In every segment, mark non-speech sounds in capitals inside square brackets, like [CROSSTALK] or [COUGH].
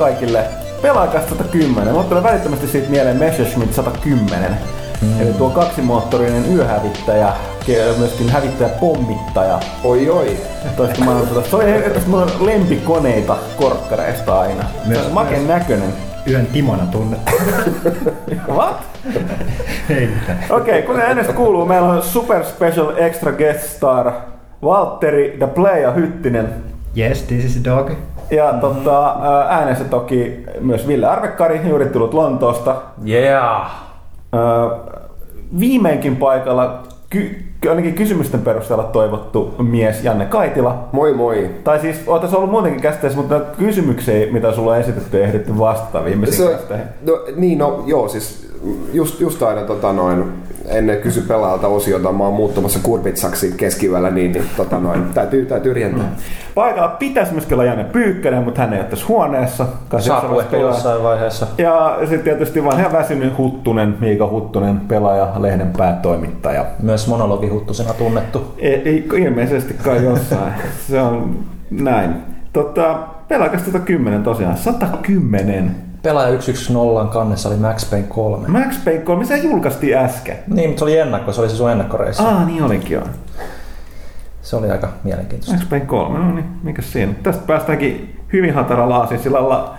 Kaikille Pelaaja 110. Mulla tulee välittömästi siitä mieleen Messerschmitt 110. Mm. Eli tuo kaksimoottorinen yöhävittäjä, myöskin hävittäjä pommittaja. Oi oi. Toista mä tuota, se on ehdottomasti mun lempikoneita korkkareista aina. Se on maken näköinen. Yön Timona tunnettu. [LAUGHS] What? Ei mitään. Okei, okay, kuten äänestä kuuluu, meillä on super special extra guest star Valtteri the Playa Hyttinen. Yes, this is dog. Ja tota, ää, äänessä toki myös Ville Arvekkari, juuri tullut Lontoosta. Yeah! Viimeinkin paikalla, ky- ainakin kysymysten perusteella toivottu mies Janne Kaitila. Moi moi. Tai siis, ootas ollut muutenkin käsitteessä, mutta näitä kysymyksiä, mitä sulla on esitetty, ei ehditty vastata viimeisiin Se, kästeihin. no, niin, no joo, siis just, just aina tota noin, ennen kysy pelaajalta osiota, mä oon muuttamassa kurpitsaksi keskiyöllä, niin, niin tota noin, täytyy, täytyy rientää. Mm. Paikalla pitäisi myöskin olla Janne Pyykkönen, mutta hän ei ole tässä huoneessa. Saapuu ehkä vaiheessa jossain vaiheessa. Ja sitten tietysti vanha väsynyt Huttunen, Miika Huttunen, pelaaja, lehden päätoimittaja. Myös monologihuttusena tunnettu. Ei, ei ilmeisesti kai jossain. Se on näin. Tota, pelaajas 110 tosiaan. 110. Pelaaja 110 kannessa oli Max Payne 3. Max Payne 3, se julkaistiin äsken. Niin, mutta se oli ennakko, se oli se sun ennakkoreissu. Aa, niin olikin joo. Se oli aika mielenkiintoista. Max Payne 3, no niin, mikä siinä. Tästä päästäänkin hyvin hataralla aasinsilalla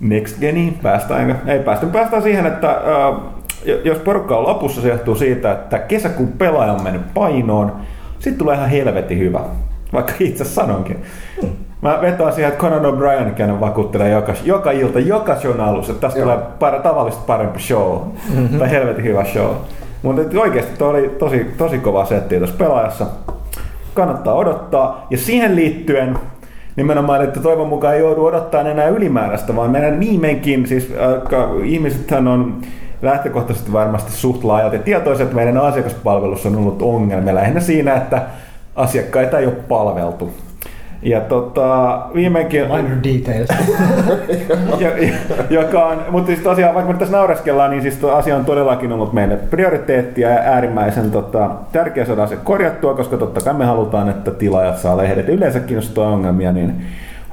Next Geniin. Päästäänkö? Ei päästä. Päästään siihen, että äh, jos porukka on lopussa, se johtuu siitä, että kesäkuun pelaaja on mennyt painoon. Sitten tulee ihan helvetin hyvä. Vaikka itse sanonkin. Mä vetoan siihen, että Conan O'Brien käyn vakuuttelee joka, joka ilta, joka shown alussa, että tästä Joo. tulee par, tavallista parempi show. Mm-hmm. Tai helvetin hyvä show. Mutta oikeasti tuo oli tosi, tosi kova setti tuossa pelaajassa. Kannattaa odottaa. Ja siihen liittyen nimenomaan, että toivon mukaan ei joudu odottaa enää ylimääräistä, vaan meidän viimeinkin, siis äh, ihmisethän on lähtökohtaisesti varmasti suht laajalti tietoiset, että meidän asiakaspalvelussa on ollut ongelmia lähinnä siinä, että asiakkaita ei ole palveltu. Ja tota, viimeinkin... Minor details. [LAUGHS] ja, ja, joka on, mutta siis tosiaan, vaikka me tässä naureskellaan, niin siis tuo asia on todellakin ollut meille prioriteetti ja äärimmäisen tota, tärkeä saada se korjattua, koska totta kai me halutaan, että tilaajat saa lehdet. Yleensäkin, jos tuo ongelmia, niin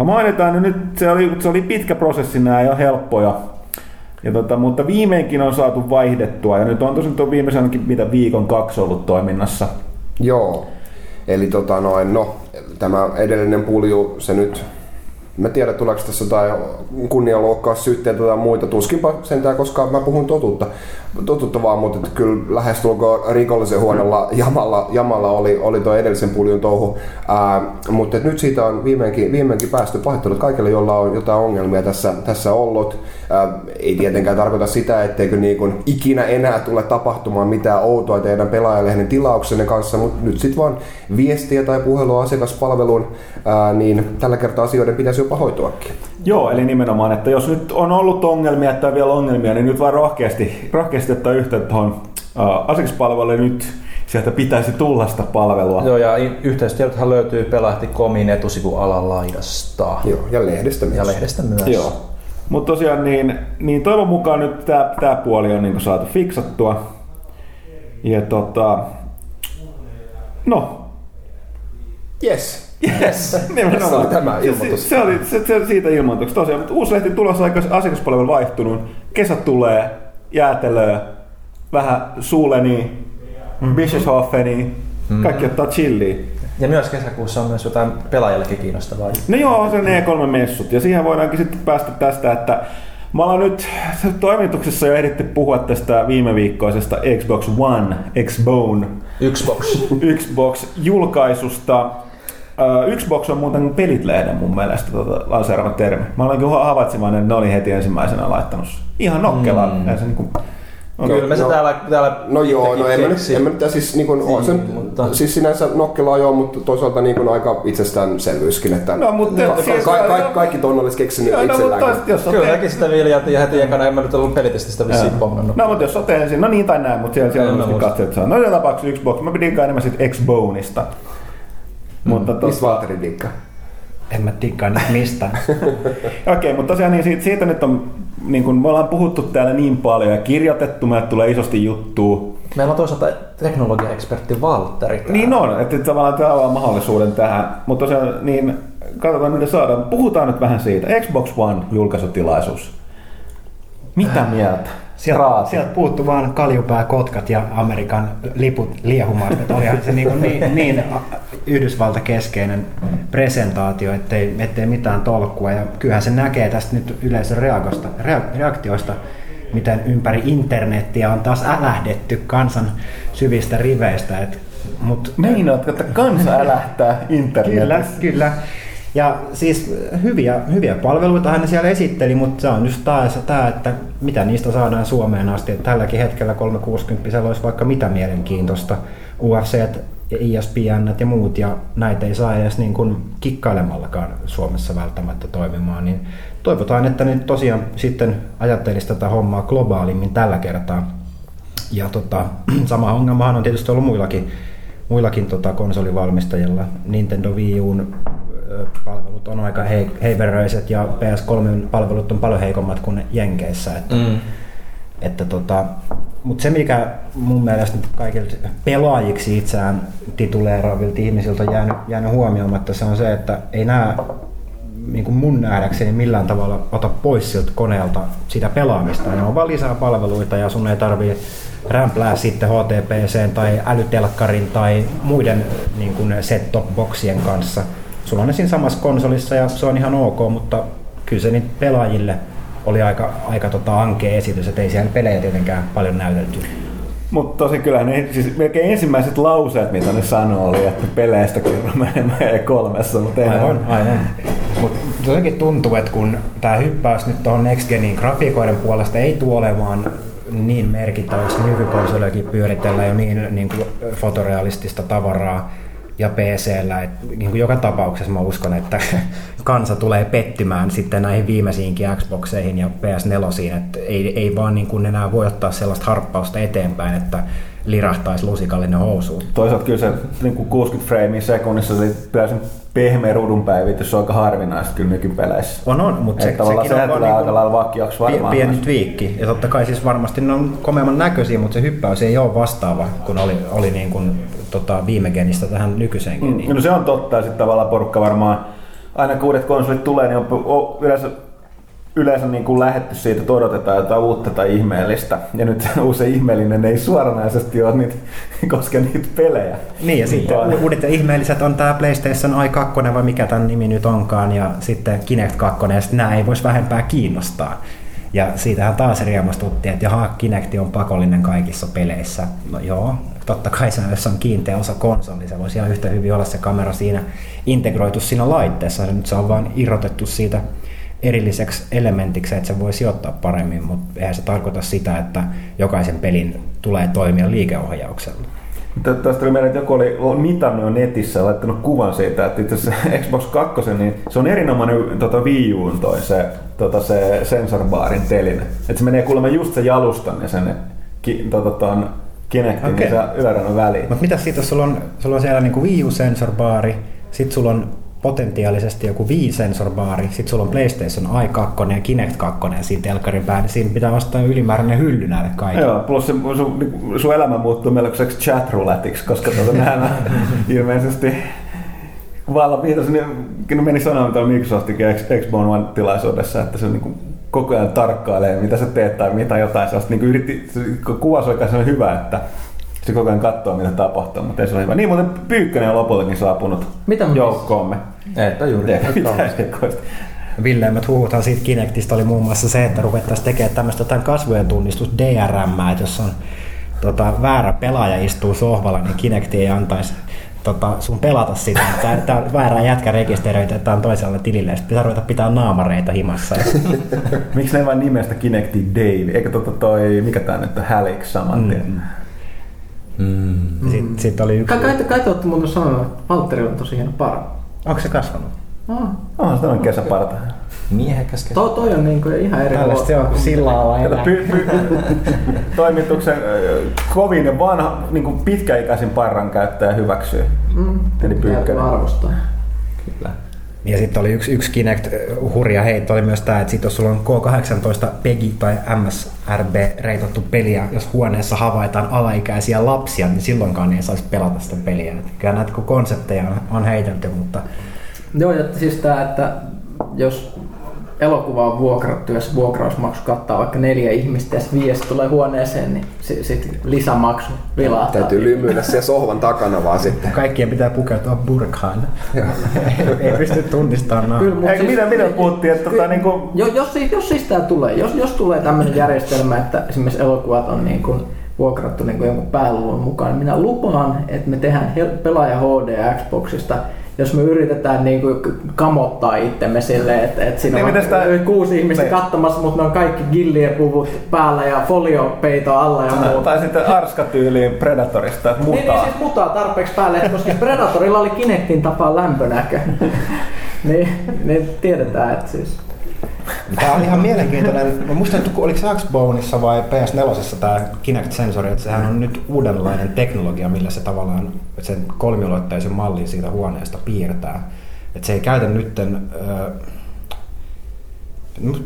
mainitaan, niin nyt se oli, se oli pitkä prosessi, nämä ei ole helppoja. Ja tota, mutta viimeinkin on saatu vaihdettua ja nyt on tosin tuon viimeisen ainakin mitä viikon kaksi ollut toiminnassa. Joo. Eli tota noin, no, tämä edellinen pulju, se nyt, mä tiedän tuleeko tässä jotain kunnianloukkaus syytteitä tai muita, tuskinpa sentään, koska mä puhun totuutta, totuutta vaan, mutta että kyllä lähestulkoon rikollisen huonolla jamalla, jamalla oli, oli tuo edellisen puljun touhu. Ää, mutta nyt siitä on viimeinkin, viimeinkin päästy pahoittelut kaikille, joilla on jotain ongelmia tässä, tässä ollut. Ää, ei tietenkään tarkoita sitä, etteikö niin kuin ikinä enää tule tapahtumaan mitään outoa teidän pelaajalehden tilauksenne kanssa, mutta nyt sitten vaan viestiä tai puhelua asiakaspalveluun, ää, niin tällä kertaa asioiden pitäisi jopa hoituakin. Joo, eli nimenomaan, että jos nyt on ollut ongelmia tai vielä ongelmia, niin nyt vaan rohkeasti, rohkeasti ottaa yhteyttä tuohon asiakaspalveluun nyt sieltä pitäisi tulla sitä palvelua. Joo, ja yhteystiedothan löytyy Pelahti.comin etusivun alalaidasta. Joo, ja lehdestä myös. Ja lehdestä myös. Joo. Mutta tosiaan niin, niin toivon mukaan nyt tämä puoli on niinku saatu fiksattua. Ja tota... No, Yes. Yes, [LAUGHS] Tässä oli tämä ilmoitus. Se, se, oli se, se, siitä ilmoituksesta tosiaan, mutta uusi lehti tulossa aika asiakaspalvelu vaihtunut. Kesä tulee, jäätelöä, vähän suuleni, mm-hmm. Bischofeni, kaikki ottaa chilliä. Ja myös kesäkuussa on myös jotain pelaajallekin kiinnostavaa. No joo, se on E3-messut ja siihen voidaankin sitten päästä tästä, että Mä ollaan nyt toimituksessa jo ehditty puhua tästä viime viikkoisesta Xbox One, Xbone Xbox. Xbox-julkaisusta. Ö, Xbox on muuten pelit-lehden mun mielestä tota, lanseerama termi. Mä olen kyllä havaitsemaan, että ne oli heti ensimmäisenä laittanut. Ihan nokkelaan. Mm. Se niinku, on Kyllä me se no- täällä, täällä No joo, no en mä nyt, en mä nyt siis niin kuin, on se, mutta- siis sinänsä nokkelaa joo, mutta toisaalta niin kuin aika itsestäänselvyyskin, että No, mutta ka- siis- ka- ka- kaikki ton olisi keksinyt Joo, no, mutta itsellään. jos Kyllä mäkin sitä viljaatin ja heti ekana en mä nyt ollut pelitestistä vissiin pongannut. No, mutta jos olet ensin, no niin tai näin, mutta siellä, siellä En on mä myöskin muista. katseet saa. No joka tapauksessa Xbox, mä pidin kai enemmän sit Xboneista. Mutta Mistä tossa, Valtteri dikkaa? En mä tikkaa nyt mistään. [LAUGHS] Okei, mutta tosiaan niin siitä, siitä nyt on, niin kuin me ollaan puhuttu täällä niin paljon ja kirjoitettu, meille tulee isosti juttua. Meillä on toisaalta teknologiaekspertti Valtteri täällä. Niin on, että tavallaan tämä avaa mahdollisuuden tähän. Mutta tosiaan niin katsotaan mitä saadaan. Puhutaan nyt vähän siitä. Xbox One julkaisutilaisuus. Mitä mieltä? Sieltä, sieltä puuttu vaan kaljupää kotkat ja Amerikan liput liehumaan. Että olihan se niin, niin, niin Yhdysvaltakeskeinen presentaatio, ettei, ettei mitään tolkkua. Ja kyllähän se näkee tästä nyt yleisön reagosta, rea- reaktioista, miten ympäri internettiä on taas älähdetty kansan syvistä riveistä. Et, mut, Meinaatko, että kansa älähtää Kyllä, internetissä? kyllä. Ja siis hyviä, hyviä palveluita hän siellä esitteli, mutta se on just taas tämä, että mitä niistä saadaan Suomeen asti. Et Tälläkin hetkellä 360 olisi vaikka mitä mielenkiintoista. UFC, ESPN ja muut, ja näitä ei saa edes niin kuin kikkailemallakaan Suomessa välttämättä toimimaan. Niin toivotaan, että nyt tosiaan sitten ajattelisi tätä hommaa globaalimmin tällä kertaa. Ja tota, [CLEARS THROAT] sama ongelmahan on tietysti ollut muillakin, muillakin tota konsolivalmistajilla. Nintendo Wii U:n ö, palvelut on aika hei, heiveröiset ja PS3 palvelut on paljon heikommat kuin Jenkeissä. Että, Mm. että tota, mutta se mikä mun mielestä kaikilta pelaajiksi itseään tituleeraavilta ihmisiltä on jäänyt, jäänyt huomioimatta, se on se, että ei nämä niin kuin mun nähdäkseni millään tavalla ota pois siltä koneelta sitä pelaamista. Ne on vaan lisää palveluita ja sun ei tarvii rämplää sitten HTPC tai älytelkkarin tai muiden niin kuin set-top-boksien kanssa. Sulla on ne siinä samassa konsolissa ja se on ihan ok, mutta kyllä se niitä pelaajille oli aika, aika tota ankea esitys, että ei siellä pelejä tietenkään paljon näytelty. Mutta tosi kyllä ne, siis melkein ensimmäiset lauseet, mitä ne sanoo, oli, että peleistä kerromme enemmän E3, mutta ei Aivan, aivan. Mutta jotenkin tuntuu, että kun tämä hyppäys nyt tuohon Next Genin grafiikoiden puolesta ei tule olemaan niin merkittäväksi nykykonsolejakin pyöritellä jo niin, niin kuin fotorealistista tavaraa ja PCllä, että niin kuin joka tapauksessa mä uskon, että [LAUGHS] kansa tulee pettymään sitten näihin viimeisiinkin Xboxeihin ja PS4, että ei, ei vaan niin kuin enää voi ottaa sellaista harppausta eteenpäin, että lirahtaisi lusikallinen housuun. Toisaalta kyllä se niin kuin 60 freimiä sekunnissa se täysin pehmeä ruudun päivitys on aika harvinaista kyllä nykypeleissä. On, on, mutta se, tavallaan sehän on tulee vaan aika niinku lailla vakioksi varmaan. pieni twiikki. Ja totta kai siis varmasti ne on komeamman näköisiä, mutta se hyppäys ei ole vastaava, kun oli, oli niin kuin, tota, viime genistä tähän nykyiseen geniin. Mm, no se on totta, ja sitten tavallaan porukka varmaan, aina kun uudet konsolit tulee, niin on, on yleensä, yleensä niin kuin lähetty siitä, että odotetaan jotain uutta tai ihmeellistä. Ja nyt [LAUGHS] uusi ihmeellinen ei suoranaisesti ole niitä, [LAUGHS] koske niitä pelejä. Niin ja sitten Vaan- u- uudet ja ihmeelliset on tämä PlayStation i2 vai mikä tämän nimi nyt onkaan ja sitten Kinect 2 ja sitten nämä ei voisi vähempää kiinnostaa. Ja siitähän taas riemastuttiin, että jaha, Kinect on pakollinen kaikissa peleissä. No joo, totta kai se, jos on kiinteä osa konsoli, se voisi ihan yhtä hyvin olla se kamera siinä integroitu siinä laitteessa. Nyt se on vaan irrotettu siitä erilliseksi elementiksi, että se voi sijoittaa paremmin, mutta eihän se tarkoita sitä, että jokaisen pelin tulee toimia liikeohjauksella. Tä- Tästä tuli mieleen, että joku oli mitannut netissä ja laittanut kuvan siitä, että itse asiassa Xbox 2, niin se on erinomainen tota Wii Uun toi se, tota se sensorbaarin teline. Että se menee kuulemma just se jalustan ja sen ki, tota, ton Kinectin Okei. okay. ja ylärannan väliin. Mutta mitä siitä, jos sulla on, sulla on siellä niinku Wii U-sensorbaari, sitten sulla on potentiaalisesti joku Wii-sensorbaari, sitten sulla on PlayStation i2 ja Kinect 2 siinä telkkarin päällä, siinä pitää ostaa ylimääräinen hylly näille kaikille. Joo, plus se, sun, niinku, sun elämä muuttuu melkoiseksi chat rouletteiksi, koska tuota, [LAUGHS] nämä ilmeisesti vallan viitas, niin meni sanomaan tuolla Microsoftin Xbox One tilaisuudessa, että se niin koko ajan tarkkailee, mitä sä teet tai mitä jotain sellaista. Niin yritti, se kuvasi oikein hyvä, että se koko ajan katsoo, mitä tapahtuu, mutta ei se ole hyvä. Niin muuten Pyykkönen on lopultakin saapunut Mitä joukkoomme. Eipä juuri. Erikoista. Villeimmät huhuthan siitä Kinectista oli muun muassa se, että ruvettaisiin tekemään tämmöistä tämän kasvojen tunnistus DRM, että jos on tota, väärä pelaaja istuu sohvalla, niin Kinecti ei antaisi tota, sun pelata sitä. Tää, tää on väärä jätkä rekisteröitetään toisella tilille, ja sit pitää ruveta pitää naamareita himassa. Miksi ne vain nimestä Kinecti Dave? Eikö tota toi, mikä tää nyt on, Halix saman tien? Mm. Mm. Sitten sit oli yksi... Kai, kai, kai te olette muuten sanonut, että Valtterilla on tosi hieno para. Onko se kasvanut? Oh. Onhan se on kesäparta. Miehekäs kesä. Toi, toi on niinku ihan eri Tällaista se on sillä lailla py, py, [LAUGHS] toimituksen kovin ja vanha, niin kuin pitkäikäisin parran käyttäjä hyväksyy. Mm, Eli Pyykkönen. arvostaa. Kyllä. Ja sitten oli yksi, yksi Kinect hurja heitto oli myös tämä, että sit jos sulla on K18 PEGI tai MSRB reitattu peliä, jos huoneessa havaitaan alaikäisiä lapsia, niin silloinkaan ei saisi pelata sitä peliä. Et Kyllä näitä konsepteja on, on heitelty, mutta Joo, ja siis tää, että jos elokuva on vuokrattu, jos vuokrausmaksu kattaa vaikka neljä ihmistä ja viides tulee huoneeseen, niin sitten sit lisämaksu vilahtaa. Täytyy lymyillä siellä sohvan takana vaan [LAUGHS] sitten. Kaikkien pitää pukeutua burkaan. ei pysty tunnistamaan Kyllä, naa. mut Eikö mitä- mitä puhuttiin, että tota niinku- jo, jos, siis- jos siis tää tulee, jos, jos tulee tämmöinen järjestelmä, että esimerkiksi elokuvat on niin kuin vuokrattu niin kuin jonkun pääluvun mukaan, niin minä lupaan, että me tehdään pelaaja HD Xboxista, jos me yritetään niin kuin kamottaa itsemme silleen, että, että siinä Niin, on tää- kuusi ihmistä Niin. katsomassa, mutta ne on kaikki gillien puvut päällä ja foliopeito alla ja muuta. Tai sitten Arska-tyyliin Predatorista, että Niin, niin mutaa. siis mutaa tarpeeksi päälle, että koska Predatorilla oli Kinectin tapaan lämpönäkö. [LAUGHS] niin, niin tiedetään, että siis... Tämä on ihan mielenkiintoinen. Mä muistan, että oliko se Xboneissa vai PS4 tämä Kinect-sensori, että sehän on nyt uudenlainen teknologia, millä se tavallaan sen kolmiulotteisen mallin siitä huoneesta piirtää. Että se ei käytä nytten, ö,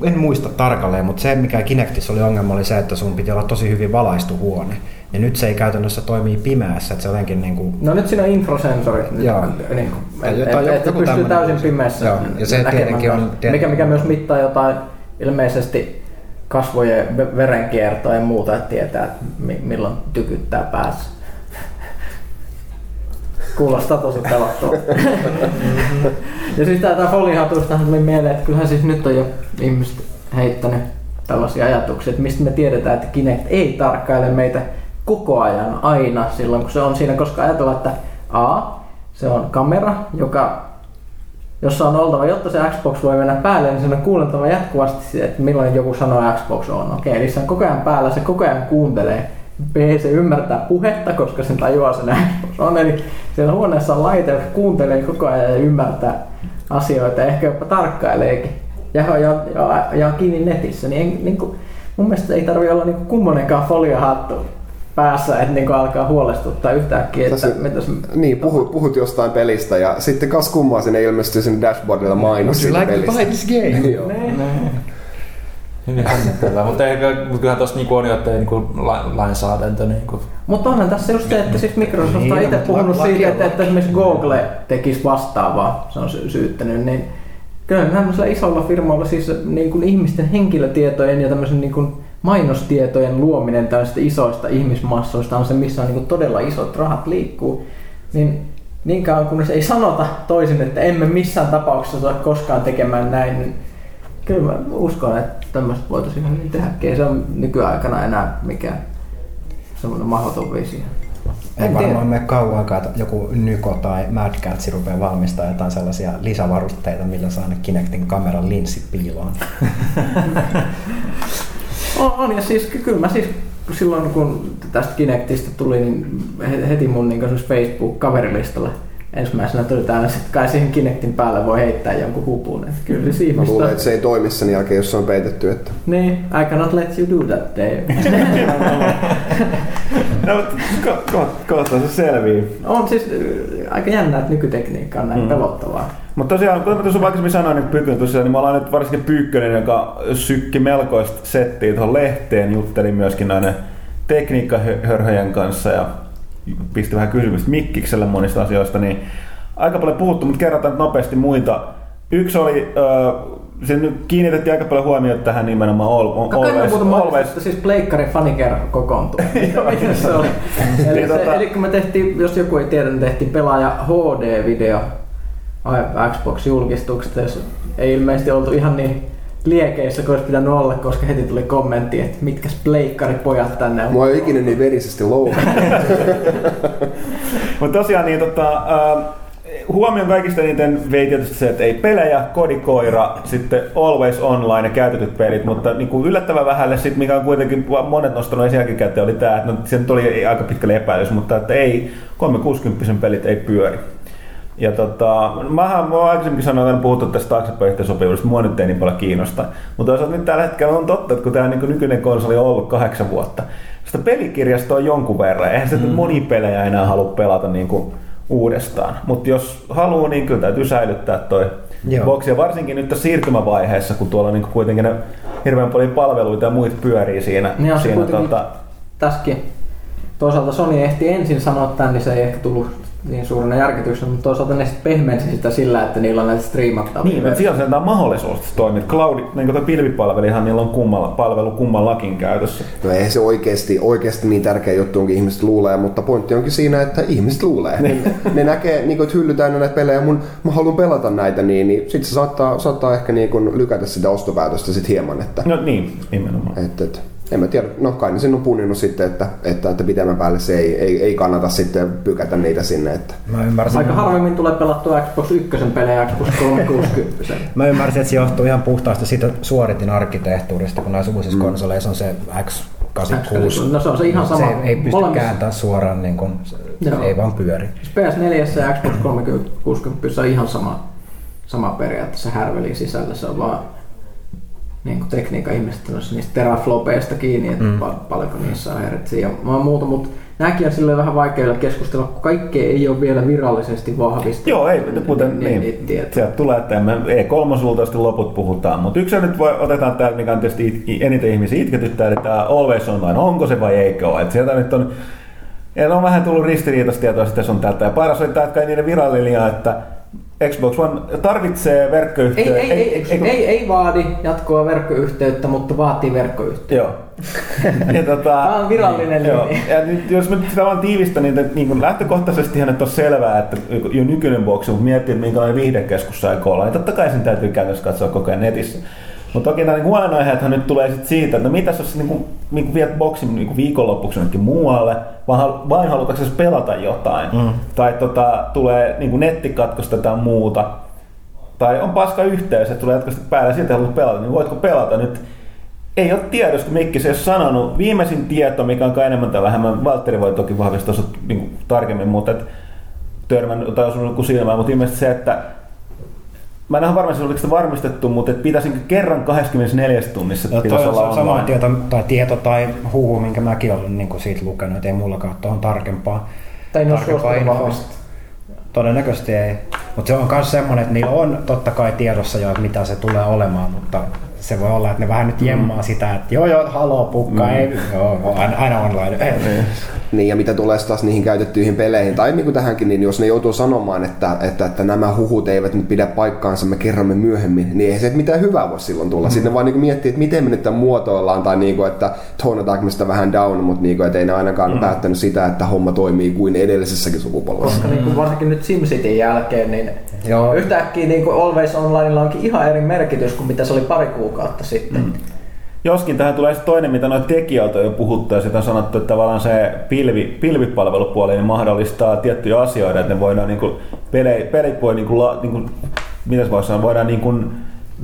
en muista tarkalleen, mutta se mikä Kinectissa oli ongelma oli se, että sun piti olla tosi hyvin valaistu huone. Ja nyt se ei käytännössä toimii pimeässä, että se jotenkin niin kuin No nyt siinä on infrasensorit, Joo. niin kuin, että jotain- et, et, joku pystyy tämmönen. täysin pimeässä Joo, ja se näkemään tietenkin on- myös. tiet- mikä, mikä myös mittaa jotain ilmeisesti kasvojen ve- verenkiertoa ja muuta, että tietää, että mi- milloin tykyttää päässä. Kuulostaa tosi pelottavalta. [LAUGHS] ja siis tää, tää folihatusta tuli mieleen, että kyllähän siis nyt on jo ihmiset heittänyt tällaisia ajatuksia, että mistä me tiedetään, että Kinect ei tarkkaile meitä koko ajan aina silloin, kun se on siinä, koska ajatellaan, että A, se on kamera, joka jossa on oltava, jotta se Xbox voi mennä päälle, niin sen on kuunneltava jatkuvasti, että milloin joku sanoo Xbox on. Okei, eli se on koko ajan päällä, se koko ajan kuuntelee. B, se ymmärtää puhetta, koska sen tajuaa sen Xbox on. Eli siellä huoneessa on laite, joka kuuntelee koko ajan ja ymmärtää asioita, ehkä jopa tarkkaileekin. Ja, ja, ja, ja on kiinni netissä, niin, en, niin kuin, mun mielestä ei tarvi olla niin kummonenkaan foliohattu päässä, että niin alkaa huolestuttaa yhtäkkiä, että Tässä- mitäs Niin, puhut, puhut jostain pelistä ja sitten kas kummaa sinne ilmestyy sinne dashboardilla mainos siitä pelistä. this game? [LAUGHS] Joo. Hyvin hämmentävää, mutta ehkä, mutta kyllähän tuossa niinku on jo, että ei niinku la- lainsäädäntö niinku Mutta onhan tässä just se, että siis Microsoft Niin, on itse puhunut siitä, että, että esimerkiksi Google tekisi vastaavaa, se on sy- syyttänyt, niin kyllä tämmöisillä isoilla firmoilla siis niin kuin ihmisten henkilötietojen ja tämmöisen niin kuin mainostietojen luominen tällaisista isoista ihmismassoista on se, missä on niin kuin todella isot rahat liikkuu, niin niin kauan kun se ei sanota toisin, että emme missään tapauksessa saa koskaan tekemään näin, niin kyllä mä uskon, että tämmöistä voitaisiin ihan hyvin tehdä. Ei se on nykyaikana enää mikään semmoinen mahdoton visio. Ei varmaan mene kauankaan, että joku Nyko tai Mad Catsi rupeaa valmistamaan jotain sellaisia lisävarusteita, millä saa ne Kinectin kameran linssit piiloon. [LAUGHS] On, on, ja siis ky- kyllä mä siis silloin kun tästä Kinectistä tuli, niin he- heti mun niin Facebook-kaverilistalle ensimmäisenä tuli täällä, että kai siihen Kinectin päälle voi heittää jonkun hupun. Että kyllä siis Mä ihmistä... luulen, että se ei toimi sen jälkeen, jos se on peitetty. Että... Niin, I cannot let you do that, Dave. [LAUGHS] No, mutta ko- ko- kohta se selvii. on siis äh, aika jännä, että nykytekniikka on näin Mm. pelottavaa. Mutta tosiaan, kuten mä tuossa aikaisemmin sanoin, niin Pyykkönen tosiaan, niin me ollaan nyt varsinkin Pyykkönen, joka sykki melkoista settiä tuohon lehteen, jutteli myöskin näiden tekniikkahörhöjen kanssa ja pisti vähän kysymystä Mikkikselle monista asioista, niin aika paljon puhuttu, mutta kerrotaan nyt nopeasti muita. Yksi oli, äh, se nyt kiinnitettiin aika paljon huomiota tähän nimenomaan all, mä always, muuten always, siis Pleikkarin fanikerho kokoontuu. [LAUGHS] Miten se oli? [LAUGHS] Eli, Niin, se, tota- eli kun me tehtiin, jos joku ei tiedä, niin tehtiin pelaaja HD-video Xbox-julkistuksesta, jos ei ilmeisesti oltu ihan niin liekeissä kuin olisi pitänyt olla, koska heti tuli kommentti, että mitkäs pleikkaripojat tänne on. Mua ei ikinä niin verisesti loukannut. [LAUGHS] Mutta tosiaan niin tota, äh, huomioon kaikista eniten vei tietysti se, että ei pelejä, kodikoira, sitten Always Online ja käytetyt pelit, mutta niin kuin yllättävän vähälle sit, mikä on kuitenkin monet nostanut esiin oli tämä, että no, sen tuli aika pitkälle epäilys, mutta että ei, 360 pelit ei pyöri. Ja tota, mähän mä oon sanonut, että puhuttu tästä taaksepäin yhteensopivuudesta, mua nyt ei niin paljon kiinnosta. Mutta toisaalta nyt tällä hetkellä on totta, että kun tämä niin nykyinen konsoli on ollut kahdeksan vuotta, sitä pelikirjastoa on jonkun verran. Eihän se mm. moni pelejä enää halua pelata niin kuin uudestaan. Mutta jos haluaa, niin kyllä täytyy säilyttää toi Joo. boksi. Ja varsinkin nyt tässä siirtymävaiheessa, kun tuolla niin kuitenkin ne hirveän paljon palveluita ja muita pyörii siinä. Niin siinä tota, Tässäkin toisaalta Sony ehti ensin sanoa tämän, niin se ei ehkä tullut niin suurena järkytyksenä, mutta toisaalta ne sitten pehmensi sitä sillä, että niillä on näitä striimattavia. Niin, mutta siellä on tämä mahdollisuus, että se toimii. Cloud, niin kuin pilvipalvelihan, niillä on kummalla, palvelu kummallakin käytössä. No eihän se oikeasti, oikeasti niin tärkeä juttu onkin ihmiset luulee, mutta pointti onkin siinä, että ihmiset luulee. Ne, ne näkee, niin kuin, että hylly täynnä näitä pelejä, mun, mä haluan pelata näitä, niin, niin sitten se saattaa, saattaa ehkä niin kuin lykätä sitä ostopäätöstä sit hieman. Että, No niin, nimenomaan. et, et, en mä tiedä, no kai ne sen on punninnut sitten, että, että, että pitemmän päälle se ei, ei, ei kannata sitten pykätä niitä sinne. Että. Mä ymmärsin, Aika harvemmin tulee pelattua Xbox 1 pelejä Xbox 360. [LAUGHS] Mä ymmärsin, että se johtuu ihan puhtaasti siitä suoritin arkkitehtuurista, kun näissä uusissa mm. konsoleissa on se X86. No se on se ihan sama. Se ei pysty Molemmissa- kääntämään suoraan, niin kun, se Joo. ei vaan pyöri. PS4 ja Xbox 360 on ihan sama, sama periaatteessa härvelin sisällä. Se on vaan niin kuin tekniikan ihmiset on niistä teraflopeista kiinni, että mm. paljonko niissä on hertsiä ja muuta, mutta nämäkin on silleen vähän vaikea keskustella, kun kaikkea ei ole vielä virallisesti vahvistettu. Joo, ei, kuten niin, niin, tiedät. sieltä tulee, että me E3 sitten loput puhutaan. Mutta yksi nyt voi, otetaan täällä, mikä on tietysti it, eniten ihmisia itketyttää, eli tämä Always Online, onko se vai eikö ole. Et sieltä nyt on, ja on vähän tullut ristiriitaista tietoa sitten sun täältä. Ja paras on tämä, että kai niiden virallinen että Xbox One tarvitsee Ei, verkkoyhteyttä. ei, ei, ei, ei, ei vaadi jatkoa verkkoyhteyttä, mutta vaatii verkkoyhteyttä. Joo. [LAUGHS] ja tota, Tämä on virallinen Joo. linja. Ja nyt, jos mä nyt sitä vaan tiivistän, niin, niin kuin lähtökohtaisesti nyt on selvää, että jo nykyinen boksi, mutta miettii, että minkälainen viihdekeskus sai olla, niin totta kai sen täytyy käytännössä katsoa koko ajan netissä. Mutta toki nämä niin huolenaiheethan nyt tulee sit siitä, että no mitäs jos niin kuin, niin kuin viet boksin niin kuin viikonloppuksi jonnekin muualle, vaan vain halutaanko pelata jotain. Mm. Tai tota, tulee niin kuin nettikatkosta tai muuta. Tai on paska yhteys, että tulee jatkuvasti päälle, silti haluat pelata, niin voitko pelata nyt? Ei ole tiedosta, Mikki se ei ole sanonut. Viimeisin tieto, mikä on kai enemmän tai vähemmän, Valtteri voi toki vahvistaa se niin kuin tarkemmin, mutta et, törmännyt tai osunut silmään, mutta ilmeisesti se, että Mä en ole varma, oliko sitä varmistettu, mutta et pitäisikö kerran 24 tunnissa No, pitäisi olla on sama online. tieto tai, tieto tai huhu, minkä mäkin olen niin siitä lukenut, että ei mullakaan tuohon tarkempaa, Tai ne on tarkempaa. Todennäköisesti ei. Mutta se on myös semmoinen, että niillä on totta kai tiedossa jo, että mitä se tulee olemaan, mutta se voi olla, että ne vähän nyt jemmaa sitä, että joo joo, haloo pukka, mm. ei, joo, aina, aina online. Ei. Niin, ja mitä tulee taas niihin käytettyihin peleihin, tai niin kuin tähänkin, niin jos ne joutuu sanomaan, että, että, että nämä huhut eivät nyt pidä paikkaansa, me kerromme myöhemmin, niin ei se mitään hyvää voi silloin tulla. Mm. Sitten ne vaan niin kuin miettii, että miten me nyt tämän muotoillaan, tai niin kuin, että tonataanko me sitä vähän down, mutta niin kuin, että ei ne ainakaan mm. päättänyt sitä, että homma toimii kuin edellisessäkin sukupolvessa. Koska niin varsinkin nyt SimCityn jälkeen, niin Joo. yhtäkkiä niin Always Onlinella onkin ihan eri merkitys kuin mitä se oli pari kuukautta sitten. Mm. Joskin tähän tulee toinen, mitä noita tekijöiltä on jo puhuttu, ja sitä on sanottu, että tavallaan se pilvi, pilvipalvelupuoli niin mahdollistaa tiettyjä asioita, että ne voidaan niin kuin, pelit, pelit voi, niin kuin, niin kuin, mitäs voisi sanoa, voidaan niin kuin,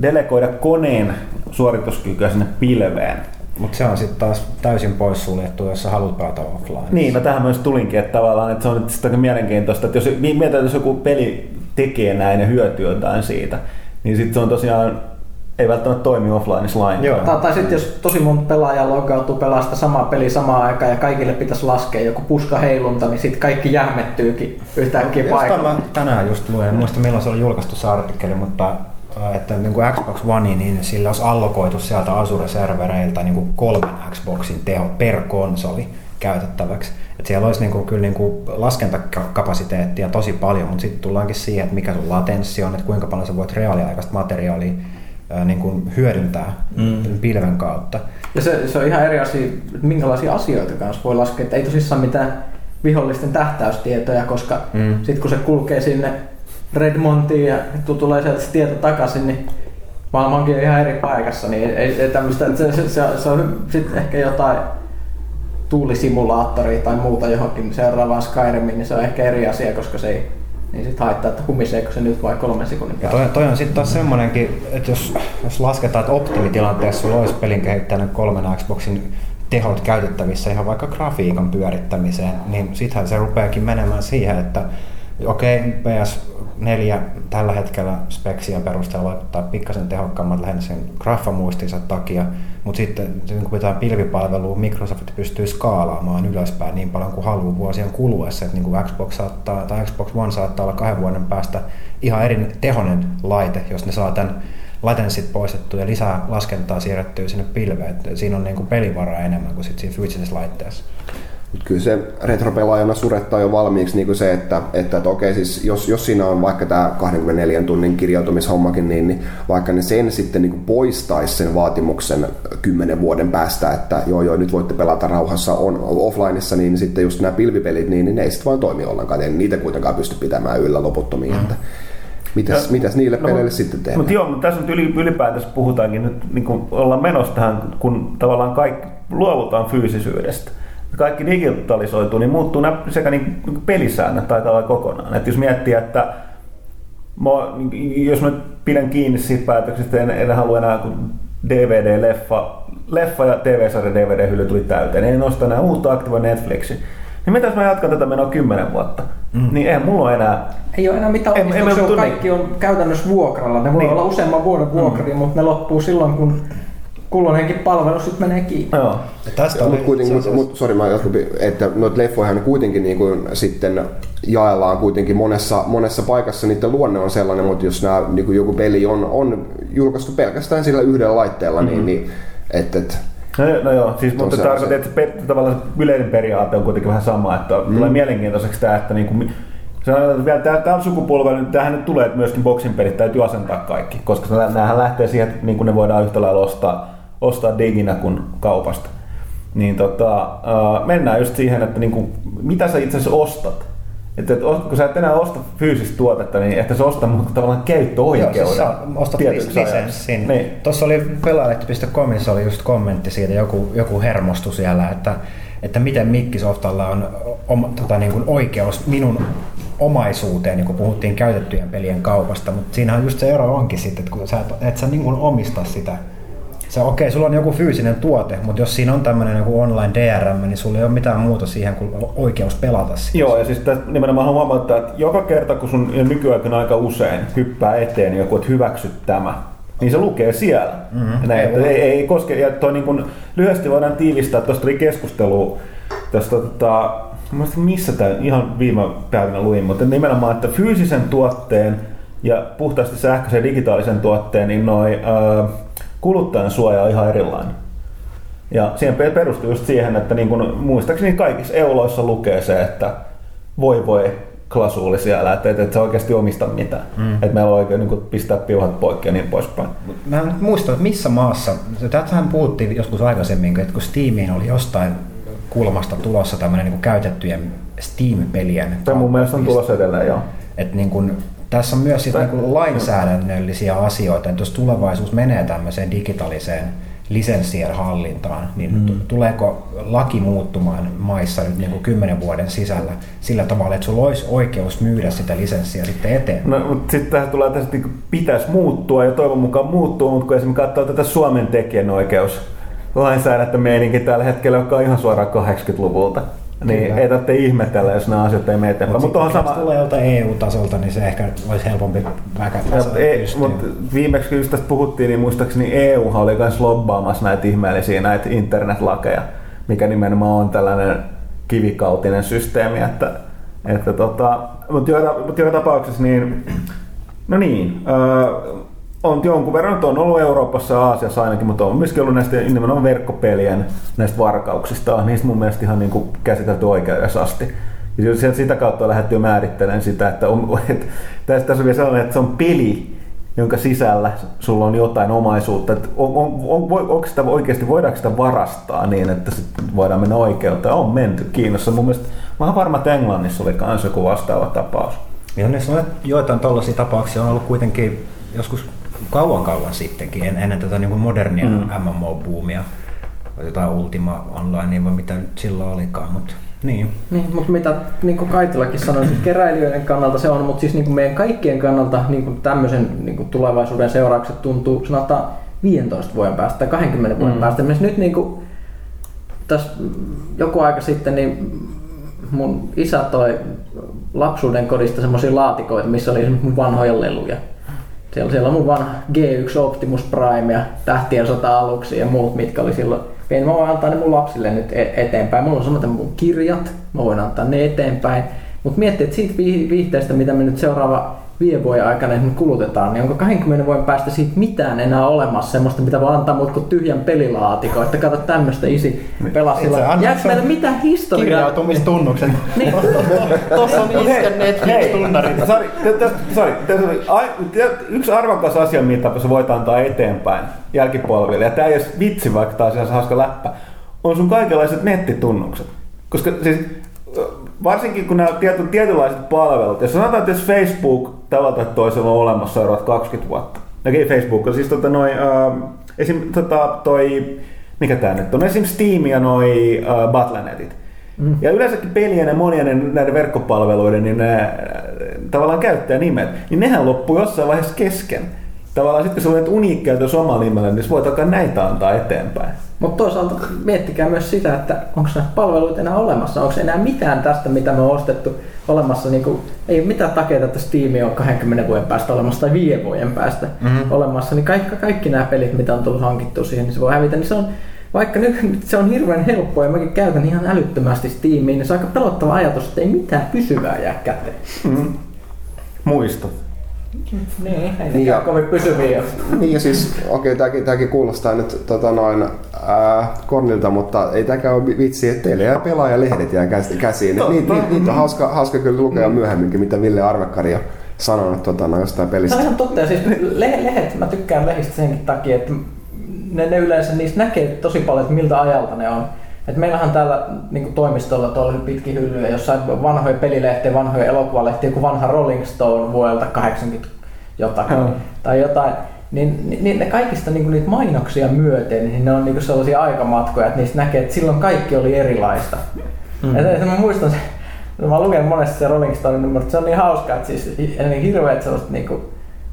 delegoida koneen suorituskykyä sinne pilveen. Mutta se on sitten taas täysin poissuljettu, jos sä haluat pelata offline. Niin, no tähän myös tulinkin, että tavallaan että se on nyt aika mielenkiintoista, että jos mietitään, että jos joku peli tekee näin ja hyötyy jotain siitä, niin sitten se on tosiaan, ei välttämättä toimi offlineissa lainkaan. Joo. Tai, tai sitten jos tosi monta pelaajaa logautuu pelaa sitä samaa peliä samaan aikaan ja kaikille pitäisi laskea joku puska heilunta, niin sitten kaikki jähmettyykin yhtäkkiä paikalle. mä tänään just luin, en muista milloin se oli julkaistu se artikkeli, mutta äh, että niin kuin Xbox One, niin sillä olisi allokoitu sieltä Azure-servereiltä niin kuin kolmen Xboxin teho per konsoli käytettäväksi. Et siellä olisi niin kuin, kyllä niin kuin laskentakapasiteettia tosi paljon, mutta sitten tullaankin siihen, että mikä sun latenssi on, että kuinka paljon sä voit reaaliaikaista materiaalia niin kuin hyödyntää mm. pilven kautta. Ja se, se on ihan eri asia, että minkälaisia asioita kanssa voi laskea. Että ei tosissaan mitään vihollisten tähtäystietoja, koska Mm. sitten kun se kulkee sinne Redmontiin ja tulee sieltä se tieto takaisin, niin maailma onkin ihan eri paikassa. Niin ei, ei tämmöistä, että se, se, se, se on sitten ehkä jotain tuulisimulaattoria tai muuta johonkin seuraavaan Skyrimiin, niin se on ehkä eri asia, koska se ei niin sit haittaa, että humiseeko se nyt vai kolmen sekunnin Ja päästä. toi, toi on sitten taas semmonenkin, että jos, jos lasketaan, että optimitilanteessa sulla olisi pelin kehittäjänä kolmen Xboxin tehot käytettävissä ihan vaikka grafiikan pyörittämiseen, niin sittenhän se rupeakin menemään siihen, että okei, PS4 tällä hetkellä speksien perusteella vaikuttaa pikkasen tehokkaammat lähinnä sen graffamuistinsa takia, mutta sitten se, kun pitää pilvipalvelua, Microsoft pystyy skaalaamaan ylöspäin niin paljon kuin haluaa vuosien kuluessa, että niin kuin Xbox, saattaa, tai Xbox One saattaa olla kahden vuoden päästä ihan eri tehonen laite, jos ne saa tämän latenssit poistettua ja lisää laskentaa siirrettyä sinne pilveen. Et siinä on niin kuin pelivaraa enemmän kuin sit siinä fyysisessä laitteessa. Mut kyllä se retropelaajana surettaa jo valmiiksi niin kuin se, että, että, että okei, siis jos, jos siinä on vaikka tämä 24 tunnin kirjautumishommakin, niin, niin vaikka ne sen sitten niin kuin poistaisi sen vaatimuksen 10 vuoden päästä, että joo joo, nyt voitte pelata rauhassa on, offlineissa, niin sitten just nämä pilvipelit, niin, niin ne ei sitten vaan toimi ollenkaan, ei niitä kuitenkaan pysty pitämään yllä loputtomiin. Mm. Että mitäs, Ja- mitäs niille no, peleille sitten tehdään? Mutta joo, mutta tässä nyt yli, ylipäätänsä puhutaankin nyt, niin kuin ollaan menossa tähän, kun tavallaan kaikki luovutaan fyysisyydestä. Kaikki digitalisoituu, niin muuttuu nämä sekä niin pelisäännöt taitaa olla kokonaan. Et jos miettii, että mä, jos mä pidän kiinni siitä päätöksestä, en, en halua enää kun DVD-leffa, leffa ja TV-sarja DVD-hylly tuli täyteen, en osta enää uutta aktivoi Netflixi. Niin mitä jos mä jatkan tätä menoa kymmenen vuotta? Mm. Niin eihän mulla ole enää Ei ole enää mitään me tunne- kaikki on käytännössä vuokralla. Ne voi Niin. olla useamman vuoden vuokria, mutta ne loppuu silloin, kun kulloinenkin palvelu sitten menee kiinni. Joo. Ja tästä oli Mutta kuitenkin, mut, mut, sorry, mä jatkan, että noita leffojahan kuitenkin niin kuin sitten jaellaan kuitenkin monessa, monessa paikassa, niiden luonne on sellainen, mutta jos nää, niin kuin joku peli on, on julkaistu pelkästään sillä yhdellä laitteella, mm-hmm. niin, niin et, et, No, no joo, siis, mutta se tarkoitan, että se pe- tavallaan se yleinen periaate on kuitenkin vähän sama, että mm. tulee mielenkiintoiseksi tämä, että niinku, mi- sanotaan, että vielä sukupolvella nyt tähän nyt tulee, että myöskin boksin pelit täytyy asentaa kaikki, koska se- näähän lähtee siihen, että niinku ne voidaan yhtä lailla ostaa, ostaa diginä kuin kaupasta. Niin tota, äh, mennään just siihen, että niinku, mitä sä itse asiassa ostat. Että, os- kun sä et enää osta fyysistä tuotetta, niin että sä ostaa mutta tavallaan käyttöoikeuden. Joo, siis sä ostat lisenssin. Niin. Tuossa oli pelaajalehti.comissa oli just kommentti siitä, joku, joku hermostu siellä, että, että miten Mikkisoftalla on oma, tota, niin kuin oikeus minun omaisuuteen, niin kun puhuttiin käytettyjen pelien kaupasta, mutta siinähän just se ero onkin sitten, että kun sä et, et sä niin kuin omista sitä. Se okei, sulla on joku fyysinen tuote, mutta jos siinä on tämmöinen joku online DRM, niin sulla ei ole mitään muuta siihen kuin oikeus pelata sitä. Joo, ja siis tästä nimenomaan huomauttaa, että joka kerta kun sun nykyaikana aika usein hyppää eteen niin joku, että hyväksy tämä, niin se lukee siellä. Mm-hmm. Näin, että ei, ei koske, ja toi niin kun, lyhyesti voidaan tiivistää, tuosta tuli keskustelua tästä, tota, missä tämä ihan viime päivinä luin, mutta nimenomaan, että fyysisen tuotteen ja puhtaasti sähköisen digitaalisen tuotteen, niin noi, ää, kuluttajan suoja on ihan erilainen. Ja siihen pe- perustuu just siihen, että niin kun, muistaakseni kaikissa euloissa lukee se, että voi voi klasuuli siellä, että et, et sä oikeasti omista mitään. Mm. Että meillä on oikein niin pistää piuhat poikki ja niin poispäin. Mä en nyt muista, että missä maassa, tätähän puhuttiin joskus aikaisemmin, että kun Steamiin oli jostain kulmasta tulossa tämmöinen niin käytettyjen Steam-pelien Se mun mielestä on tulossa edelleen, joo. Et niin kun, tässä on myös sit niin lainsäädännöllisiä asioita, että jos tulevaisuus menee tämmöiseen digitaaliseen lisenssien hallintaan, niin mm. tuleeko laki muuttumaan maissa nyt niin kuin kymmenen vuoden sisällä sillä tavalla, että sulla olisi oikeus myydä sitä lisenssiä sitten eteen? No, mutta sitten tähän tulee tästä niin pitäisi muuttua ja toivon mukaan muuttuu, mutta kun esimerkiksi katsoo tätä Suomen tekijänoikeus lainsäädäntömeininki tällä hetkellä, joka on ihan suoraan 80-luvulta. Niin Kyllä. ei tarvitse ihmetellä, jos nämä asiat ei mene eteenpäin. Mutta on sama, tulee joltain EU-tasolta, niin se ehkä olisi helpompi väkätä. Mutta viimeksi kun tästä puhuttiin, niin muistaakseni EU oli myös lobbaamassa näitä ihmeellisiä näitä internetlakeja, mikä nimenomaan on tällainen kivikautinen systeemi, että, että tota, mutta joka, mutta joka tapauksessa niin, no niin, öö, on jonkun verran, että on ollut Euroopassa ja Aasiassa ainakin, mutta on myöskin ollut näistä nimenomaan verkkopelien näistä varkauksista, on niistä mun mielestä ihan niin kuin käsitelty oikeudessa asti. Ja sitä kautta on lähdetty määrittelemään sitä, että, on, [LAUGHS] että tässä, on vielä sellainen, että se on peli, jonka sisällä sulla on jotain omaisuutta. Että on, on, on, voi- onko sitä oikeasti, voidaanko sitä varastaa niin, että sit voidaan mennä oikeuteen? On menty Kiinassa. Mun mielestä, mä oon varma, että Englannissa oli myös joku vastaava tapaus. Ja ne joitain tällaisia tapauksia on ollut kuitenkin joskus kauan kauan sittenkin, en- ennen tätä niin kuin modernia mm. MMO-buumia, jotain Ultima Online vai mitä nyt silloin olikaan, mutta niin. Niin, mutta mitä niin kuin Kaitilakin sanoi, että keräilijöiden kannalta se on, mutta siis niin kuin meidän kaikkien kannalta niin kuin tämmöisen niin kuin tulevaisuuden seuraukset tuntuu sanotaan 15 vuoden päästä tai 20 vuoden Mm. päästä. Esimerkiksi nyt niin kuin, tässä joku aika sitten niin mun isä toi lapsuuden kodista semmoisia laatikoita, missä oli mun vanhoja leluja. Siellä, siellä on mun vanha G1 Optimus Prime ja Tähtien sota aluksi ja muut, mitkä oli silloin. En mä voin antaa ne mun lapsille nyt e- eteenpäin. Mulla on samaten mun kirjat, mä voin antaa ne eteenpäin. Mutta miettii, että siitä vii- viihteestä, mitä me nyt seuraava viiden vuoden aikana nyt kulutetaan, niin onko 20 vuoden päästä siitä mitään enää olemassa semmoista, mitä voi antaa muut kuin tyhjän pelilaatikon, että kato tämmöistä isi pelasi Itse sillä. anna Jääkö meillä mitään historiaa? Kirjautumistunnukset. Niin. [LAUGHS] Tuossa on Hei, iskän Netflix-tunnarit. Tä- yksi arvokas asia, mitä sä voit antaa eteenpäin jälkipolville, ja tämä ei edes vitsi, vaikka tämä on ihan hauska läppä, on sun kaikenlaiset nettitunnukset. Koska siis, varsinkin kun nämä tiety, tietynlaiset palvelut, jos sanotaan, että jos Facebook tavalla tai toisella on olemassa seuraavat 20 vuotta, okei Facebook, siis tota noi, äh, esim, tota, toi, mikä tää nyt on, esim Steam ja noi äh, Battle.netit. Mm. Ja yleensäkin pelien ja monien näiden verkkopalveluiden niin ne, äh, tavallaan käyttäjänimet, niin nehän loppuu jossain vaiheessa kesken. Tavallaan sitten kun sä olet uniikkia tuossa omalla nimellä, niin sä voit alkaa näitä antaa eteenpäin. Mutta toisaalta miettikää myös sitä, että onko näitä palveluita enää olemassa, onko enää mitään tästä, mitä me on ostettu olemassa, niin kuin, ei ole mitään takeita, että Steam on 20 vuoden päästä olemassa tai 5 vuoden päästä mm-hmm. olemassa, niin kaikki, kaikki nämä pelit, mitä on tullut hankittua siihen, niin se voi hävitä, niin se on vaikka nyt [LAUGHS] se on hirveän helppoa ja mäkin käytän ihan älyttömästi Steamiin, niin se on aika pelottava ajatus, että ei mitään pysyvää jää käteen. Mm. Muisto. Niin, ei Niin ja- kovin pysyviä. Niin ja siis, okei, okay, tämäkin, tämäkin kuulostaa nyt tota noin, ää, kornilta, mutta ei tämäkään ole vitsi, että teille jää pelaajalehdet jää käs- käsiin. Niitä niit, niit, niit on hauska, hauska kyllä lukea myöhemminkin, mitä Ville Arvekkari on sanonut tota, no, jostain pelistä. on ihan totta. Ja siis le- lehdet, mä tykkään lehdistä senkin takia, että ne, ne yleensä niistä näkee tosi paljon, että miltä ajalta ne on. Et meillähän täällä niin toimistolla tuolla oli pitki hyllyjä, jossain vanhoja pelilehtiä, vanhoja elokuvalehtiä, joku vanha Rolling Stone vuodelta 80 jotakin Joo. tai jotain. Niin, niin, niin ne kaikista niin niitä mainoksia myöten, niin ne on niin sellaisia aikamatkoja, että niistä näkee, että silloin kaikki oli erilaista. Mm. Ja se, mä muistan, se, mä oon lukenut monesti se Rolling Stone, mutta se on niin hauskaa, että siis niin hirveät sellaiset niin kuin,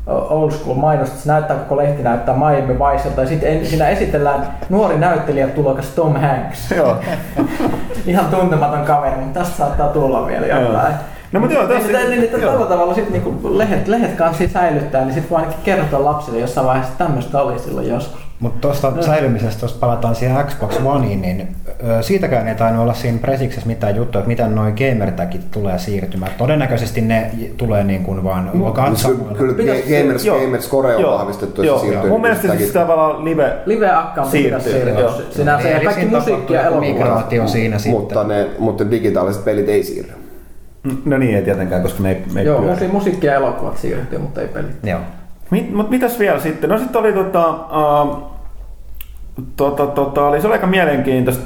old school mainosta, se näyttää koko lehti näyttää Miami Viceilta ja sitten en- siinä esitellään nuori näyttelijä tulokas Tom Hanks. Joo. [LAUGHS] Ihan tuntematon kaveri, mutta tästä saattaa tulla vielä jotain. No, mutta joo, tässä- niin, niin, niin, joo. tällä tavalla sit niinku lehdet, lehdet kanssa säilyttää, niin sitten voi ainakin kertoa lapsille jossain vaiheessa, että tämmöistä oli silloin joskus. Mutta tuosta säilymisestä, jos palataan siihen Xbox Oneiin, niin ö, siitäkään ei tainnut olla siinä presiksessä mitään juttua, että miten noin gamertagit tulee siirtymään. Todennäköisesti ne tulee niin kuin vaan Kyllä, katsomaan. kyllä Pitäis- Gamers, Joo. Gamers Core on Joo. vahvistettu, että se siirtyy. Mun mielestä siis tavallaan live... Live-accountti pitäisi Siirtyy, siirtyä. joo. Siinä se kaikki siinä musiikki ja. Migraatio siinä mutta, sitten. ne, mutta digitaaliset pelit ei siirry. No niin, ei tietenkään, koska ne ei, ne ei Joo, pyöri. musi- musiikki ja elokuvat siirtyy, mutta ei pelit. Joo. Mit, mut mitäs vielä sitten? No sitten oli tota, uh, tota, tota, oli se oli aika mielenkiintoista.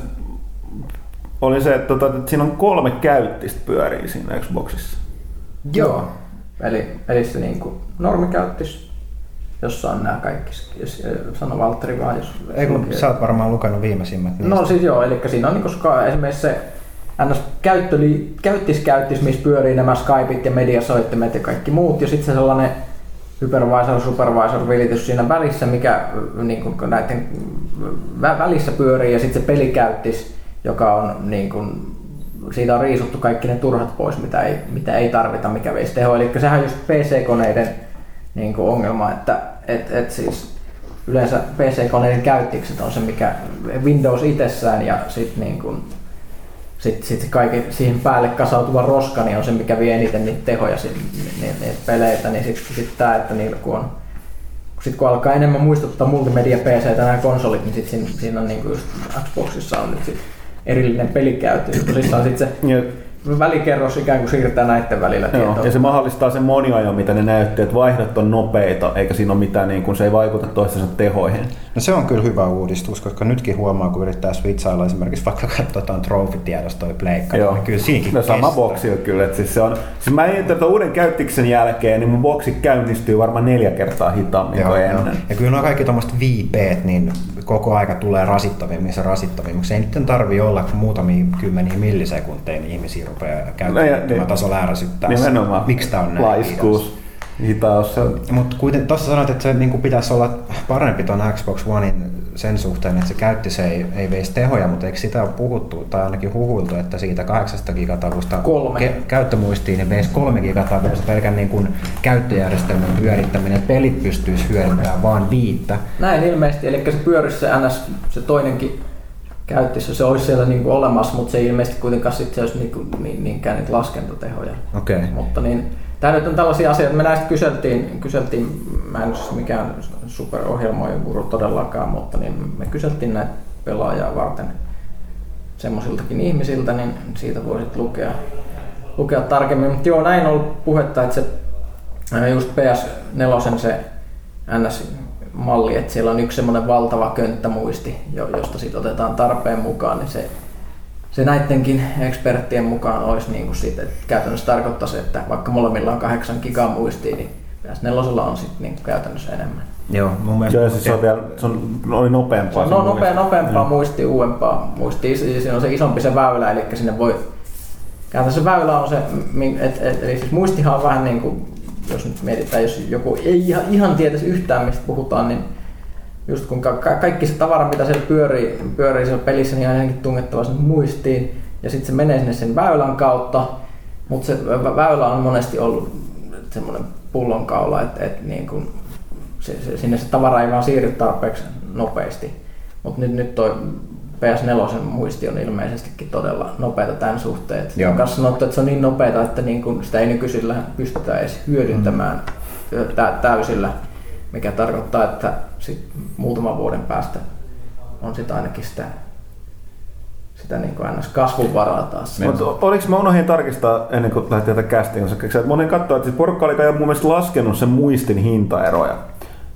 Oli se, että, tota, että siinä on kolme käyttistä pyörii siinä Xboxissa. Joo. Eli, eli se niin kuin normikäyttis, jossa on nämä kaikki, jos sano Valtteri vaan, jos... Ei kun sä oot varmaan lukenut viimeisimmät niistä. No siis joo, eli siinä on niin koska esimerkiksi se NS käyttöli, käyttis käyttis, missä pyörii nämä Skypeit ja mediasoittimet ja kaikki muut, ja sitten se sellainen hypervisor, supervisor vilitys siinä välissä, mikä niin kuin näiden vä- välissä pyörii, ja sitten se pelikäyttis, joka on niin kuin, siitä on riisuttu kaikki ne turhat pois, mitä ei, mitä ei tarvita, mikä veisi tehoa. Eli sehän on just PC-koneiden niin kuin ongelma, että et, et siis yleensä PC-koneiden käyttikset on se, mikä Windows itsessään ja sitten niin sit, sit se siihen päälle kasautuva roska niin on se, mikä vie eniten niitä tehoja, niitä, niitä peleitä, niin sitten sit tämä, että niillä kun on sitten kun alkaa enemmän muistuttaa multimedia PC nämä konsolit, niin sit siinä, siinä on niinku just Xboxissa on nyt sit erillinen pelikäyttö. Tosissaan sitten se välikerros ikään kuin siirtää näiden välillä joo, tietoa. ja se mahdollistaa sen moniajon, mitä ne näytti, että vaihdot on nopeita, eikä siinä ole mitään, niin kuin, se ei vaikuta toistensa tehoihin. No se on kyllä hyvä uudistus, koska nytkin huomaa, kun yrittää switchailla esimerkiksi vaikka katsotaan trophy-tiedosta toi pleikka, Joo. niin kyllä siinkin No sama kestää. boksi on kyllä. Että siis se on, siis mä en tätä uuden käyttiksen jälkeen, niin mun boksi käynnistyy varmaan neljä kertaa hitaammin Joo, kuin joo. ennen. Ja kyllä nuo kaikki tuommoiset viipeet, niin koko aika tulee rasittavimmiksi ja rasittavimmiksi. Ei nyt tarvi olla kuin muutamia kymmeniä millisekunteja, niin ihmisiä rupeaa No käyttämään niin. tasolla ärsyttää. Nimenomaan. Miksi tää on näin? Laiskuus, hitaus. Mutta kuitenkin tuossa sanoit, että se niin pitäisi olla parempi tuon Xbox Onein sen suhteen, että se käytti se ei, ei veisi tehoja, mutta eikö sitä ole puhuttu tai ainakin huhuiltu, että siitä 8 gigatavusta Kolme. ke- käyttömuistiin ne veisi 3 gigatavusta pelkän niin kuin käyttöjärjestelmän pyörittäminen, että pelit pystyisi hyödyntämään vaan viittä. Näin ilmeisesti, eli se pyörisi se NS, se toinenkin käyttössä, se olisi siellä niin kuin olemassa, mutta se ei ilmeisesti kuitenkaan sitten olisi niin, kuin, niin, niinkään niitä laskentatehoja. Okei. Mutta niin, Tämä nyt on tällaisia asioita, me näistä kyseltiin, kyseltiin mä en ole siis mikään superohjelmoija guru todellakaan, mutta niin me kyseltiin näitä pelaajaa varten semmoisiltakin ihmisiltä, niin siitä voisit lukea, lukea tarkemmin. Mutta joo, näin on ollut puhetta, että se ää, just PS4 se NS-malli, että siellä on yksi semmoinen valtava könttämuisti, jo- josta sitten otetaan tarpeen mukaan, niin se, se näidenkin eksperttien mukaan olisi niin kuin siitä, että käytännössä tarkoittaisi, että vaikka molemmilla on 8 gigaa muistia, niin PS4 on sitten niin käytännössä enemmän. Joo, mun mielestä... Joo, ja siis se on vielä, se on, oli Se nopeampaa. on se no, mun nopea, nopeampaa Joo. muistia, uudempaa muistia. Si- Siinä on se isompi se väylä, eli sinne voi... Käytännössä se väylä on se, et, et, eli siis muistihan on vähän niin kuin, jos nyt mietitään, jos joku ei ihan, ihan tietäisi yhtään mistä puhutaan, niin just kun ka- ka- kaikki se tavara, mitä siellä pyörii, pyörii siellä pelissä, niin on johonkin tungettava sinne muistiin, ja sitten se menee sinne sen väylän kautta, mutta se vä- väylä on monesti ollut semmoinen pullonkaula, että et niin kun se, se, sinne se tavara ei vaan siirry tarpeeksi nopeasti. Mutta nyt, nyt toi PS4 muisti on ilmeisestikin todella nopeata tämän suhteen. Et Joo. On sanottu, että se on niin nopeata, että niin kun sitä ei nykyisillä pystytä edes hyödyntämään mm. tä- täysillä, mikä tarkoittaa, että sit muutaman vuoden päästä on sitten ainakin sitä, sitä niin kuin ns. kasvuvaraa taas. Mutta oliko mä unohdin tarkistaa ennen kuin lähti tätä castingia, että mä unohdin katsoa, että siis porukka oli kai mun mielestä laskenut sen muistin hintaeroja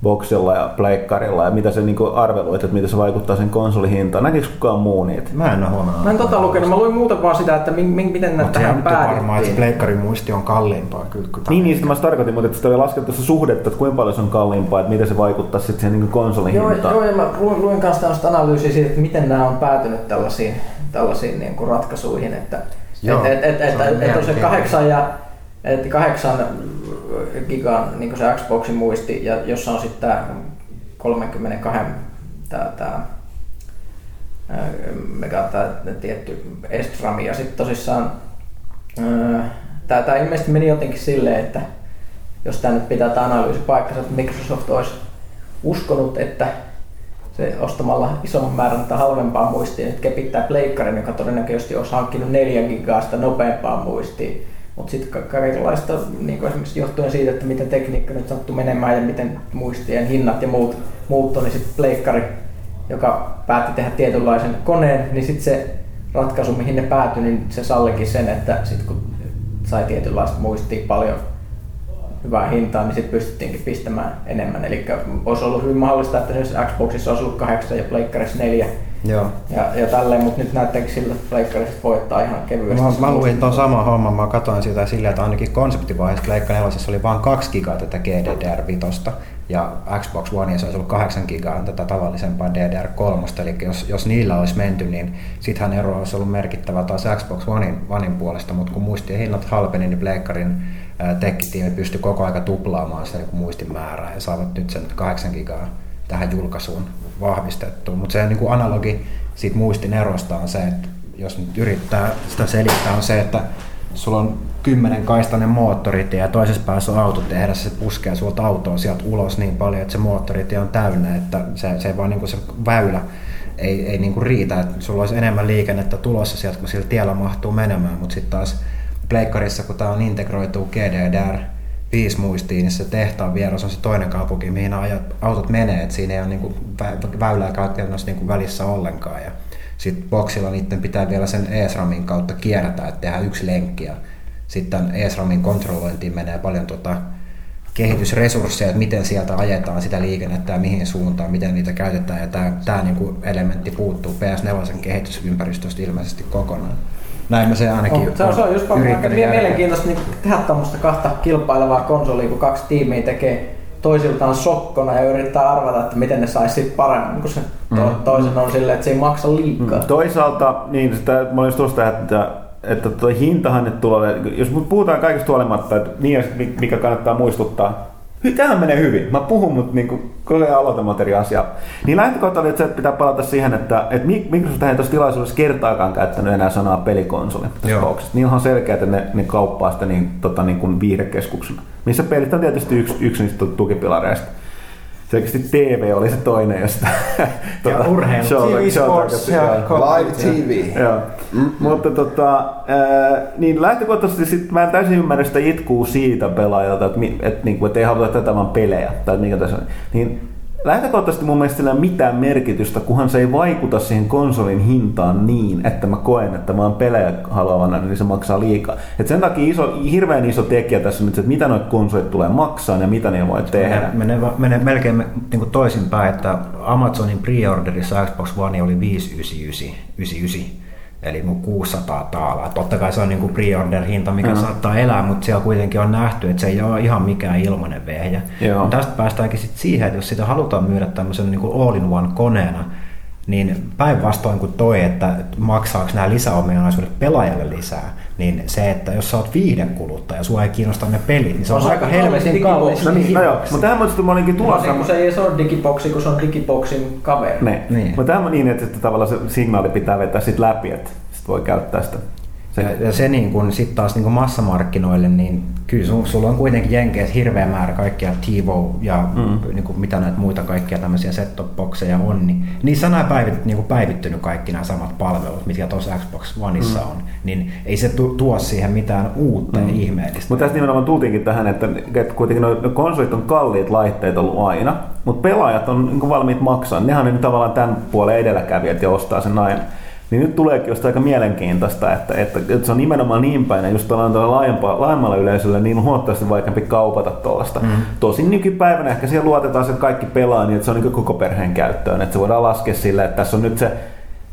boksilla ja pleikkarilla ja mitä se niinku arveloi, että mitä se vaikuttaa sen konsolihintaan. Näkikö kukaan muu niitä? Mä en ole huomannut. Mä en tota lukenut, mä luin muuta vaan sitä, että mi, mi, miten se tähän on nyt varmaan, että se päädyttiin. pleikkarin muisti on kalliimpaa kyllä kuin Niin, niin sitä mä tarkoitin, mutta että sitä oli laskettu se suhdetta, että kuinka paljon se on kalliimpaa, että miten se vaikuttaa sitten siihen niinku konsolin Joo, hintaan. joo, ja mä luin, luin kanssa tällaista analyysiä siitä, että miten nämä on päätynyt tällaisiin, tällaisiin niin kuin ratkaisuihin, että Joo, et, et, et, se on et, et on se mielenkiintoista. kahdeksan ja et kahdeksan gigan niin se Xboxin muisti, ja jossa on sitten tämä 32 tää, tää, ää, mega tää tietty SRAM, ja sitten tosissaan tämä, tämä ilmeisesti meni jotenkin silleen, että jos tämä nyt pitää tämä analyysi paikkansa, että Microsoft olisi uskonut, että se ostamalla isomman määrän tai halvempaa muistia, että kepittää pleikkarin, joka todennäköisesti olisi hankkinut 4 gigaa sitä nopeampaa muistia. Mutta sitten kaikenlaista, niin kuin esimerkiksi johtuen siitä, että miten tekniikka nyt sattuu menemään ja miten muistien hinnat ja muut muuttui, niin sitten pleikkari, joka päätti tehdä tietynlaisen koneen, niin sitten se ratkaisu, mihin ne päätyi, niin se sallikin sen, että sitten kun sai tietynlaista muistia paljon hyvää hintaa, niin sitten pystyttiinkin pistämään enemmän. Eli olisi ollut hyvin mahdollista, että esimerkiksi Xboxissa olisi ollut kahdeksan ja Pleikkarissa neljä Joo. ja, ja tälleen, mutta nyt näyttääkin siltä, että Pleikkarissa voittaa ihan kevyesti. Mä, mä luin ton saman homman, mä katsoin sitä silleen, että ainakin konseptivaiheessa Pleikka 4 oli vain 2 gigaa tätä GDDR5 ja Xbox One se olisi ollut 8 gigaa tätä tavallisempaa DDR3, eli jos, jos niillä olisi menty, niin sittenhän ero olisi ollut merkittävä taas Xbox Onein, Onein puolesta, mutta kun muistien hinnat halpeni, niin Pleikkarin tekkitiimi pystyi koko aika tuplaamaan sitä niin muistin määrää. Ja saavat nyt sen 8 gigaa tähän julkaisuun vahvistettua. Mutta se niin kuin analogi siitä muistin erosta on se, että jos nyt yrittää sitä selittää, on se, että sulla on kymmenen kaistainen moottoritie ja toisessa päässä on autotehdas, se puskee sulta autoa sieltä ulos niin paljon, että se moottoritie on täynnä, että se, se vaan niin kuin se väylä ei, ei niin kuin riitä, että sulla olisi enemmän liikennettä tulossa sieltä, kun sillä tiellä mahtuu menemään, mutta sitten taas pleikkarissa, kun tämä on integroitu GDDR 5 muistiin, niin se tehtaan vieras on se toinen kaupunki, mihin autot menee, että siinä ei ole kuin väylää käytännössä kuin välissä ollenkaan. Ja sitten boksilla niiden pitää vielä sen ESRAMin kautta kierrätä, että tehdään yksi lenkki. Ja sitten ESRAMin kontrollointiin menee paljon tota kehitysresursseja, että miten sieltä ajetaan sitä liikennettä ja mihin suuntaan, miten niitä käytetään. Ja tämä, niin kuin elementti puuttuu PS4 kehitysympäristöstä ilmeisesti kokonaan. Näin mä se ainakin on, se, on, se on just varmaan mielenkiintoista niin tehdä tämmöistä kahta kilpailevaa konsolia, kun kaksi tiimiä tekee toisiltaan sokkona ja yrittää arvata, että miten ne saisi siitä paremmin, kun se to- Mm. toisen on silleen, että se ei maksa liikaa. Mm. Toisaalta, niin sitä, mä olin tuosta, että, että tuo hintahan nyt tulee, jos puhutaan kaikesta huolimatta, että niin, mikä kannattaa muistuttaa, Tämähän menee hyvin. Mä puhun, mutta niin kuin, ajan aloitan eri asiaa. Niin lähtökohta oli, että se pitää palata siihen, että, että Mi- Microsoft ei tuossa tilaisuudessa kertaakaan käyttänyt enää sanaa pelikonsoli. Niillä on selkeä, että ne, ne kauppaa sitä niin, tota, niin kuin viihdekeskuksena. Missä pelit on tietysti yksi, yksi niistä tukipilareista. Selkeästi TV oli se toinen, josta Ja urheilu. show- TV show- Sports joo. ja Live TV. Joo. Mutta tota, ää, niin lähtökohtaisesti sit mä en täysin ymmärrä sitä itkuu siitä pelaajalta, että, et, niinku, et ei haluta tätä vaan pelejä. Tai mikä tässä on. Niin lähtökohtaisesti mun mielestä sillä ei mitään merkitystä, kunhan se ei vaikuta siihen konsolin hintaan niin, että mä koen, että mä oon pelejä haluavana, niin se maksaa liikaa. Et sen takia iso, hirveän iso tekijä tässä nyt että mitä noita konsolit tulee maksaa ja mitä ne voi tehdä. Menee, menee, menee melkein me- niin toisinpäin, että Amazonin preorderissa Xbox One oli 599, 99, eli kuin 600 taalaa. Totta kai se on niin preorder-hinta, mikä Joo. saattaa elää, mutta siellä kuitenkin on nähty, että se ei ole ihan mikään ilmainen vehjä. Joo. Tästä päästäänkin sit siihen, että jos sitä halutaan myydä tämmöisen niin kuin all-in-one koneena, niin päinvastoin kuin toi, että maksaako nämä lisäominaisuudet pelaajalle lisää, niin se, että jos sä oot viihdekuluttaja ja sua ei kiinnosta ne pelit, niin se on, On se aika helvetin kallis. No niin, no joo, digiboksi. mutta tähän muista mä olinkin tulossa. Kun se ei edes ole digiboksi, kun se on digiboksin kaveri. Ne. Niin. Mutta tämä on niin, että, että tavallaan se signaali pitää vetää sit läpi, että sit voi käyttää sitä. Se, Ja, se niin kun sit taas niin kun massamarkkinoille, niin kyllä su, sulla on kuitenkin Jenkeissä hirveä määrä kaikkia TiVo ja mm. niin kuin mitä näitä muita kaikkia tämmöisiä set on, niin niissä on päivit, niin kuin päivittynyt kaikki nämä samat palvelut, mitkä tuossa Xbox Oneissa mm. on, niin ei se tu, tuo siihen mitään uutta mm. ja ihmeellistä. Mutta tässä nimenomaan tultiinkin tähän, että, että kuitenkin nuo konsolit on kalliit laitteet ollut aina, mutta pelaajat on niin valmiit maksaa. Nehän on nyt tavallaan tämän puolen edelläkävijät ja ostaa sen aina. Niin nyt tuleekin just aika mielenkiintoista, että, että, että se on nimenomaan niin päin, ja just tällä laajempaa, laajemmalla yleisöllä niin on huomattavasti vaikeampi kaupata tuollaista. Mm. Tosin nykypäivänä ehkä siihen luotetaan se, että kaikki pelaa niin, että se on niin koko perheen käyttöön. Että se voidaan laskea sillä, että tässä on nyt se,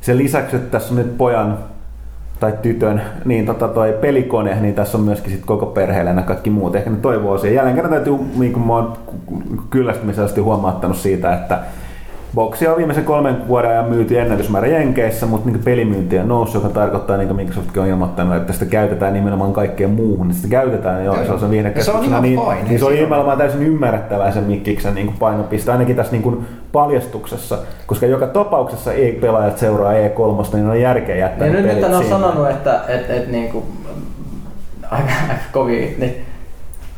se lisäksi, että tässä on nyt pojan tai tytön, niin tota toi pelikone, niin tässä on myöskin sit koko perheelle nämä kaikki muut. Ehkä ne toivoo siihen. Jälleen kerran täytyy, niin kuin mä oon kyllästymisellisesti huomauttanut siitä, että Boksia on viimeisen kolmen vuoden ajan myyty ennätysmäärä Jenkeissä, mutta niin pelimyynti on noussut, joka tarkoittaa, niin kuin Microsoftkin on ilmoittanut, että sitä käytetään nimenomaan kaikkeen muuhun. Niin sitä käytetään jo, se on se viihdekeskuksena. Ja se on ihan Niin, fine, niin se on ei se nimenomaan täysin ymmärrettävää sen Mikkiksen niin kuin painopiste, ainakin tässä niin kuin paljastuksessa. Koska joka tapauksessa ei pelaajat seuraa E3, niin on järkeä jättää Ja nyt, pelit nyt on sinne. sanonut, että et, et, niinku, aika, aika kovin, niin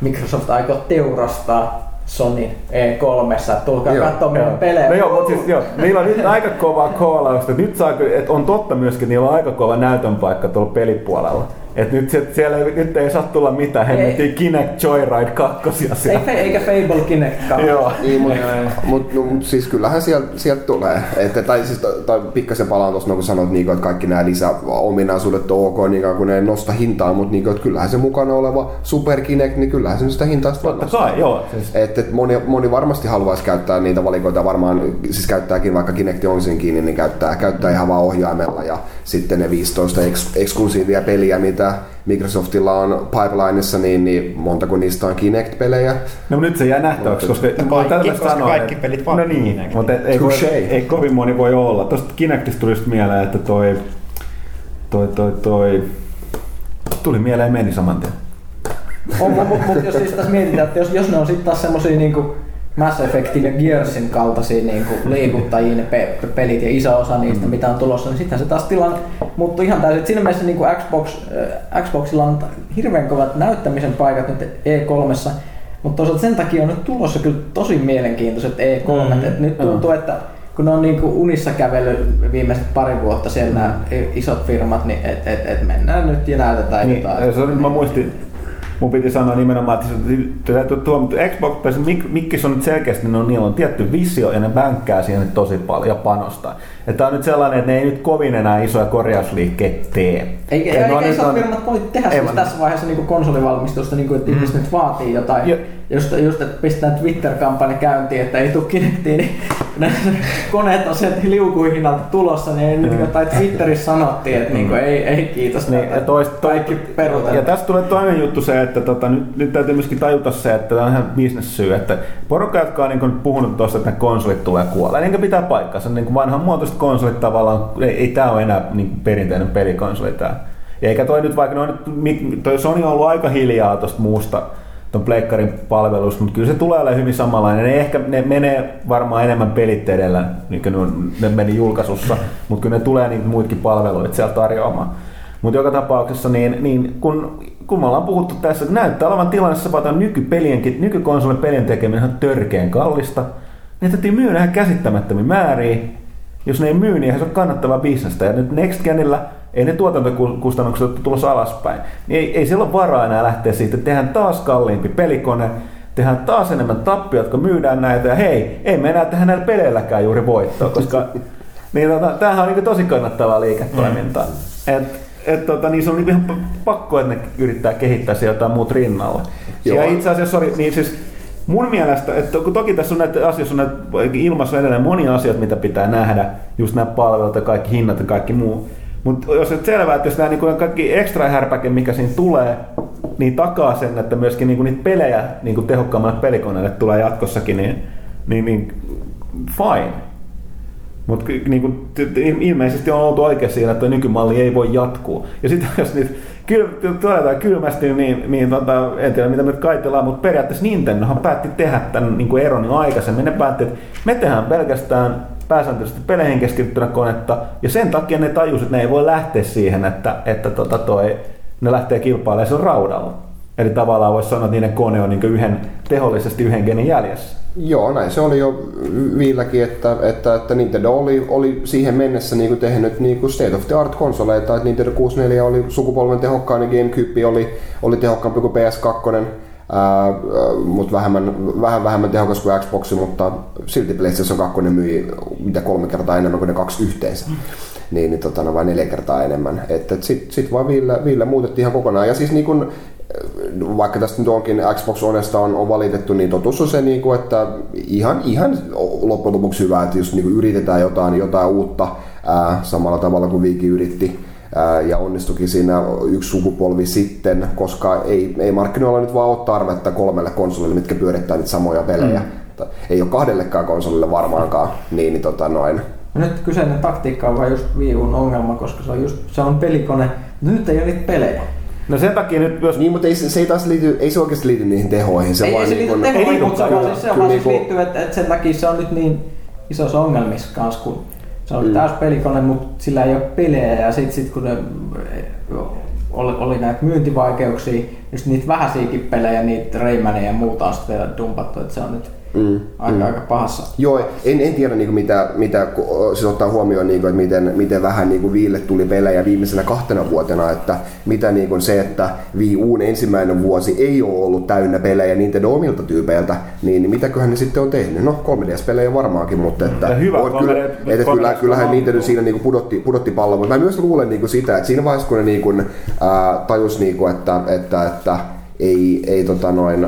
Microsoft aikoo teurastaa Sony E3, että tulkaa Joo, katsoa meidän Joo. pelejä. No joo, mutta siis joo, niillä on nyt aika kova koolausta. Nyt saa, että on totta myöskin, että niillä on aika kova näytön paikka tuolla pelipuolella. Et nyt se- siellä ei, nyt ei saa tulla mitään hemmettiin Kinect Joyride kakkosia Ei, siellä. fe- eikä Fable Kinect Joo. Niin, mutta mut, no, mut siis kyllähän sieltä sielt tulee. Että, tai siis tai pikkasen palaan tuossa, no, kun sanoit, niin, että kaikki nämä lisäominaisuudet on ok, niin kun ne ei nosta hintaa, mutta niin, että kyllähän se mukana oleva Super Kinect, niin kyllähän se sitä hintaa sitten Totta kai, joo. Siis, et, et moni, moni, varmasti haluaisi käyttää niitä valikoita, varmaan siis käyttääkin vaikka Kinect on sen kiinni, niin käyttää, käyttää ihan vaan ohjaimella ja sitten ne 15 eks, eksklusiivia peliä, mitä Microsoftilla on pipelineissa, niin, niin montako niistä on Kinect-pelejä. no nyt se jää nähtäväksi, koska Kaikki, koska sanoa, kaikki että- pelit vaan No niin, mutta ei, Touché. ei, kovin moni voi olla. Tuosta Kinectista tuli just mieleen, että toi, toi, toi, toi, tuli mieleen meni saman tien. On, mutta mut, mut jos siis tässä mietitään, että jos, jos ne on sitten taas semmosia niinku Mass Effectin ja Gearsin kaltaisia niinku liikuttajia ne pe- pe- pelit ja iso osa niistä, mm. mitä on tulossa, niin sittenhän se taas tilanne muuttuu ihan täysin. Siinä mielessä niinku Xbox, äh, Xboxilla on hirveän kovat näyttämisen paikat nyt E3, mutta toisaalta sen takia on nyt tulossa kyllä tosi mielenkiintoiset E3. Mm. Et nyt tuntuu, että kun ne on niinku unissa kävellyt viimeiset pari vuotta siellä nämä isot firmat, niin et, et, et mennään nyt ja näytetään Niin, jotain. se on, mä muistin, mun piti sanoa nimenomaan, että se- täytyy tuo, mutta Xbox, tai se Mik- Mikkis on nyt selkeästi, ne on, niillä on tietty visio ja ne bänkkää siihen nyt tosi paljon ja panostaa. Että tää on nyt sellainen, että ne ei nyt kovin enää isoja korjausliikkeet tee. Eikä, Et ne eikä isot on- firmat voi tehdä Ei siis tässä vaiheessa niin konsolivalmistusta, niin kuin, että ihmiset nyt vaatii jotain. Jo. Just, just, että pistetään Twitter-kampanja käyntiin, että ei tule Kinectiin, niin koneet on sieltä liukuhinnalta tulossa, niin nyt jotain Twitterissä sanottiin, että niin kuin, ei, ei kiitos. Niin, ja toista, Kaikki peruutetaan. Ja tästä tulee toinen juttu se, että tota, nyt, nyt täytyy myöskin tajuta se, että tämä on ihan bisnessyy, että porukka, jotka on niin kuin puhunut tuosta, että konsolit tulee kuolla, niin pitää paikkansa. Niin vanhan muotoiset konsolit tavallaan, ei, ei tämä ole enää niin kuin perinteinen pelikonsoli tämä. Ja eikä toi nyt vaikka, no, toi Sony on ollut aika hiljaa tuosta muusta tuon Pleikkarin palvelusta, mutta kyllä se tulee olemaan hyvin samanlainen. Ne, ehkä, ne menee varmaan enemmän pelit edellä, niin kuin ne- ne meni julkaisussa, mutta kyllä ne tulee niitä muitakin palveluita siellä tarjoamaan. Mutta joka tapauksessa, niin, niin kun, kun me ollaan puhuttu tässä, että näyttää olevan tilanne, että nykypelienkin, nykykonsolin pelien tekeminen on törkeen kallista, ne täytyy myydä ihan käsittämättömiä määriä. Jos ne ei myy, niin eihän se ole kannattavaa bisnestä. Ja nyt Next Genillä ei ne tuotantokustannukset ole tulossa alaspäin. Niin ei, ei siellä ole varaa enää lähteä siitä, että tehdään taas kalliimpi pelikone, tehdään taas enemmän tappia, jotka myydään näitä, ja hei, ei me enää tehdä näillä peleilläkään juuri voittoa, koska [LAUGHS] niin, tota, tämähän on niin tosi kannattavaa liiketoimintaa. Mm. Et, et, tota, niin se on niin ihan pakko, että ne yrittää kehittää siellä jotain muut rinnalla. Joo. Ja itse asiassa, sorry, niin siis mun mielestä, että kun toki tässä on näitä asioissa on näitä ilmassa edelleen monia asioita, mitä pitää nähdä, just nämä palvelut ja kaikki hinnat ja kaikki muu. Mutta jos et selvää, että jos nämä niin kaikki extra härpäke, mikä siinä tulee, niin takaa sen, että myöskin niin niitä pelejä niin tehokkaammalle pelikoneelle tulee jatkossakin, niin, niin, niin fine. Mutta niin ilmeisesti on oltu oikein siinä, että nykymalli ei voi jatkuu. Ja sitten [LAUGHS] jos nyt kyl, todetaan kylmästi, niin, niin tota, en tiedä mitä me nyt kaitellaan, mutta periaatteessa Nintendohan päätti tehdä tämän niin kuin eron jo aikaisemmin. Ne päätti, että me tehdään pelkästään pääsääntöisesti peleihin keskittynä konetta, ja sen takia ne tajusivat, että ne ei voi lähteä siihen, että, että tota toi, ne lähtee kilpailemaan sen raudalla. Eli tavallaan voisi sanoa, että niiden kone on niin yhden, tehollisesti yhden genin jäljessä. Joo, näin se oli jo viilläkin, että, että, että Nintendo oli, oli siihen mennessä niin kuin tehnyt niin kuin state of the art konsoleita, että Nintendo 64 oli sukupolven tehokkain, GameCube oli, oli tehokkaampi kuin PS2, mutta vähemmän, vähän vähemmän tehokas kuin Xbox, mutta silti PlayStation 2 myi mitä kolme kertaa enemmän kuin ne kaksi yhteensä. Mm. Niin, niin tota, no, vain neljä kertaa enemmän. Että sit, sit vaan viillä, viillä muutettiin ihan kokonaan. Ja siis niin kun, vaikka tästä nyt onkin Xbox Onesta on, on valitettu, niin totuus on se, niin kuin, että ihan, ihan loppujen lopuksi hyvä, että jos niin kuin yritetään jotain, jotain uutta ää, samalla tavalla kuin Viiki yritti ää, ja onnistukin siinä yksi sukupolvi sitten, koska ei, ei markkinoilla nyt vaan ole tarvetta kolmelle konsolille, mitkä pyörittää niitä samoja pelejä. Mm. Ei ole kahdellekaan konsolille varmaankaan, niin, niin tota noin. No nyt kyseinen taktiikka on vain just Wii ongelma, koska se on, just, se on pelikone, nyt ei ole niitä pelejä. No sen takia nyt myös... Niin, mutta ei, se ei taas liity, ei se oikeasti liity niihin tehoihin. Se ei, vaan ei se niin liity kun, tehoihin, ei, mutta se, kyllä, vaan, siis, se kyllä vaan siis niinku- liittyy, että, että sen takia se on nyt niin isossa ongelmissa kanssa, kun se on mm. täys pelikone, mutta sillä ei ole pelejä ja sitten sit kun ne, oli, oli näitä myyntivaikeuksia, just niitä vähäisiäkin pelejä, niitä Raymaneja ja muuta on sitten vielä dumpattu, että se on nyt Mm, aika, mm. aika pahassa. Joo, en, en tiedä niin kuin mitä, mitä siis ottaa huomioon, niin kuin, että miten, miten vähän niin kuin Viille tuli pelejä viimeisenä kahtena vuotena, että mitä niin kuin se, että Wii Uun ensimmäinen vuosi ei ole ollut täynnä pelejä Nintendo omilta tyypeiltä, niin, niin mitäköhän ne sitten on tehnyt? No 3DS-pelejä varmaankin, mutta että, hyvä, on, kyllä, että, että kyllä, kyllähän Nintendo siinä niin kuin pudotti, pudotti palloa, mutta mä myös luulen niin kuin sitä, että siinä vaiheessa kun ne niin kuin, ää, tajus, niin kuin, että, että, että ei, ei tota noin,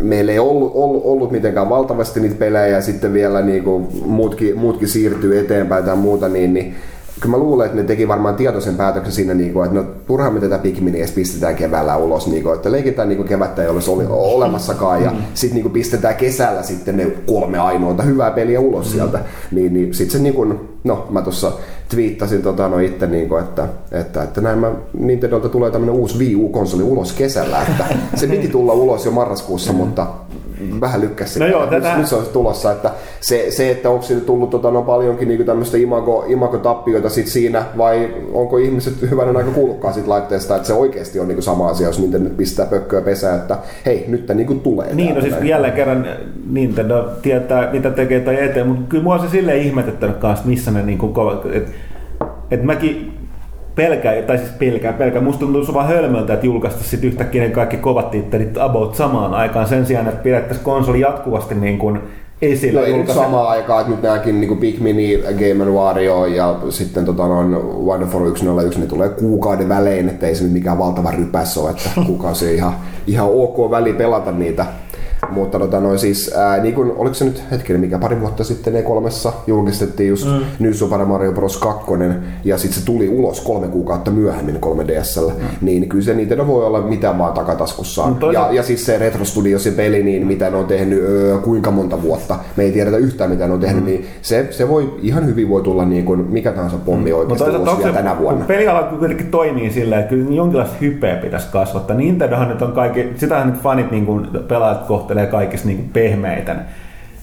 meillä ei ollut, ollut, ollut mitenkään valtavasti niitä pelejä ja sitten vielä niin kuin muutkin, muutkin siirtyy eteenpäin tai muuta, niin, niin kyllä mä luulen, että ne teki varmaan tietoisen päätöksen siinä, niin kuin, että no turhaan me tätä Pikminia edes pistetään keväällä ulos, niin kuin, että leikitään niin kuin kevättä ei olisi oli, olemassakaan ja mm. sitten niin pistetään kesällä sitten ne kolme ainoata hyvää peliä ulos mm. sieltä, niin, niin sitten se niin kuin, no mä tuossa twiittasin tota, no itse, niin kuin, että, että, että näin mä Nintendolta tulee tämmöinen uusi Wii U-konsoli ulos kesällä, että se piti tulla ulos jo marraskuussa, mm. mutta vähän lykkäsi no joo, tätä... nyt, nyt, se on tulossa, että se, se että onko siitä tullut tota, no, paljonkin niin tämmöistä imago, imago-tappioita sit siinä, vai onko ihmiset [LAUGHS] hyvänen aika kuullutkaan siitä laitteesta, että se oikeasti on niin sama asia, jos Nintendo nyt pistää pökköä pesää, että hei, nyt tämä niin tulee. Niin, no siis näin. jälleen kerran Nintendo tietää, mitä tekee tai eteen, mutta kyllä mua on se silleen ihmetettänyt kanssa, missä ne niin kuin, että et mäkin pelkää, tai siis pelkää, pelkää. Musta tuntuu vaan hölmöltä, että julkaista sitten yhtäkkiä ne kaikki kovat tittelit about samaan aikaan sen sijaan, että pidettäisiin konsoli jatkuvasti niin kuin esillä. No ei nyt samaan aikaan, että nyt nämäkin niin Big Mini, Game Wario ja sitten tota noin Wonderful 101, ne tulee kuukauden välein, ettei se nyt mikään valtava rypäs ole, että kuukausi ihan, ihan ok väli pelata niitä mutta tota, noin siis, ää, niin kun, oliko se nyt hetkinen, mikä pari vuotta sitten E3 julkistettiin just mm. New Super Mario Bros. 2, ja sitten se tuli ulos kolme kuukautta myöhemmin 3DSllä, mm. niin kyllä se niitä voi olla mitä vaan takataskussaan. Mm, ja, ja siis se Retro se peli, niin mitä ne on tehnyt öö, kuinka monta vuotta, me ei tiedetä yhtään mitä ne on tehnyt, mm. niin se, se voi ihan hyvin voi tulla niin kuin mikä tahansa pommi mm. oikeasti ulos vielä tänä vuonna. Peliala kuitenkin toimii silleen, että kyllä jonkinlaista hypeä pitäisi kasvattaa. Nintendohan nyt on kaikki, sitähän nyt fanit niin kuin pelaajat kohtelee kaikista niin pehmeitä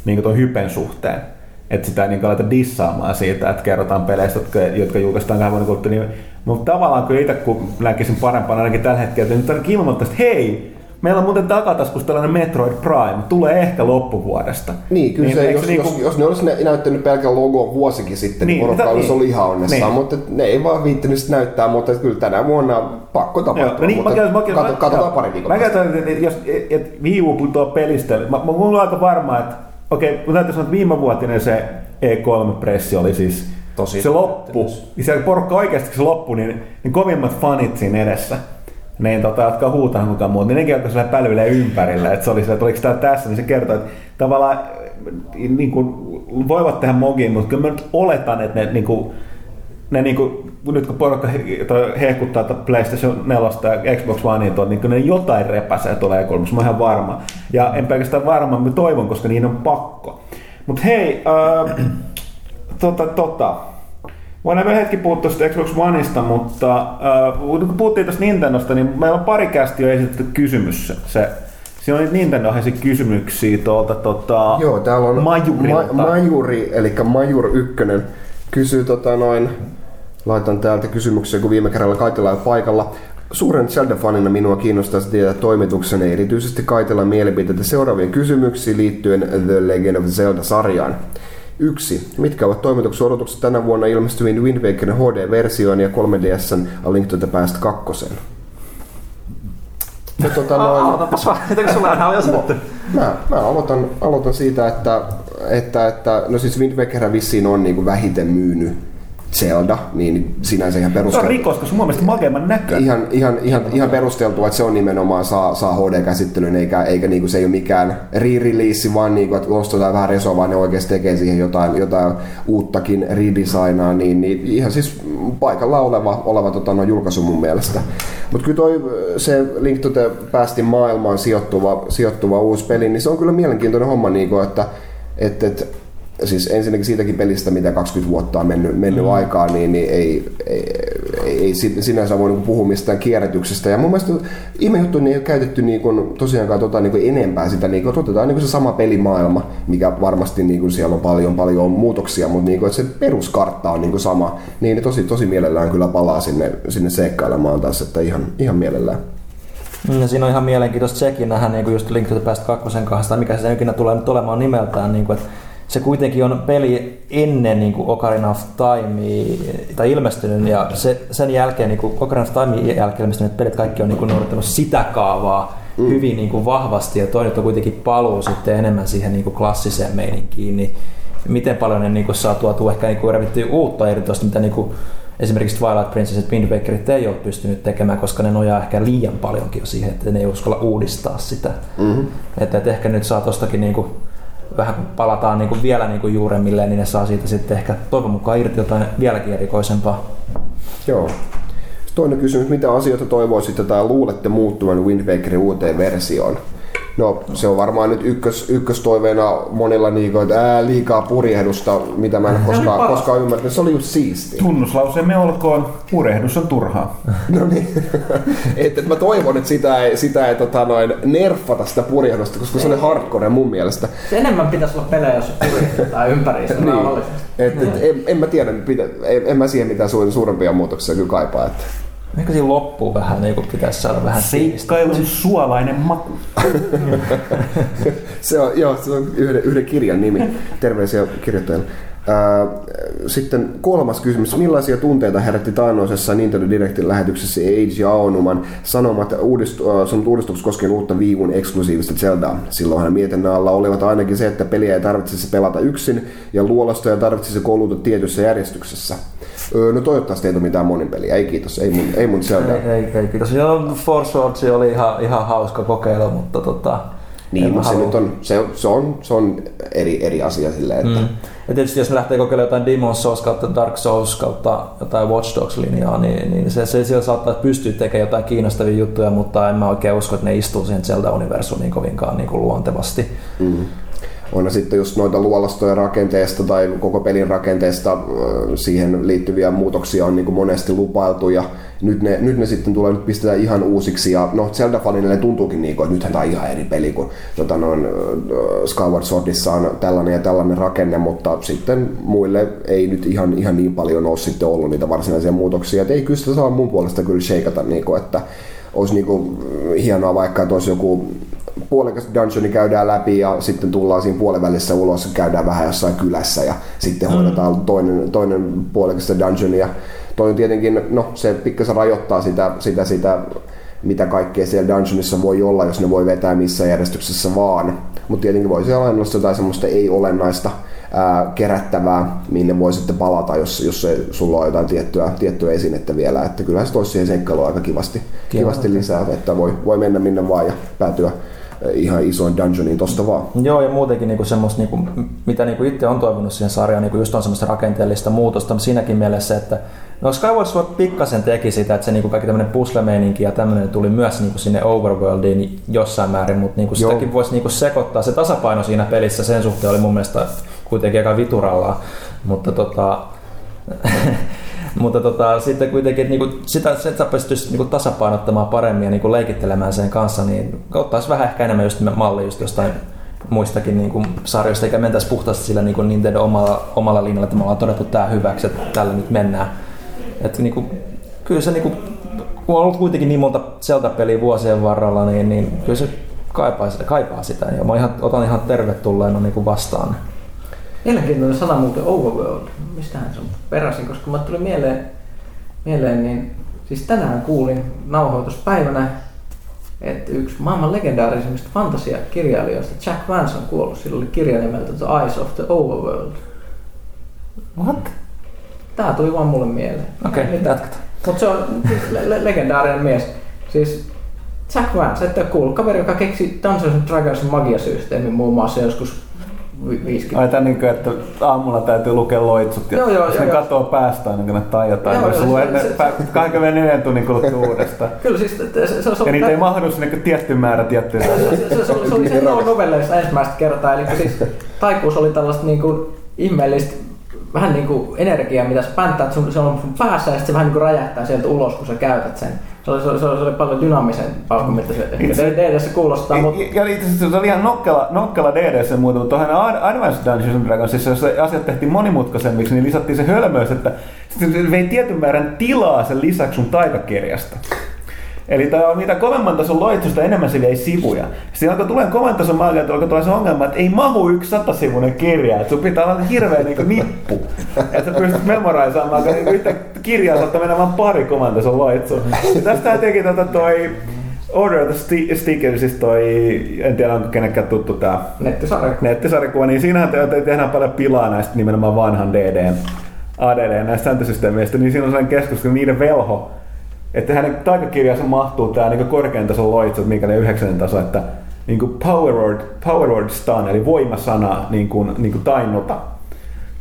niin kuin hypen suhteen. Että sitä ei niin aleta dissaamaan siitä, että kerrotaan peleistä, jotka, jotka julkaistaan kahden vuoden kuluttua. Niin, mutta tavallaan kyllä itse, kun näkisin parempana ainakin tällä hetkellä, että nyt ainakin ilmoittaa, että hei, meillä on muuten takataskussa tällainen Metroid Prime, tulee ehkä loppuvuodesta. Niin, kyllä se, eikö jos, niinku- jos, jos, ne olisi näyttänyt pelkän logon vuosikin sitten, niin, Niin, porukka olisi niin. ollut ihan onnessaan, Niin. mutta ne ei vaan viittinyt sitä näyttää, mutta kyllä tänä vuonna pakko tapahtua, no niin, mutta mä, käyn- mä, mä, katsotaan pari viikon Mä käytän, että jos et, Wii U putoaa pelistä, mä, mä, mä olen aika varma, että okei, mun täytyy sanoa, että viimevuotinen se E3-pressi oli siis Tosi se loppu. Ja siellä porukka oikeasti se loppu, niin, niin kovimmat fanit siinä edessä. Niin, tota, jotka huutaa kukaan muuta, niin nekin alkoi sillä pälyilee ympärillä, että se oli se, että oliko tämä tässä, niin se kertoo, että tavallaan niin kuin, voivat tehdä mogiin, mutta kyllä mä nyt oletan, että ne, niin kuin, ne niin kuin, nyt kun porukka hehkuttaa tätä PlayStation 4 ja Xbox Onea tuon, niin kyllä ne jotain repäsee tulee kolmessa, mä oon ihan varma. Ja en pelkästään varma, mä toivon, koska niin on pakko. Mutta hei, äh, [CLEARS THROAT] tota, tota. Voidaan vielä hetki puhua tuosta Xbox Oneista, mutta äh, kun puhuttiin tuosta Nintendosta, niin meillä on pari kästi jo esitetty kysymys. Se, siinä oli Nintendo kysymyksiä tuolta tota, Joo, täällä on Majurilta. Ma- Majuri, eli Majur ykkönen, kysyy tota noin, laitan täältä kysymyksen, kun viime kerralla Kaitila oli paikalla. Suuren Zelda-fanina minua kiinnostaisi tietää toimituksenne erityisesti Kaitilan mielipiteitä seuraaviin kysymyksiin liittyen The Legend of Zelda-sarjaan. Yksi. Mitkä ovat toimituksen odotukset tänä vuonna ilmestyviin Wind Wakerin HD-versioon ja 3DSn A Link to the Past 2? Ja tota noin, Aloitapas vaan, eikö sulla enää ole jo sanottu? Mä, mä aloitan, aloitan siitä, että, että, että no siis Wind Waker vissiin on niin vähiten myynyt Zelda, niin sinänsä ihan Se on perusteltu. rikos, koska mun mielestä makeimman näkö. Ihan, ihan, ihan, ihan perusteltua, että se on nimenomaan saa, saa HD-käsittelyn, eikä, eikä niinku, se ei ole mikään re-release, vaan niinku, että nostetaan vähän resoa, vaan ne oikeasti tekee siihen jotain, jotain uuttakin redesignaa, niin, niin ihan siis paikalla oleva, oleva tota, no, julkaisu mun mielestä. Mutta kyllä toi, se Link to the Pastin maailmaan sijoittuva, sijoittuva uusi peli, niin se on kyllä mielenkiintoinen homma, niinku, että et, et, siis ensinnäkin siitäkin pelistä, mitä 20 vuotta on mennyt, mennyt mm. aikaa, niin, niin ei, ei, ei, ei sin- sinänsä voi niinku puhua mistään kierrätyksestä. Ja mun mielestä ihme juttu, niin ei ole käytetty niinku, tosiaankaan tota, niinku enempää sitä, niinku, että otetaan niinku se sama pelimaailma, mikä varmasti niinku, siellä on paljon, paljon muutoksia, mutta niinku, että se peruskartta on niinku sama, niin ne tosi, tosi mielellään kyllä palaa sinne, sinne seikkailemaan taas, että ihan, ihan mielellään. Ja siinä on ihan mielenkiintoista sekin nähdä niin kuin just Link to the Past 2 kanssa, tai mikä se ikinä tulee nyt olemaan nimeltään, niin kuin, että se kuitenkin on peli ennen niin kuin Ocarina of Time tai ilmestynyt ja se, sen jälkeen niin kuin Ocarina of Time jälkeen ilmestyneet pelit kaikki on niin kuin noudattanut sitä kaavaa mm. hyvin niin kuin vahvasti ja toinen on kuitenkin paluu sitten enemmän siihen niin kuin klassiseen meininkiin, niin miten paljon ne niin kuin saa tuotua ehkä niin kuin revittyä uutta erityisesti mitä niin kuin esimerkiksi Twilight Princess ja Wind Wakerit ei ole pystynyt tekemään, koska ne nojaa ehkä liian paljonkin jo siihen, että ne ei uskalla uudistaa sitä. Mm-hmm. Että, että ehkä nyt saa tostakin niinku, vähän kun palataan niinku vielä niinku juuremmilleen, niin ne saa siitä sitten ehkä toivon mukaan irti jotain vieläkin erikoisempaa. Joo. Toinen kysymys, mitä asioita toivoisitte tai luulette muuttuvan Wind Wakerin uuteen versioon? No se on varmaan nyt ykkös, ykköstoiveena monilla niin että ää, liikaa purjehdusta, mitä mä en koskaan, koskaan ymmärtänyt. Se oli just siisti. Tunnuslauseemme olkoon, purehdus on turhaa. No niin. [LAUGHS] että mä toivon, että sitä ei, sitä ei tota, noin, nerfata sitä purjehdusta, koska se oli hardcore mun mielestä. Se enemmän pitäisi olla pelejä, jos purjehdetaan [LAUGHS] ympäri sitä Niin. Et, et, en, en, mä tiedä, pitä, en, en mä siihen mitään su- suurempia muutoksia kyllä kaipaa. Että. Ehkä siinä loppuun vähän niin kuin pitäisi saada vähän. Seikkailun suolainen maku. [LAUGHS] Se on, joo, se on yhden, yhden kirjan nimi. Terveisiä kirjoittajalle. Sitten kolmas kysymys. Millaisia tunteita herätti taannoisessa Nintendo Directin lähetyksessä ja Aonuman sanomat uudistu, sanot uudistukset koskien uutta Wii U:n eksklusiivista Zeldaa? Silloinhan mietinnän alla olivat ainakin se, että peliä ei tarvitsisi pelata yksin ja luolastoja tarvitsisi kouluta tietyssä järjestyksessä. Öö, no toivottavasti ei tule mitään monin peliä. Ei kiitos, ei mun, ei mun Zeldaa. Ei, ei, ei, kiitos. Joo, Force Swords oli ihan, ihan hauska kokeilu, mutta tota, Niin, mutta se, nyt on, se, se, on, se on eri, eri asia silleen, että Mm. Ja tietysti jos ne lähtee kokeilemaan jotain Demon's Souls kautta Dark Souls kautta jotain Watch Dogs-linjaa, niin, niin se, se siellä saattaa pystyä tekemään jotain kiinnostavia juttuja, mutta en mä oikein usko, että ne istuu siihen Zelda-universumiin kovinkaan niin kuin luontevasti. Mm. On sitten just noita luolastojen rakenteesta tai koko pelin rakenteesta siihen liittyviä muutoksia on niin kuin monesti lupailtu ja nyt ne, nyt ne sitten tulee nyt pistetään ihan uusiksi ja no Zelda-fanille tuntuukin niin kuin, että nythän tämä on ihan eri peli kuin tota noin, Skyward Swordissa on tällainen ja tällainen rakenne, mutta sitten muille ei nyt ihan, ihan niin paljon ole sitten ollut niitä varsinaisia muutoksia. Et ei kyllä sitä saa mun puolesta kyllä shakeata, niin kuin, että olisi niinku hienoa vaikka, että olisi joku puolikas dungeoni käydään läpi ja sitten tullaan siinä puolen välissä ulos ja käydään vähän jossain kylässä ja sitten mm. hoidetaan toinen, toinen puolikas dungeonia. Toi on tietenkin, no se pikkasen rajoittaa sitä, sitä, sitä mitä kaikkea siellä dungeonissa voi olla, jos ne voi vetää missä järjestyksessä vaan. Mutta tietenkin voisi olla jotain semmoista ei-olennaista ää, kerättävää, minne voi sitten palata, jos, jos se, sulla on jotain tiettyä, tiettyä esinettä vielä. Että kyllä se toisi siihen seikkailuun aika kivasti, kivasti lisää, että voi, voi mennä minne vaan ja päätyä ihan isoin dungeoniin tosta vaan. Joo, ja muutenkin niinku semmoista, niinku, mitä niinku itse on toivonut siihen sarjaan, niinku just on semmoista rakenteellista muutosta siinäkin mielessä, että No Skyward Sword pikkasen teki sitä, että se niinku kaikki tämmöinen puzzle ja tämmöinen tuli myös niinku sinne overworldiin jossain määrin, mutta niinku sitäkin voisi niinku sekoittaa. Se tasapaino siinä pelissä sen suhteen oli mun mielestä kuitenkin aika vituralla, mutta tota, [LAUGHS] mutta tota, sitten kuitenkin, että niinku, sitä, sitä pystyisi niinku tasapainottamaan paremmin ja niinku leikittelemään sen kanssa, niin ottaisi vähän ehkä enemmän just malli just jostain muistakin niin kuin sarjoista, eikä mentäisi puhtaasti sillä niin kuin Nintendo omalla, omalla linjalla, että me ollaan todettu tämä hyväksi, että tällä nyt mennään. Että niin kuin, kyllä se, niin kuin, kun on ollut kuitenkin niin monta Zelda-peliä vuosien varrella, niin, niin kyllä se kaipaa, kaipaa sitä. Ja mä ihan, otan ihan tervetulleena niin kuin vastaan. Mielenkiintoinen sana muuten Overworld. Mistähän se on peräisin, koska mä tuli mieleen, mieleen niin siis tänään kuulin nauhoituspäivänä, että yksi maailman legendaarisimmista fantasiakirjailijoista, Jack Vance on kuollut. Sillä oli kirja nimeltä The Eyes of the Overworld. What? Tää tuli vaan mulle mieleen. Okei, okay, jatketaan. Mutta se on siis le- legendaarinen mies. Siis Jack Vance, ette ole kuullut. Kaveri, joka keksi Dungeons and Dragonsin magiasysteemin muun muassa joskus 50. Ai tämän niin kuin, että aamulla täytyy lukea loitsut ja joo, joo, jos ne katoo päästä aina kun ne tai jotain, joo, jos lue ne 24 tunnin kuluttua uudestaan. Kyllä siis se, se, se, Ja niitä ei mahdu sinne tietty määrä tiettyä. Se, se, se, se, oli se novelleissa ensimmäistä kertaa, eli siis taikuus oli tällaista niin kuin ihmeellistä vähän niin kuin energiaa, mitä sä pänttäät sun, se on sun päässä ja sitten se vähän niin kuin räjähtää sieltä ulos, kun sä käytät sen. Se oli, se oli, se oli, se oli paljon dynaamisen paukku, mitä se DDS kuulostaa. Mutta... Ja itse asiassa se oli ihan nokkela, nokkela DDS muuta, mutta tuohon Advanced Dungeons and Dragonsissa, jos asiat tehtiin monimutkaisemmiksi, niin lisättiin se hölmöys, että se vei tietyn määrän tilaa sen lisäksi sun taikakirjasta. Eli tämä on mitä kovemman tason loitsusta, enemmän se vei sivuja. Sitten alkoi tulee kovan tason maailma, että alkoi tulla se ongelma, että ei mahu yksi satasivuinen kirja. Että sun pitää olla hirveä niin nippu. Että sä pystyt memoraisemaan, että niin yhtä kirjaa saattaa mennä vain pari kovan tason loitsua. Tästä teki tätä toi Order of the Sticker, siis toi, en tiedä onko kenenkään tuttu tää nettisarjakuva. nettisarjakuva, niin siinähän te, te tehdään paljon pilaa näistä nimenomaan vanhan DDn, ADD näistä sääntösysteemeistä, niin siinä on sellainen keskustelu, niiden velho että hänen taikakirjansa mahtuu tämä niin korkean tason loitsu, mikä on yhdeksännen taso, että niin kuin power, word, power word stun, eli voimasana niin kuin, niin kuin tainnota,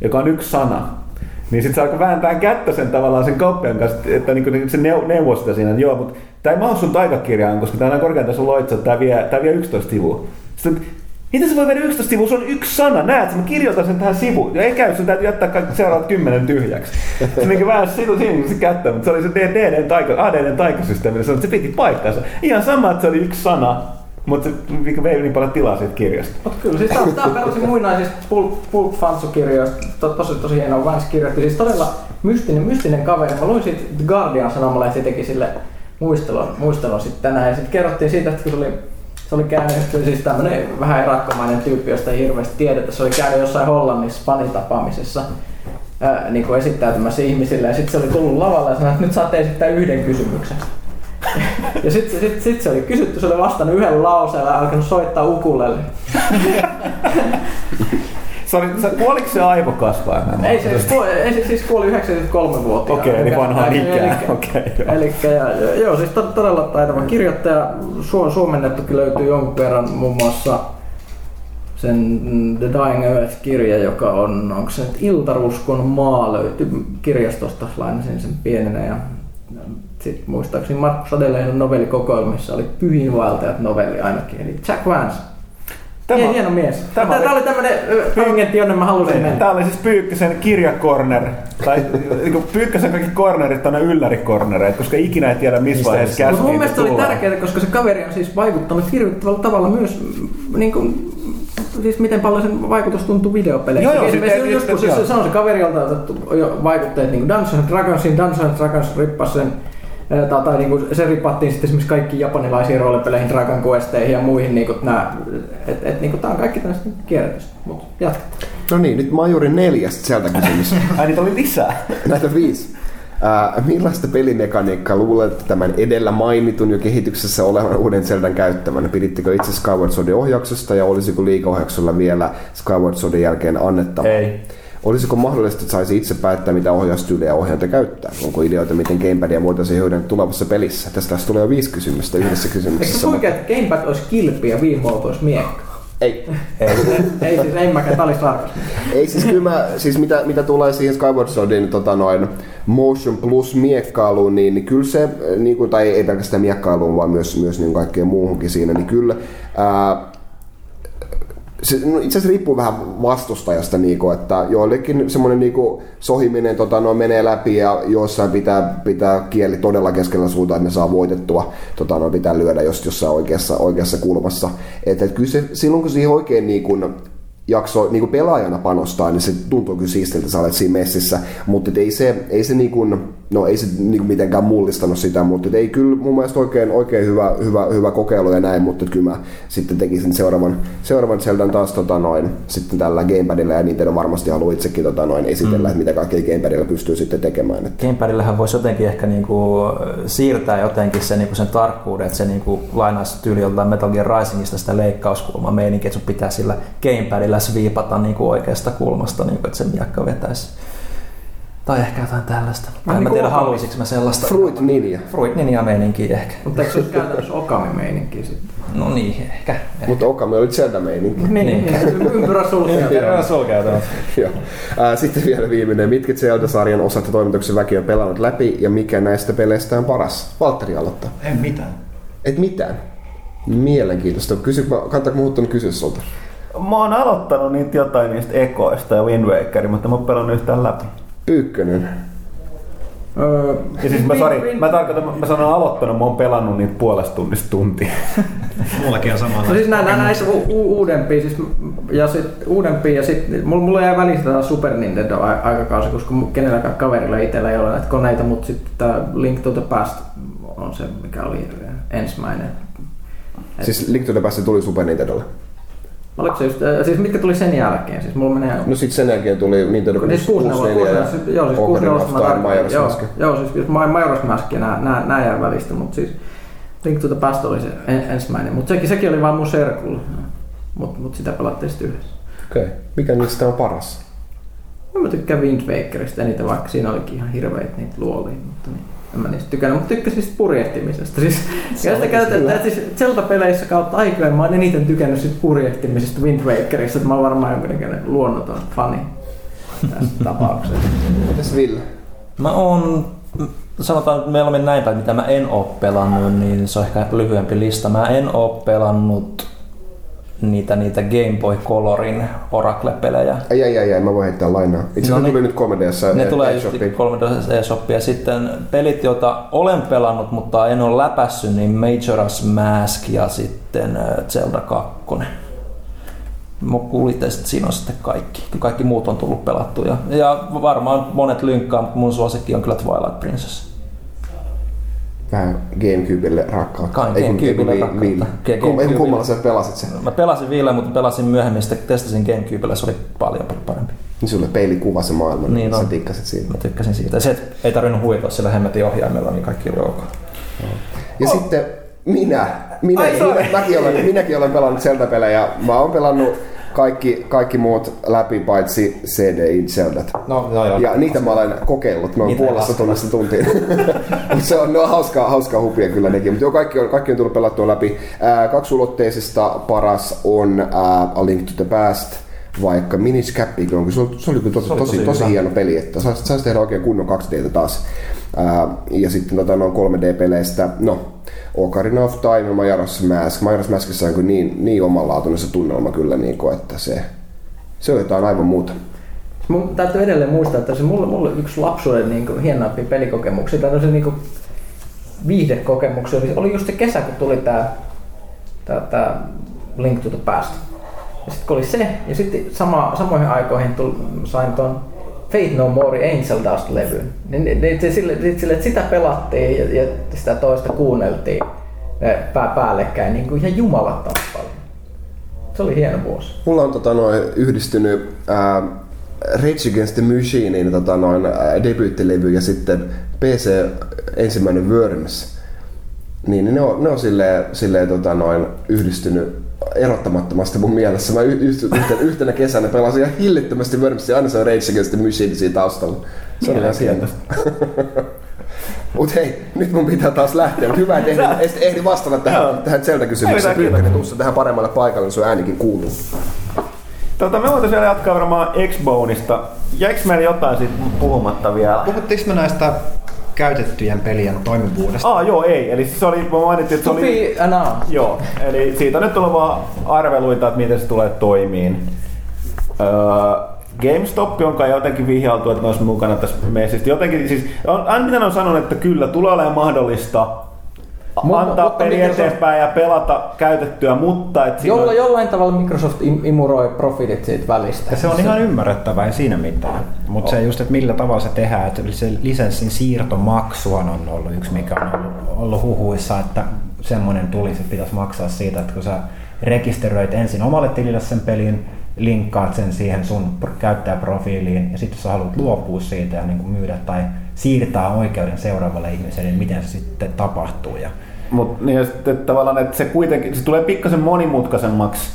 joka on yksi sana. Niin sitten se alkoi vääntää kättä sen tavallaan sen kauppian kanssa, että niin kuin se neuvoi sitä siinä, että joo, mutta tämä ei mahdu sun taikakirjaan, koska tämä on korkean tason loitsu, tämä vie, tämä vie 11 sivua. Sitten, Miten se voi mennä 11 sivua? Se on yksi sana. Näet, mä kirjoitan sen tähän sivuun. Ja ei käy, sun täytyy jättää kaikki seuraavat kymmenen tyhjäksi. Se niin vähän sivu siinä se kättä, mutta se oli se DDn taika, ADN taikasysteemi. Se, se piti paikkansa. Ihan sama, että se oli yksi sana. Mutta se vei niin paljon tilaa siitä kirjasta. Mutta kyllä, siis tämä on peräisin muinaisista Pulp, Pulp Fansu-kirjoista. To, tosi, tosi hienoa Vance kirjoitti. Siis todella mystinen, mystinen kaveri. Mä luin siitä Guardian sanomalehti teki sille muistelun, muistelun sitten tänään. Ja sitten kerrottiin siitä, että kun tuli se oli käynyt siis tämmönen vähän erakkomainen tyyppi, josta ei hirveästi tiedetä. Se oli käynyt jossain Hollannissa fanitapaamisessa ää, niin kuin esittäytymässä ihmisille ja sitten se oli tullut lavalle ja sanoi, että nyt saatte esittää yhden kysymyksen. [LAUGHS] ja sitten sit, sit se oli kysytty, se oli vastannut yhden lauseella ja alkanut soittaa ukulelle. [LAUGHS] Se oli, se, kuoliko se aivokasvaimena? Ei se, kuoli, ei, siis kuoli 93 vuotta. Okei, okay, eli vanha ikää. Okay, eli, ja, joo, siis todella taitava kirjoittaja. Su, suomennettukin löytyy jonkun verran muun muassa sen The Dying Earth-kirja, joka on, onko se nyt Iltaruskon maa, löytyy kirjastosta, lainasin sen pienenä ja sitten muistaakseni Markus Adelehden novellikokoelmissa oli Pyhinvaeltajat novelli ainakin, eli Jack Vance Tämä, hieno, hieno mies. Tämä, tämä oli tämmöinen tangenti, jonne mä halusin mennä. Tämä oli siis Pyykkösen kirjakorner. Tai niin Pyykkösen kaikki kornerit on ne yllärikornereita, koska ikinä ei tiedä missä vaiheessa käsiin. Mutta mun mielestä oli tärkeää, koska se kaveri on siis vaikuttanut hirvittävällä tavalla myös niin kuin, siis miten paljon sen vaikutus tuntuu videopeleissä. Joo, joo, Esimerkiksi sit, joskus se, se, on se kaveri, jolta otettu vaikutteet niin Dungeons Dragonsin, Dungeons Dragons rippasi sen Tai, tai niinku se ripattiin sitten esimerkiksi kaikki japanilaisiin roolipeleihin, Dragon Questeihin ja muihin. Niinku nää, et, et, niinku, tää on kaikki tämmöistä kierrätystä. Mut jatketaan. No niin, nyt Majuri neljästä sieltä kysymys. [LAUGHS] Ai niitä oli lisää. Näitä viisi. Ää, millaista pelimekaniikkaa luulet tämän edellä mainitun jo kehityksessä olevan uuden Zeldan käyttävän? Pidittekö itse Skyward Swordin ohjauksesta ja olisiko liikaohjauksella vielä Skyward Swordin jälkeen annettava? Ei. Olisiko mahdollista, että saisi itse päättää, mitä ohjaustyyliä ohjainta käyttää? Onko ideoita, miten gamepadia voitaisiin hyödyntää tulevassa pelissä? Tästä tulee jo viisi kysymystä yhdessä Eikö kysymyksessä. se oikein, että Gamepad olisi kilpi ja Wiimote olisi miekka? Ei. Ei, ei siis, ei mäkään, tää oli sarkasmi. Ei siis kyllä mä, siis mitä, mitä tulee siihen Skyward Swordin tota noin, Motion Plus miekkailuun, niin, niin kyllä se, niin kuin, tai ei pelkästään miekkailuun, vaan myös, myös niin kaikkeen muuhunkin siinä, niin kyllä ää, se, no itse asiassa riippuu vähän vastustajasta, niinku, että joillekin semmoinen niinku, sohiminen tota, no, menee läpi ja joissain pitää, pitää kieli todella keskellä suuta, että ne saa voitettua, tota, no, pitää lyödä just jossain oikeassa, oikeassa kulmassa. Et, et kyllä se, silloin kun siihen oikein niinku, jakso niin kuin pelaajana panostaa, niin se tuntuu kyllä siistiltä, sä olet siinä messissä, mutta ei se, ei se, niin kuin, no ei se niin kuin mitenkään mullistanut sitä, mutta ei kyllä mun mielestä oikein, oikein hyvä, hyvä, hyvä kokeilu ja näin, mutta kyllä mä sitten tekisin seuraavan, seuraavan Zeldan taas tota noin, sitten tällä Gamepadilla ja Nintendo varmasti haluaa itsekin tota noin esitellä, mm. että mitä kaikkea Gamepadilla pystyy sitten tekemään. Että. Gamepadillähän voisi jotenkin ehkä niinku siirtää jotenkin sen, niinku sen tarkkuuden, että se niinku lainaisi tyyli joltain Metal Gear Risingista sitä leikkauskulmaa meininkiä, että sun pitää sillä Gamepadilla sviipata niinku oikeasta kulmasta, niinku, että se miakka vetäisi. Tai ehkä jotain tällaista. Mä en niin mä tiedä, Okami. haluaisinko mä sellaista. Fruit Ninja. Fruit Ninja meininkiä ehkä. Mutta eikö se olisi käytännössä Okami-meininki sitten? No niin, ehkä. Mutta Okami oli Zelda meininki. Niin, niin. ympyrä sulkea. Kerran sulkea tuon. [LAUGHS] Joo. Sitten vielä viimeinen. Mitkä Zelda-sarjan osat ja toimituksen väki on pelannut läpi ja mikä näistä peleistä on paras? Valtteri aloittaa. En mitään. Et mitään. Mielenkiintoista. Kysy, kantaako muuttunut kysyä sulta? Mä oon aloittanut niitä jotain niistä ekoista ja Wind Wakerin, mutta mä oon pelannut yhtään läpi. Pyykkönen. Öö, Ja siis mä, sorry, mä tarkoitan, mä sanon aloittanut, mä oon pelannut niitä puolesta tunnista tuntia. [LAUGHS] Mullakin on samalla. No siis nä, nä, näissä u, u, uudempia, siis, ja sit uudempia ja sitten mulla, mulla jäi välistä tää Super Nintendo aikakausi, koska kenelläkään kaverilla itsellä ei ole näitä koneita, mutta sitten tää Link to the Past on se, mikä oli ensimmäinen. Et, Siis Link to the Past tuli Super Nintendolle. Oliko se just, äh, siis mitkä tuli sen jälkeen? Siis mulla menee... No sit sen jälkeen tuli Nintendo Siis 64, 64, siis, joo, siis Ocarina 64 of Time. Majora's Joo, Mask. joo, siis Majora's Mask ja nää, nää, nää jää välistä, mutta siis Link to the Past oli se en, ensimmäinen, mutta sekin, sekin oli vaan mun serkulla. Mutta mut sitä pelattiin sitten yhdessä. Okei. Okay. Mikä niistä on paras? Mä tykkään Wind Wakerista eniten, vaikka siinä olikin ihan hirveet niitä luolia, mutta niin. En mä niistä tykännyt, mutta tykkäsin siitä purjehtimisesta. Siis, ja sitä käytetään, että siis Zelda-peleissä kautta aikojen mä oon eniten tykännyt siitä purjehtimisesta Wind Wakerista, että mä oon varmaan jonkinnäköinen luonnoton fani tässä [LAUGHS] tapauksessa. Mitäs Ville? Mä oon, sanotaan, että meillä on näin päin, mitä mä en oo pelannut, niin se on ehkä lyhyempi lista. Mä en oo pelannut niitä, niitä Game Boy Colorin Oracle-pelejä. Ai ai ai, ai mä voin heittää lainaa. Itse No no, niin. tuli nyt 3DS Ne tulee just eShopiin. 3D eShopia. Sitten pelit, joita olen pelannut, mutta en ole läpässyt, niin Majora's Mask ja sitten Zelda 2. Mä kuulitte, että siinä on sitten kaikki. Kaikki muut on tullut pelattuja. Ja varmaan monet lynkkaa, mutta mun suosikki on kyllä Twilight Princess. Vähän Gamecubelle rakkautta. Kai Gamecubelle rakkautta. Ville. Ge- Kum- Gamecubelle. Kummalla sä pelasit sen? Mä pelasin vielä, mutta pelasin myöhemmin, sitten testasin Gamecubella, se oli paljon parempi. Niin sulle peilikuva se maailma, Niin niin sä tikkasit siitä. Mä tykkäsin siitä. Se, ei tarvinnut huitoa sillä hemmetin ohjaimella, niin kaikki oli ok. Ja sitten minä, minä, Ai, minä mäkin, olen, minäkin olen pelannut Zelda-pelejä. Mä oon pelannut kaikki, kaikki muut läpi paitsi CDI Zeldat. No, no joo. Ja niitä mä olen kokeillut, Niitä ei puolesta tunnista tuntiin. [LAUGHS] Mut se on, ne on hauskaa, hauskaa hupia kyllä nekin. Mutta joo, kaikki on, kaikki on tullut pelattua läpi. Ää, kaksulotteisesta paras on ää, A Link to the Past, vaikka Minish Cap, on, se, oli, se oli tosi, Se oli tosi, tosi tosi hieno peli, että saisi sais tehdä oikein kunnon 2D taas. Ää, ja sitten tota, noin 3D-peleistä, no, Ocarina of Time ja Majora's Mask. Majora's Maskissa on kyllä niin, niin omanlaatuinen se tunnelma kyllä, niin kuin, että se, se on jotain aivan muuta. Mun täytyy edelleen muistaa, että se mulle, mulle yksi lapsuuden niin kuin, pelikokemuksia, tai se niin kuin, viihdekokemuksia oli, just se kesä, kun tuli tää, tää, tää Link to the Past. Ja sitten kun oli se, ja sitten sama, samoihin aikoihin tuli, sain ton Fate No More Angel Dust-levyn. Niin, niin, niin se sille, niin sille, että sitä pelattiin ja, ja sitä toista kuunneltiin pää, päällekkäin niin kuin ihan jumalattoman paljon. Se oli hieno vuosi. Mulla on tota, noin, yhdistynyt ää, Rage Against the Machinein tota, noin, ää, ja sitten PC ensimmäinen Worms. Niin, niin ne on, ne on silleen, silleen tota, noin, yhdistynyt erottamattomasti mun mielessä. Mä y- yhtenä, yhtenä kesänä pelasin ihan hillittömästi Wormsia, aina se on Rage Against the Machine siinä taustalla. Se on ihan hieno. [LAUGHS] Mut hei, nyt mun pitää taas lähteä. Mut hyvä, että ehdin, ehdin vastata tähän, tähän Zelda-kysymykseen. Pyykkönen, tuossa tähän paremmalle paikalle, niin sun äänikin kuuluu. Tota, me voitaisiin vielä jatkaa varmaan X-Boneista. Jäikö meillä jotain siitä puhumatta vielä? Puhuttiinko me näistä käytettyjen pelien toimivuudesta? Ah, joo, ei. Eli se oli, mä mainitsin, että se oli... Joo, eli siitä on nyt tullut vaan arveluita, että miten se tulee toimiin. Öö, GameStop on kai jotenkin vihjailtu, että ne olisi mukana tässä messissä. Jotenkin, siis, on, aina mitä ne on sanonut, että kyllä tulee olemaan mahdollista Mu- antaa mutta peli Microsoft- eteenpäin ja pelata käytettyä, mutta et siinä Jolla, on, jollain tavalla Microsoft im- imuroi profitit siitä välistä. Ja se on ihan ymmärrettävää, ei siinä mitään. Mutta se just, että millä tavalla se tehdään, että se lisenssin siirtomaksuhan on ollut yksi, mikä on ollut, ollut huhuissa, että semmoinen tulisi, että pitäisi maksaa siitä, että kun sä rekisteröit ensin omalle tilille sen pelin, linkkaat sen siihen sun pro- käyttäjäprofiiliin ja sitten jos sä haluat luopua siitä ja niin kuin myydä tai siirtää oikeuden seuraavalle ihmiselle, niin miten se sitten tapahtuu. Ja Mut, niin sitten tavallaan, että se kuitenkin, se tulee pikkasen monimutkaisemmaksi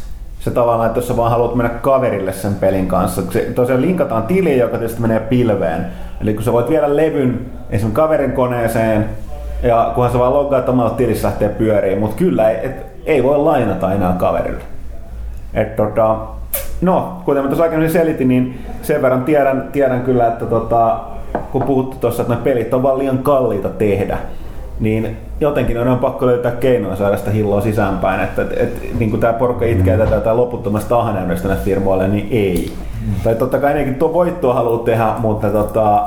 se tavallaan, että jos sä vaan haluat mennä kaverille sen pelin kanssa. Se, tosiaan linkataan tili, joka tietysti menee pilveen. Eli kun sä voit viedä levyn esimerkiksi kaverin koneeseen, ja kunhan sä vaan loggaat omalla tilissä lähtee pyöriin, mutta kyllä ei, et, ei voi lainata enää kaverille. Et tota, no, kuten mä tuossa aikaisemmin selitin, niin sen verran tiedän, tiedän kyllä, että tota, kun puhuttu tuossa, että ne pelit on vaan liian kalliita tehdä, niin jotenkin on, on pakko löytää keinoja saada sitä hilloa sisäänpäin, että et, et, niin kuin tämä porukka itkee tätä jotain loputtomasta ahneudesta näistä firmoille, niin ei. Mm. Tai totta kai nekin tuo voittoa haluaa tehdä, mutta tota,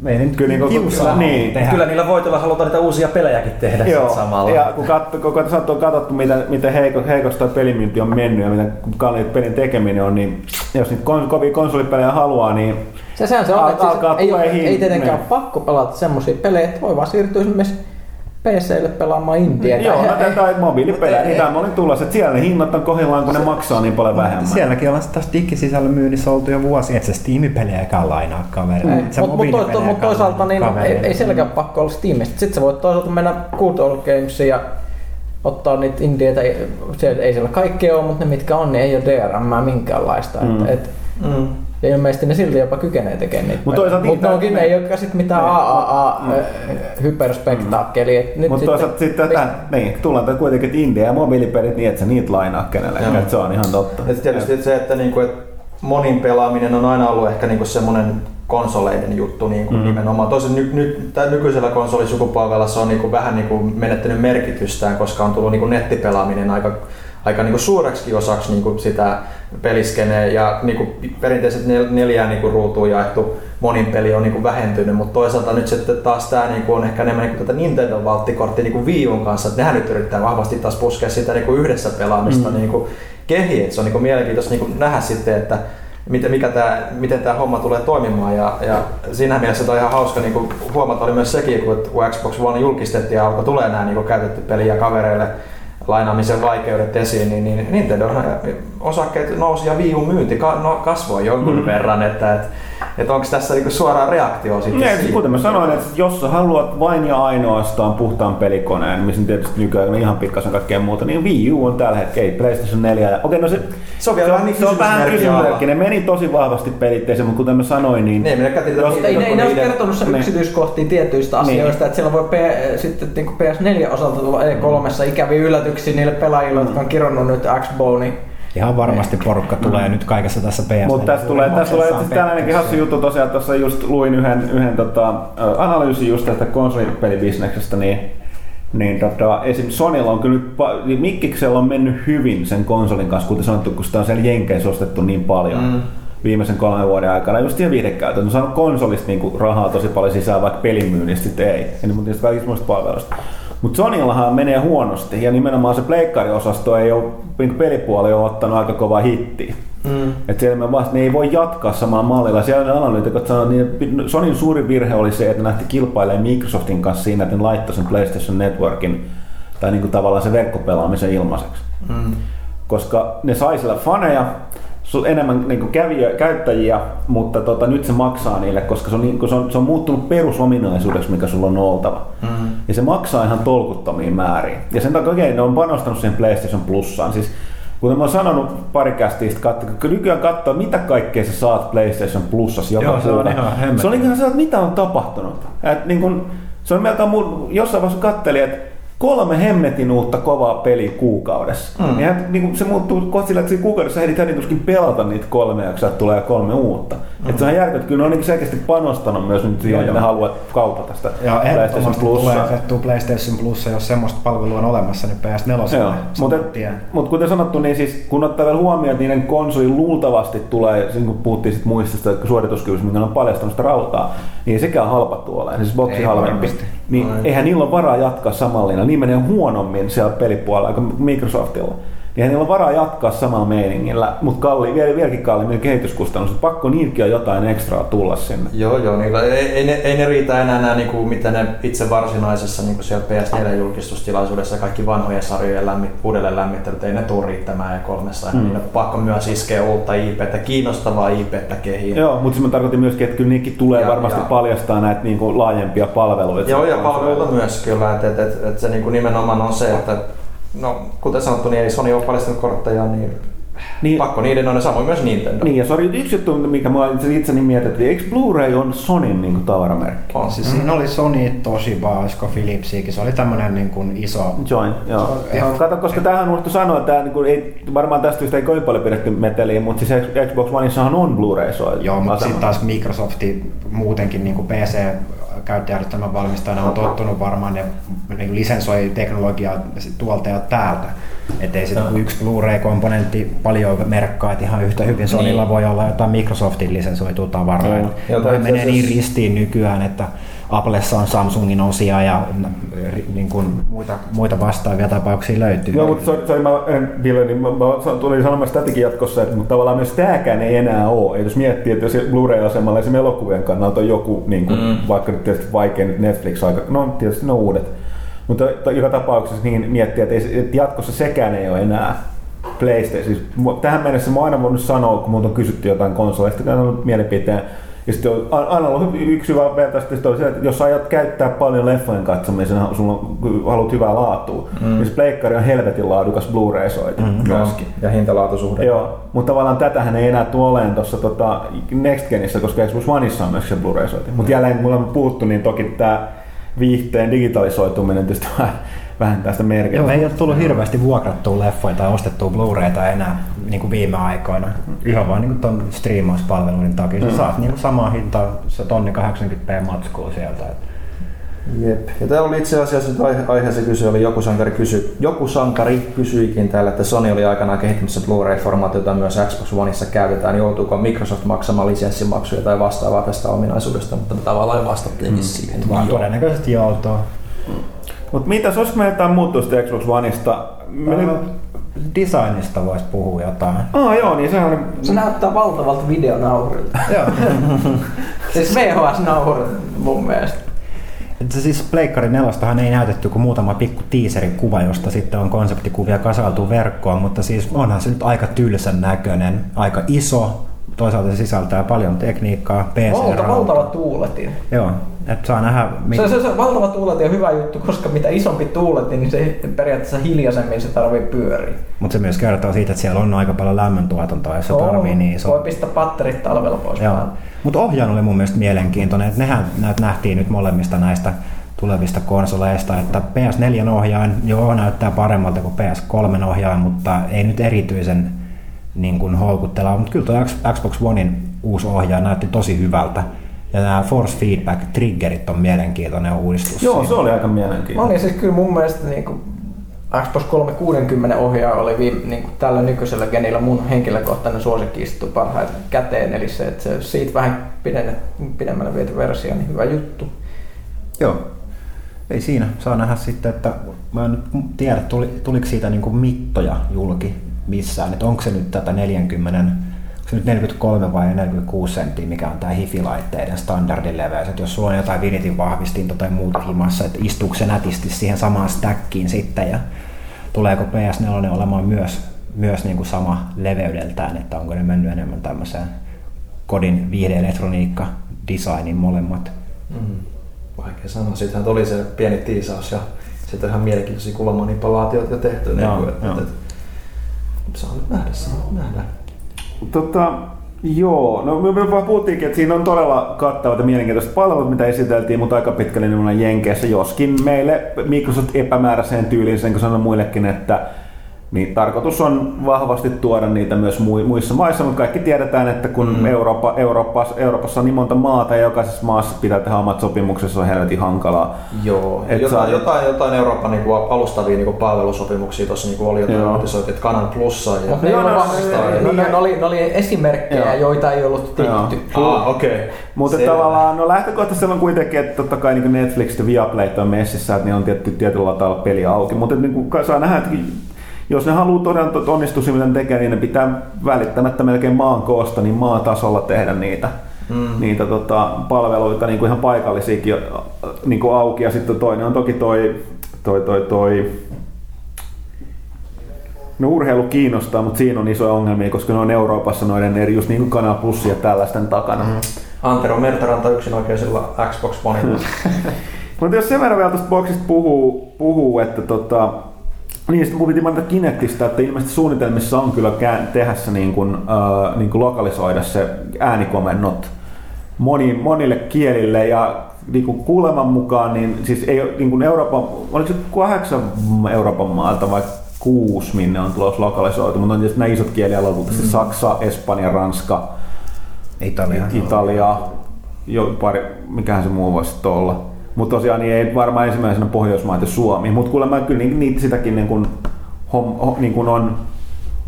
me ei nyt Kyllä niin kiusaa niin. tehdä. Kyllä niillä voitolla halutaan niitä uusia pelejäkin tehdä Joo, samalla. ja kun katso, koko ajan on katsottu, miten, miten heiko, heikosti toi pelimyynti on mennyt ja miten kalliit pelin tekeminen on, niin jos niitä kons, kovia konsolipelejä haluaa, niin Se, sehän se on, Al- että siis alkaa ei, ole, ei tietenkään ole pakko pelata semmoisia pelejä, että voi vaan siirtyä esimerkiksi PClle pelaamaan Indiaa. Joo, no tätä tai mobiilipelejä, Mutta niin ei- tämä oli tulossa, että siellä ne hinnat on kohdillaan, kun ne maksaa niin paljon vähemmän. Sielläkin on taas digisisällön myynnissä oltu jo vuosi, et sä Steam-pelejäkään lainaa kaverille. Sä Mutta mut, mut, mut toisaalta niin, ei, ei sielläkään pakko olla Steamista. Sitten sä voit toisaalta mennä Good Old Gamesiin ja ottaa niitä indieitä. Se, ei siellä kaikkea ole, mutta ne mitkä on, niin ei ole DRM minkäänlaista. Mm. Et, et, Mm. Ja ilmeisesti ne silti jopa kykenee tekemään niitä. Mut toisaalta Mutta niitä- onkin, ne ei olekaan sit mitään Niin. AAA mm. Et Mutta toisaalta sitten tätä, niin, tullaan tätä kuitenkin, että India ja mobiilipelit niin, että sä niitä lainaa kenellekään, että se on ihan totta. Et tietysti se, että niinku, et monin pelaaminen on aina ollut ehkä niinku semmoinen konsoleiden juttu niinku Mm. nimenomaan. Tosin ny, ny, tää nykyisellä konsolisukupolvella se on niinku vähän niinku menettänyt merkitystään, koska on tullut niinku nettipelaaminen aika aika niinku suureksi osaksi niinku sitä peliskeneä ja niinku perinteiset nel, neljään niinku ruutuun jaettu monin peli on niinku vähentynyt, mutta toisaalta nyt sitten taas tämä niinku on ehkä enemmän niinku tätä Nintendo valttikortti niinku Wii U:n kanssa, että nehän nyt yrittää vahvasti taas puskea sitä niinku yhdessä pelaamista mm. niinku kehiin, että se on niinku mielenkiintoista niinku nähdä sitten, että miten, mikä tää, miten tämä homma tulee toimimaan. Ja, ja siinä mielessä tämä on ihan hauska niin huomata oli myös sekin, kun, kun Xbox One julkistettiin ja alkoi tulee nämä niin käytetty peliä kavereille lainaamisen vaikeudet esiin, niin, niin Nintendo osakkeet nousi ja Wii myynti no, kasvoi jonkun mm. verran, että et, et onko tässä niinku suoraan reaktio sitten Ne, siihen? kuten mä sanoin, että jos sä haluat vain ja ainoastaan puhtaan pelikoneen, missä tietysti nykyään ihan pikkasen kaikkea muuta, niin Wii U on tällä hetkellä, ei PlayStation 4. Ja, okei, no se, Se on vielä vähän niin se on vähän kysymysmerkki. Ne meni tosi vahvasti pelitteeseen, mutta kuten mä sanoin, niin... Niin, minä kätin Jos- ei, ne- ei ne ole kertonut sen Niin. yksityiskohtia tietyistä Niin. asioista, että siellä voi P, sitten niin kuin PS4-osalta tulla E3 ikäviä yllätyksiä niille pelaajille, jotka on kironnut nyt X-Bonein. Ihan varmasti porukka tulee nyt kaikessa tässä PS4. Mutta tässä tulee, tässä tulee tällainenkin hassu juttu tosiaan, tuossa just luin yhden, yhden tota, analyysin just tästä konsolipelibisneksestä, niin niin tota, esim. Sonylla on kyllä niin Mikkiksellä on mennyt hyvin sen konsolin kanssa, kuten sanottu, kun sitä on siellä Jenkeissä ostettu niin paljon mm. viimeisen kolmen vuoden aikana. Just siihen viihdekäytön. On saanut konsolista niinku rahaa tosi paljon sisään, vaikka pelimyynnistä ei. Ja niin, mutta niistä kaikista muista palveluista. Mutta Sonyllahan menee huonosti ja nimenomaan se pleikkariosasto ei ole, niin pelipuoli on ottanut aika kova hitti. Mm. Et siellä vasta ne ei voi jatkaa samalla mallilla. Siellä ne analyytikot sanoo, niin Sonin suuri virhe oli se, että ne lähti kilpailemaan Microsoftin kanssa siinä, että ne laittoi sen PlayStation Networkin tai niin kuin tavallaan se verkkopelaamisen ilmaiseksi. Mm. Koska ne sai siellä faneja, enemmän niin kuin käyttäjiä, mutta tota, nyt se maksaa niille, koska se on, niin, kuin, se on, se on muuttunut perusominaisuudeksi, mikä sulla on oltava. Mm. Ja se maksaa ihan tolkuttomiin määriin. Ja sen takia okei, ne on panostanut siihen PlayStation Plussaan. Siis, kuten mä oon sanonut pari kästistä, katso, kun nykyään katsoo, mitä kaikkea sä saat PlayStation Plussassa joka Joo, se on ihan hemmetin. Se on ihan se, että mitä on tapahtunut. Et, niin kun, se on melkein mun, jossain vaiheessa kattelin, että kolme hemmetin uutta kovaa peliä kuukaudessa. Mm. Ja niin kun se muuttuu kohta sillä, että kuukaudessa niin tuskin pelata niitä kolme, kun sieltä tulee kolme uutta. Mm. Et se on että kyllä ne on niin selkeästi panostanut myös nyt siihen, että ne haluaa kaupata sitä Ja PlayStation ehdottomasti tulee PlayStation Plussa, jos semmoista palvelua on olemassa, niin PS4 Joo, mutta, mutta kuten sanottu, niin siis kun ottaa vielä huomioon, että niiden konsoli luultavasti tulee, niin kun puhuttiin sit muistista suorituskyvystä, minkä on paljastanut sitä rautaa, niin sekään halpa tuolla, siis boksi Ei halvempi. Niin eihän niillä ole varaa jatkaa samallina, niin menee huonommin siellä pelipuolella kuin Microsoftilla. Niin niillä ole varaa jatkaa samalla meiningillä, mutta kalli, vielä, vieläkin kalliimmin kehityskustannukset. Pakko niinkin on jotain ekstraa tulla sinne. Joo, joo, niillä ei, ei, ne, ei ne riitä enää nämä, niin kuin, mitä ne itse varsinaisessa niin kuin siellä PS4-julkistustilaisuudessa kaikki vanhojen sarjojen lämmi, uudelleen lämmittelyt, ei ne tule riittämään ja kolmessa. Mm. Niillä on pakko myös iskeä uutta IPtä, kiinnostavaa IPtä kehiin. Joo, mutta siis mä tarkoitin myöskin, että kyllä niinkin tulee Ja- varmasti ja- paljastaa näitä niin kuin laajempia palveluita. Joo, ja palveluita myös kyllä, että et, et, et se niinku nimenomaan on se, että no, kuten sanottu, niin ei Sony ole paljastanut kortteja, niin, Niin- pakko niiden on, ja samoin myös Nintendo. Niin, ja sori, yksi juttu, mikä mä itse itseni mietin, että eikö Blu-ray on Sonin niin kuin tavaramerkki? On. Siis siinä oli Sony, Toshiba, olisiko Philipsikin, se oli tämmönen niin kuin iso... Join, joo. Ihan- Kato, koska tähän unohtu sanoa, että tämä, niin kuin, ei, varmaan tästä syystä ei kovin paljon pidetty meteliä, mutta siis Xbox Oneissahan on Blu-ray soitu. Joo, mutta sitten taas Microsofti muutenkin niin kuin PC käyttäjärjestelmän valmistajana on tottunut varmaan ja niin lisensoi teknologiaa tuolta ja täältä. Että ei sitten yksi Blu-ray-komponentti paljon merkkaa, että ihan yhtä hyvin Sonylla Niin. voi olla jotain Microsoftin lisensoitua tavaraa. Joo, Tämä menee niin ristiin nykyään, että Applessa on Samsungin osia ja niin kuin muita, muita vastaavia tapauksia löytyy. Joo, mutta sorry, sorry, mä en, Ville, niin mä, mä tulin sanomaan sitäkin jatkossa, että mutta tavallaan myös tämäkään ei enää ole. Ei jos miettii, että jos Blu-ray-asemalla esimerkiksi elokuvien kannalta on joku, niin kuin, mm. vaikka nyt tietysti vaikea nyt Netflix-aika, no tietysti ne on uudet. Mutta joka tapauksessa niin miettii, että, ei, että jatkossa sekään ei ole enää PlayStation. Siis, tähän mennessä mä oon aina voinut sanoa, kun multa on kysytty jotain konsoleista, kun on ollut mielipiteen, ja sitten on aina ollut yksi hyvä verta, että jos aiot käyttää paljon leffojen katsomiseen, sulla on, haluat hyvää laatua, mm. niin pleikkari on helvetin laadukas Blu-ray-soita mm. myöskin. Ja hintalaatusuhde. Joo, mutta tavallaan tätähän ei enää tule olemaan tuossa tota, Next Genissä, koska Xbox Oneissa on myös se Blu-ray-soiti. Mutta jälleen kun mulla on puhuttu, niin toki tämä viihteen digitalisoituminen tietysti [LAUGHS] vähän vähentää sitä merkitystä. Joo, ei ole tullut hirveästi vuokrattua leffoja tai ostettua Blu-rayta enää niin kuin viime aikoina. Ihan vaan niin ton striimauspalveluiden takia. Sä saat niin kuin samaa hintaa, se tonni 80p matskua sieltä. Et Jep. Ja täällä oli itse asiassa nyt aihe, aiheeseen kysy, oli joku sankari, kysy, joku sankari kysyikin täällä, että Sony oli aikanaan kehittämässä Blu-ray-formaatio, jota myös Xbox Oneissa käytetään. Joutuuko Microsoft maksamaan lisenssimaksuja tai vastaavaa tästä ominaisuudesta, mutta me tavallaan jo vastattiinkin mm. siihen. vaan Joo. todennäköisesti joo tuo. Mutta mitäs, olisiko meillä jotain muuttuista Xbox Oneista? Me nyt... Designista voisi puhua jotain. Ah, joo, niin sehän on... Se näyttää valtavalta videonauhurilta. Joo. [LAUGHS] Siis VHS-nauhurit mun mielestä. Et se siis Pleikkari 4 ei näytetty kuin muutama pikku teaserin kuva, josta sitten on konseptikuvia kasailtu verkkoon, mutta siis onhan se nyt aika tylsän näköinen, aika iso, toisaalta se sisältää paljon tekniikkaa, Valta, valtava tuuletin. Joo, että saa nähdä, mit... Se, se, se valtava tuuletin on hyvä juttu, koska mitä isompi tuuletin, niin se periaatteessa hiljaisemmin se tarvii pyöriä. mutta se myös kertoo siitä, että siellä on aika paljon lämmöntuotantoa, jos se tarvii niin iso. Voi pistää patterit talvella pois. Joo. päältä. Mutta ohjaan oli mun mielestä mielenkiintoinen, että nehän näet nähtiin nyt molemmista näistä tulevista konsoleista, että PS4 ohjaain joo näyttää paremmalta kuin PS3 ohjaain, mutta ei nyt erityisen niin kuin houkutteleva, mutta kyllä tuo Xbox Onein uusi ohjaaja näytti tosi hyvältä. Ja nämä Force Feedback Triggerit on mielenkiintoinen uudistus. Joo, siinä. se oli aika Mä mielenkiintoinen. olin siis kyllä mun mielestä niin kuin Xbox 360 ohjaaja oli viime, niin kuin tällä nykyisellä genillä mun henkilökohtainen suosikki istui parhaiten käteen, eli se, että se siitä vähän pidenne, pidemmälle viety versio, niin hyvä juttu. Joo. Ei siinä. Saa nähdä sitten, että mä en nyt tiedä, tuli, tuliko siitä niin kuin mittoja julki missään, että onko se nyt tätä 40 se nyt 43 vai 46 senttiä, mikä on tämä hifi-laitteiden standardileveys. Että jos sulla on jotain vinitin vahvistinta tai muuta himassa, että istuuko se nätisti siihen samaan stackiin sitten ja tuleeko PS4 olemaan myös, myös niin kuin sama leveydeltään, että onko ne mennyt enemmän tämmöiseen kodin viihdeelektroniikka designin molemmat. Mm. Vaikea sanoa. Sittenhän tuli se pieni tiisaus ja sitten ihan mielenkiintoisia kuvamanipulaatioita jo tehty. Joo, niin kuin, että, että, saa nyt nähdä, saa nyt nähdä. Tota, joo, no me, vaan puhuttiinkin, että siinä on todella kattavat ja mielenkiintoiset palvelut, mitä esiteltiin, mutta aika pitkälle nimenomaan Jenkeissä, joskin meille Microsoft epämääräiseen tyyliin, sen kun sanon muillekin, että niin tarkoitus on vahvasti tuoda niitä myös mui- muissa maissa, mutta kaikki tiedetään, että kun mm. Eurooppa, Euroopassa, Euroopassa on niin monta maata ja jokaisessa maassa pitää tehdä omat sopimukset, se on helvetin hankalaa. Joo, Et jotain, saa- jotain, jotain Euroopan niin kuin alustavia niin kuin palvelusopimuksia tuossa niin kuin oli jotain uutisoitu, että Kanan Plussa ja... Ne, Joo, no, Ne, no, ne, no, oli, ne oli esimerkkejä, Joo. joita ei ollut tehty. Ah, okei. Okay. Mutta tavallaan, no lähtökohtaisesti on kuitenkin, että totta kai niin Netflix ja Viaplay on messissä, että niillä on tietty, tietyllä tavalla peli auki. Mutta niin kuin saa nähdä, että jos ne haluaa todella onnistua mitä ne tekee, niin ne pitää välittämättä melkein maan koosta, niin maatasolla tehdä niitä, mm. niitä tota, palveluita niin kuin ihan paikallisiakin niin kuin auki. Ja sitten toinen on toki toi, toi, toi, toi No urheilu kiinnostaa, mutta siinä on isoja ongelmia, koska ne on Euroopassa noiden eri just niin kuin Kanal Plus ja tällaisten takana. Mm. Antero Mertaranta yksin oikeisella Xbox Oneilla. [LAUGHS] Mutta jos sen verran vielä tuosta boksista puhuu, puhuu että tota, niin sitten mun piti mainita Kinectistä, että ilmeisesti suunnitelmissa on kyllä tehdä se niin kuin, äh, niin kuin lokalisoida se äänikomennot moni, monille kielille ja niin kuin kuuleman mukaan, niin siis ei niin kuin Euroopan, oliko se kahdeksan Euroopan maalta vai kuusi, minne on tulossa lokalisoitu, mutta on tietysti nämä isot kielialat, mm. Saksa, Espanja, Ranska, Italia. Italia, jo pari, mikähän se muu voisi olla. Mutta tosiaan niin ei varmaan ensimmäisenä Pohjoismaat ja Suomi, mutta kuulemma kyllä niin, niitä sitäkin niin kuin, hom, ho, niin kuin on,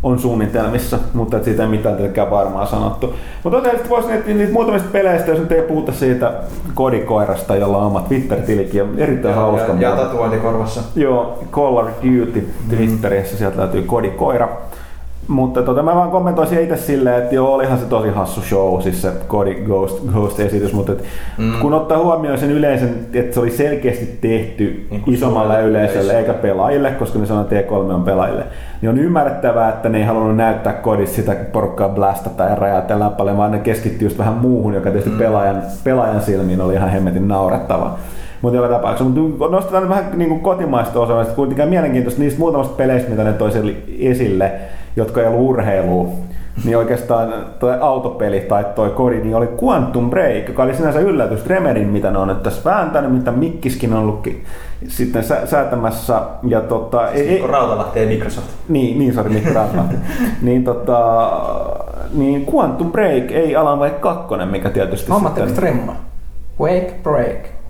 on suunnitelmissa, mutta et siitä ei mitään tietenkään varmaan sanottu. Mutta tosiaan sitten voisi niitä, niitä muutamista peleistä, jos nyt ei puhuta siitä kodikoirasta, jolla on oma Twitter-tilikin ja erittäin hauska. ja, ja tatuointi korvassa. Joo, Call of Duty Twitterissä, sieltä löytyy kodikoira. Mutta tota, mä vaan kommentoisin itse silleen, että joo, olihan se tosi hassu show, siis se Kodi Ghost, Ghost-esitys, mutta et mm. kun ottaa huomioon sen yleisen, että se oli selkeästi tehty Niin isommalle yleisölle yleisölle. eikä pelaajille, koska ne sanoo, että T3 on pelaajille, niin on ymmärrettävää, että ne ei halunnut näyttää kodissa sitä porukkaa blastata ja räjäytellä paljon, vaan ne keskittyy just vähän muuhun, joka tietysti mm. pelaajan, pelaajan silmiin oli ihan hemmetin naurettava. Mutta joka tapauksessa, mutta nostetaan vähän niin kuin kotimaista osaa, kuitenkin mielenkiintoista niistä muutamasta peleistä, mitä ne toi esille, jotka ei ollut urheilua. Niin oikeastaan toi autopeli tai toi kodi, niin oli Quantum Break, joka oli sinänsä yllätys Remedin, mitä ne on nyt tässä vääntänyt, mitä Mikkiskin on ollutkin sitten sä- säätämässä. Ja tota, ei, ei, Mikko Rautalahti ja Microsoft. niin, niin sori Mikko Rautalahti. [LAUGHS] niin, tota, niin Quantum Break, ei Alan Wake 2, mikä tietysti Hommatteko stremma? Wake break.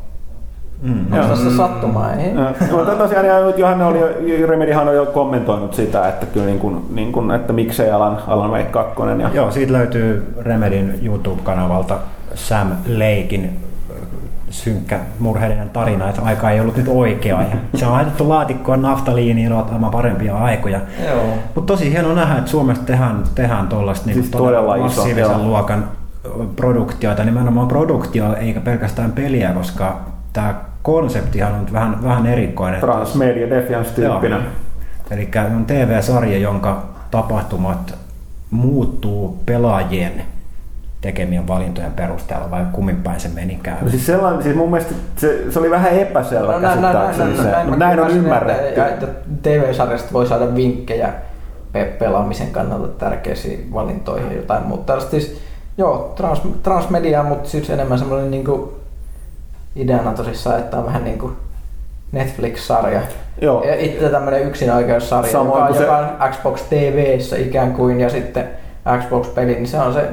Mm. Onko tässä sattumaa? Ei. Mutta tosiaan Johanne oli, jo- Remedihan on jo kommentoinut sitä, että, kyllä niin kuin, niin kuin, että miksei Alan, Alan Wake 2. Ja, Joo, siitä löytyy Remedin YouTube-kanavalta Sam Lakein synkkä murheellinen tarina, että aika ei ollut nyt oikea. Ja se on laitettu laatikkoon naftaliiniin ottamaan parempia aikoja. Joo. Mutta tosi hieno nähdä, että Suomessa tehdään, tehdään tuollaista niin Siis todella iso, massiivisen joo. luokan produktioita, nimenomaan produktio eikä pelkästään peliä, koska tämä konseptihan on vähän, vähän erikoinen. Transmedia Defiance-tyyppinen. Eli on TV-sarja, jonka tapahtumat muuttuu pelaajien tekemien valintojen perusteella, vai kummin päin se menikään. No siis, sellainen, siis mun mielestä se, se oli vähän epäselvä No, näin, näin, näin, käsittääkseni näin, se, näin, mutta mä näin on ymmärretty. Että, että TV-sarjasta voi saada vinkkejä pe- pelaamisen kannalta tärkeisiin valintoihin ja jotain muuta. Siis, joo, trans, transmedia, mutta siis enemmän semmoinen niinku ideana tosissaan, että on vähän niinku Netflix-sarja. Joo. Ja itse tämmöinen yksinäikeussarja, Samoin joka, kuin se- joka on Xbox TVssä ikään kuin ja sitten Xbox-peli, niin se on se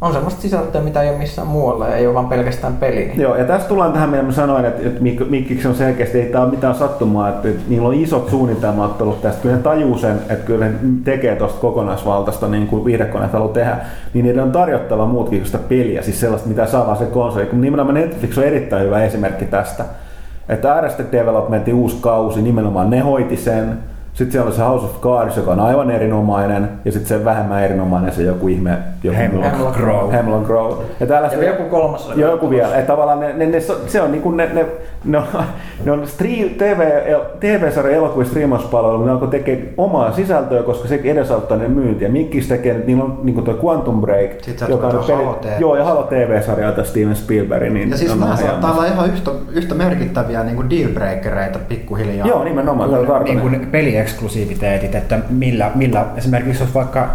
on semmoista sisältöä, mitä ei ole missään muualla ja ei ole vaan pelkästään peli. Niin. Joo, ja tässä tullaan tähän, mitä mä sanoin, että, että Mik- Mikkiksi on selkeästi, ei tämä ole mitään sattumaa, että, että niillä on isot suunnitelmat ollut tästä. Kyllä ne tajuu sen, että kyllä ne tekee tuosta kokonaisvaltaista niin kuin viihdekoneet haluaa tehdä, niin niiden on tarjottava muutkin kuin sitä peliä, siis sellaista, mitä saa vaan se konsoli. Kun nimenomaan Netflix on erittäin hyvä esimerkki tästä, että Arrested Developmentin uusi kausi, nimenomaan ne hoiti sen, Sitten siellä on se House of Cards, joka on aivan erinomainen, ja sitten se vähemmän erinomainen se joku ihme... Joku Hemlock Grove. Hemlock Grove. Ja tällaista, Ja joku kolmas. Joo, joku vielä. Että tavallaan ne, ne, ne, se on niinku ne, ne, ne on, ne on stream, TV, TV-sarjan elokuvien striimauspalvelu, ne alkoi tekee omaa sisältöä, koska se edesauttaa ne myyntiä. Mikkis tekee, että niillä on niinku tuo Quantum Break, Sitten joka on peli. Joo, ja Halo TV-sarja jota Steven Spielberg. Niin Ja siis on nämä saattaa olla ihan yhtä, yhtä merkittäviä niin kuin dealbreakereita pikkuhiljaa. Joo, nimenomaan, niin kuin pelieksklusiiviteetit, että millä, millä esimerkiksi jos vaikka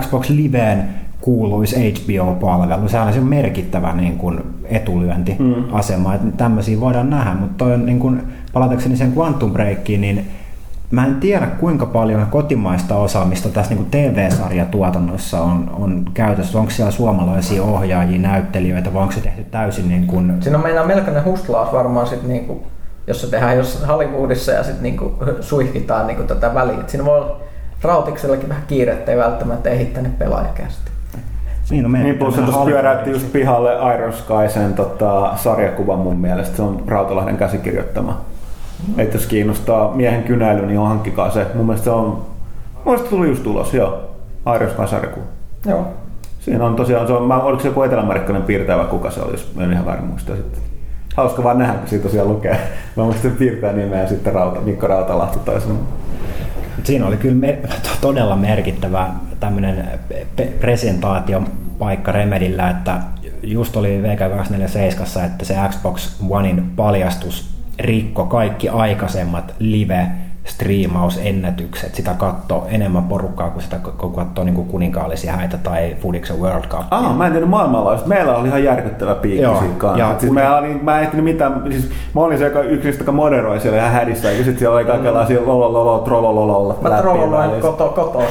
Xbox Liveen kuuluisi HBO-palvelu, sehän on merkittävä niin kuin etulyöntiasema, mm. että tämmöisiä voidaan nähdä, mutta toi on niin kuin, palatakseni sen Quantum Breakiin, niin Mä en tiedä kuinka paljon kotimaista osaamista tässä niin TV-sarjatuotannossa on, on käytössä. Onko siellä suomalaisia ohjaajia, näyttelijöitä vai onko se tehty täysin niin kuin Siinä on meinaa melkoinen hustlaus varmaan sit niinku, jos se tehdään jos Hollywoodissa ja sitten niinku suihkitaan niinku tätä väliä. Et Siinä voi olla Rautiksellakin vähän kiirettä, ei välttämättä ehdi tänne pelaajakästi. Niin, no Niin plus se tuossa pyöräytti just pihalle Iron Sky sen tota, sarjakuvan mun mielestä. Se on Rautalahden käsikirjoittama. Että jos kiinnostaa miehen kynäily, niin hankkikaa se. Mun mielestä se on... Mun mielestä tuli just tulos, joo. Iron Sky sarjakuva. Joo. Siinä on tosiaan, se on, mä, oliko se joku eteläamerikkalainen piirtävä, kuka se oli, jos en ihan väärin muista sitten. Hauska vaan nähdä, kun siitä tosiaan lukee. Mä muistin piirtää nimeä ja sitten Rauta, Mikko Rautalahti tai sen. Siinä oli kyllä me- todella merkittävä tämmöinen presentaatiopaikka Remedillä, että just oli VK247, että se Xbox Onein paljastus rikko kaikki aikaisemmat live striimausennätykset. Sitä katto enemmän porukkaa kuin sitä kun katsoo niin kuninkaallisia häitä tai Fudiksen World Cup. Ah, mä en tiedä maailmanlaajuisesti. Meillä oli ihan järkyttävä piikki Joo, siinä kanssa. ja- Siis mä, olin, mä en ehtinyt mitään, siis mä olin se, joka yksi niistä, joka moderoi siellä ihan hädissä, ja sitten siellä oli kaikenlaisia lolo, lolo, trollolololla. Mä trolloloin koto, koto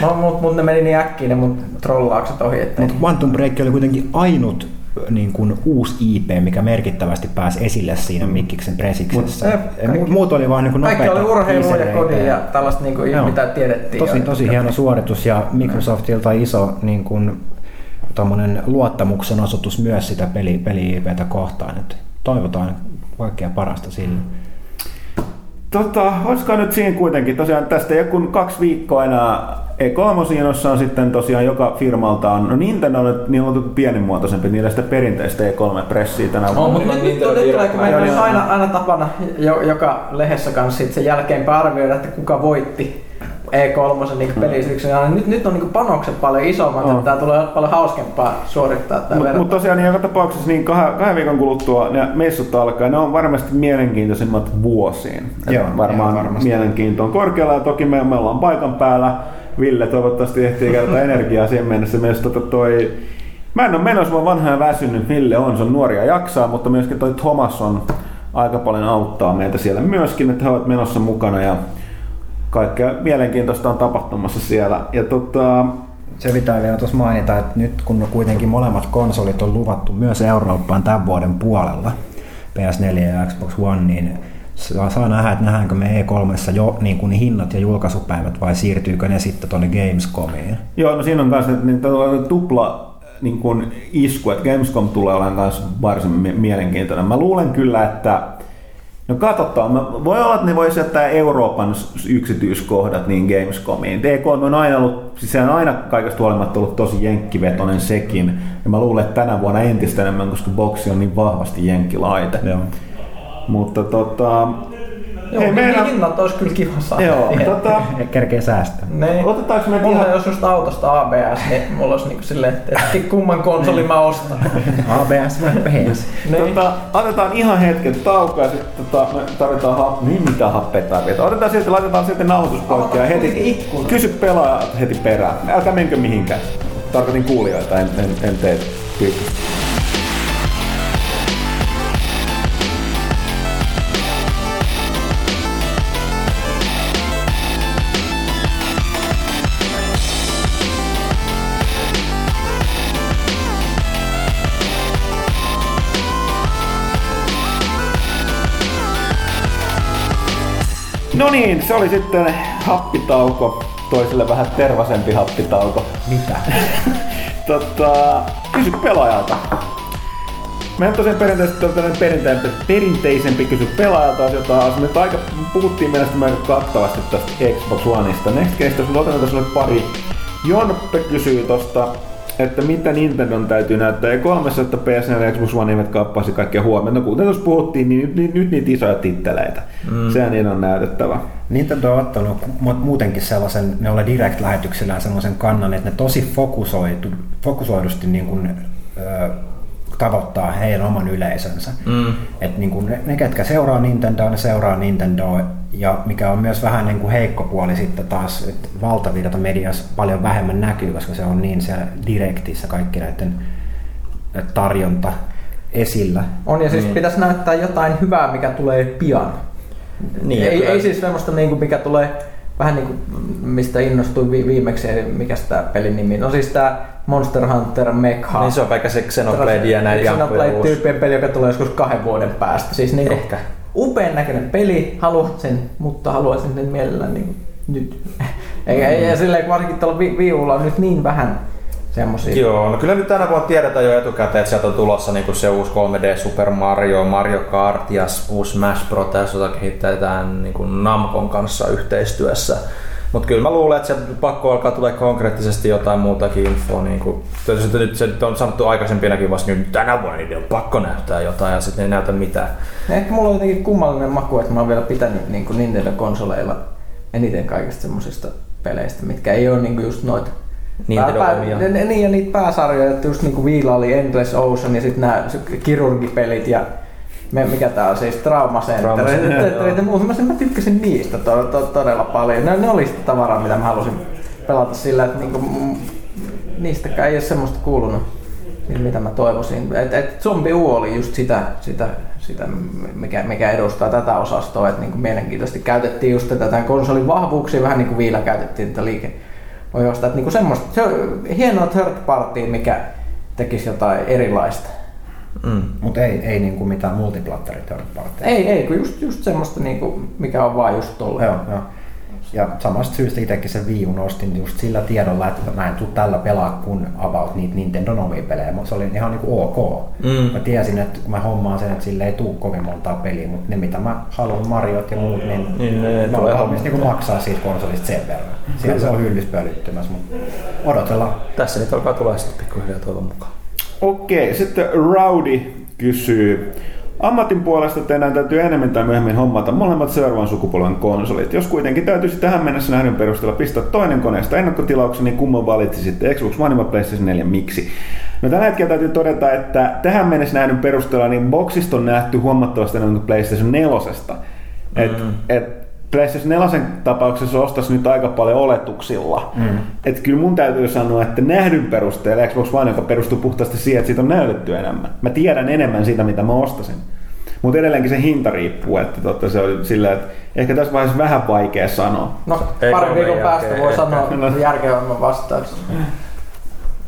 no, [LAUGHS] mut, mut ne meni niin äkkiä ne mun trollaukset ohi, ettei. Mutta Quantum Break oli kuitenkin ainut niin kuin uusi IP, mikä merkittävästi pääsi esille siinä Mikkiksen presiksessä. Mut, kaikki- muut, oli vaan niin kuin Kaikki oli urheilua ja kodin ja tällaista niinku, Joo. mitä tiedettiin. Tosi, jo. tosi hieno suoritus ja Microsoftilta iso niin kuin, luottamuksen osoitus myös sitä peli, peli-IPtä kohtaan. Et toivotaan kaikkea parasta sille. Tota, olisiko nyt siinä kuitenkin, tosiaan tästä kuin kaksi viikkoa enää E3, jossa on sitten tosiaan joka firmalta on, no Nintendo on, niillä on pienimuotoisempi, niillä sitä perinteistä E3-pressiä tänä On, vuonna. mutta nyt, nyt, nyt tulee, kun meillä on aina, aina tapana jo, joka lehdessä kanssa sit sen jälkeenpäin arvioida, että kuka voitti E3 niin pelisyksen. Ja nyt, nyt on niin panokset paljon isommat, On. että tämä tulee paljon hauskempaa suorittaa tämä Mutta mut tosiaan niin joka tapauksessa niin kahden, kahden viikon kuluttua ne messut alkaa. Ne on varmasti mielenkiintoisimmat vuosiin. Joo, varmaan varmasti. mielenkiinto on korkealla ja toki me, me ollaan paikan päällä. Ville toivottavasti ehtii käyttää [LAUGHS] energiaa siihen mennessä. Myös tota toi, mä en ole menossa, mä oon vanha ja väsynyt. Ville on, se on nuoria jaksaa, mutta myöskin toi Thomas on aika paljon auttaa meitä siellä myöskin, että he ovat menossa mukana ja kaikkea mielenkiintoista on tapahtumassa siellä. Ja tota, Se pitää vielä tuossa mainita, että nyt kun kuitenkin molemmat konsolit on luvattu myös Eurooppaan tämän vuoden puolella, PS4 ja Xbox One, niin saa saa nähdä, että nähdäänkö me E3 jo niin kuin hinnat ja julkaisupäivät vai siirtyykö ne sitten tuonne Gamescomiin. Joo, no siinä on kanssa niin tupla niin kuin isku, että Gamescom tulee olemaan kanssa varsin mie- mielenkiintoinen. Mä luulen kyllä, että No katsotaan. Mä, voi olla, että ne voisi jättää Euroopan yksityiskohdat niin Gamescomiin. DK on aina ollut, siis se on aina kaikesta huolimatta ollut tosi jenkkivetoinen sekin. Ja mä luulen, että tänä vuonna entistä enemmän, koska boksi on niin vahvasti jenkkilaite. Joo. Mutta tota... Joo, hei, meillä... meillä- hinnat olisi kyllä kiva saada. Joo, tota, Kerkee säästää. Ne. Otetaanko me Mulla ihan- jos just autosta ABS, niin mulla olisi niinku silleen, että [LAUGHS] kumman konsolin mä ostan. [LAUGHS] ABS vai PS? Niin. Tota, otetaan ihan hetken taukoa ja sitten tota, me tarvitaan hap... Niin mitä happea tarvitaan. Otetaan silti, laitetaan sitten nauhoitus poikki ja heti kysy pelaajat heti perään. Älkää menkö mihinkään. Tarkoitin kuulijoita, en, en, en teitä. Kiitos. No niin, se oli sitten happitauko. Toiselle vähän tervasempi happitauko. Mitä? [LAUGHS] Tota, kysy pelaajalta. Meillä tosiaan perinteisesti tällainen perinteisempi, perinteisempi kysy pelaajalta asioita. Nyt aika puhuttiin mielestäni aika kattavasti tästä Xbox Oneista. Next Case, jos tässä oli pari. Jonpe kysyy tosta, että mitä Nintendon täytyy näyttää E E3, että PS4 ja Xbox One eivät kaappaisi kaikkia huomioon. No kuten tuossa puhuttiin, niin nyt, nyt, nyt niitä isoja titteleitä. Mm. Sehän niiden on näytettävä. Nintendo on ottanut mu- muutenkin sellaisen, ne oli direct-lähetyksillään sellaisen kannan, että ne tosi fokusoitu, fokusoidusti niin kuin, ö, tavoittaa heidän oman yleisönsä. Mm. Et niin kuin ne, ne, ketkä seuraa Nintendoa, ne seuraa Nintendoa, ja mikä on myös vähän niin kuin heikko puoli sitten taas, että valtavirta mediassa paljon vähemmän näkyy, koska se on niin siellä direktissä kaikki näiden tarjonta esillä. On ja siis pitäisi näyttää jotain hyvää, mikä tulee pian. Niin, ei, kyllä. ei siis semmoista, niinku, mikä tulee vähän niin kuin, mistä innostuin vi- viimeksi, mikä tämä pelin nimi. No siis tämä Monster Hunter Mecha. Niin se on pelkkä se Xenoblade ja näin. Xenoblade-tyyppien peli, joka tulee joskus kahden vuoden päästä. Siis niinku, Ehkä. Upean näköinen peli, haluat sen, mutta haluaisin sen mielellään niinku, nyt. [LAUGHS] Eikä, mm. ja kun varsinkin tuolla vi- viulla on nyt niin vähän semmosia. Joo, no kyllä nyt tänä vuonna tiedetään jo etukäteen, että sieltä on tulossa niin se uusi 3D Super Mario, Mario Kart ja uusi Smash Bros. jota kehitetään niin kuin Namcon kanssa yhteistyössä. Mutta kyllä mä luulen, että sieltä pakko alkaa tulee konkreettisesti jotain muutakin infoa. Niin kuin, tietysti nyt se nyt on sanottu aikaisempinakin vasta, niin tänä vuonna niiden on pakko näyttää jotain ja sitten ei näytä mitään. Ehkä mulla on jotenkin kummallinen maku, että mä oon vielä pitänyt niin kuin Nintendo-konsoleilla eniten kaikista semmosista peleistä, mitkä ei ole niin kuin just noita Nintendo pää- Niin ja niitä pääsarjoja, että just niinku Viila oli Endless Ocean ja sitten nämä kirurgipelit ja mikä tää on siis Trauma Center. Mä, mä tykkäsin niistä to, to, todella paljon. Ne, ne oli sitä tavaraa, mitä mä halusin pelata sillä, että niinku, niistäkään ei ole semmoista kuulunut, mitä mä toivoisin. Et, et Zombie U oli just sitä, sitä, sitä mikä, mikä edustaa tätä osastoa, että niinku mielenkiintoisesti käytettiin just tätä tämän konsolin vahvuuksia, vähän niin kuin Viila käytettiin tätä liike ojosta. Että niinku semmoista, se on hienoa third party, mikä tekisi jotain erilaista. Mm. Mutta ei, ei niin kuin mitään multiplatteri third party. Ei, ei, kun just, just semmoista, niinku, mikä on vaan just tolle. Joo, joo. Ja samasta syystä itsekin sen viun ostin just sillä tiedolla, että mä en tuu tällä pelaa kun about niitä Nintendo omia pelejä, mutta se oli ihan niinku ok. Mm. Mä tiesin, että kun mä hommaan sen, että sille ei tuu kovin montaa peliä, mutta ne mitä mä haluan, Mariot ja muut, niin, Niin ne mä tulee olen valmis niinku maksaa siitä konsolista sen verran. Siellä se on hyllys pölyttymässä, mutta odotellaan. Tässä nyt alkaa tulla sitten pikkuhiljaa toivon mukaan. Okei, sitten Rowdy kysyy. Ammatin puolesta teidän täytyy enemmän tai myöhemmin hommata molemmat seuraavan sukupolven konsolit. Jos kuitenkin täytyisi tähän mennessä nähdyn perusteella pistää toinen koneesta ennakkotilauksen, niin kumman valitsisitte Xbox One vai PlayStation 4? Miksi? No tällä hetkellä täytyy todeta, että tähän mennessä nähdyn perusteella niin boxista on nähty huomattavasti enemmän kuin PlayStation 4. Et, Mm. et PlayStation 4 tapauksessa ostaisi nyt aika paljon oletuksilla. Mm. Et kyllä mun täytyy sanoa, että nähdyn perusteella Xbox One, joka perustuu puhtaasti siihen, että siitä on näytetty enemmän. Mä tiedän enemmän siitä, mitä mä ostasin. Mutta edelleenkin se hinta riippuu, että totta se oli sillä, että ehkä tässä vaiheessa vähän vaikea sanoa. No, Ei kolmen viikon päästä jälkeen voi ehkä. sanoa järkevämmän vastauksen.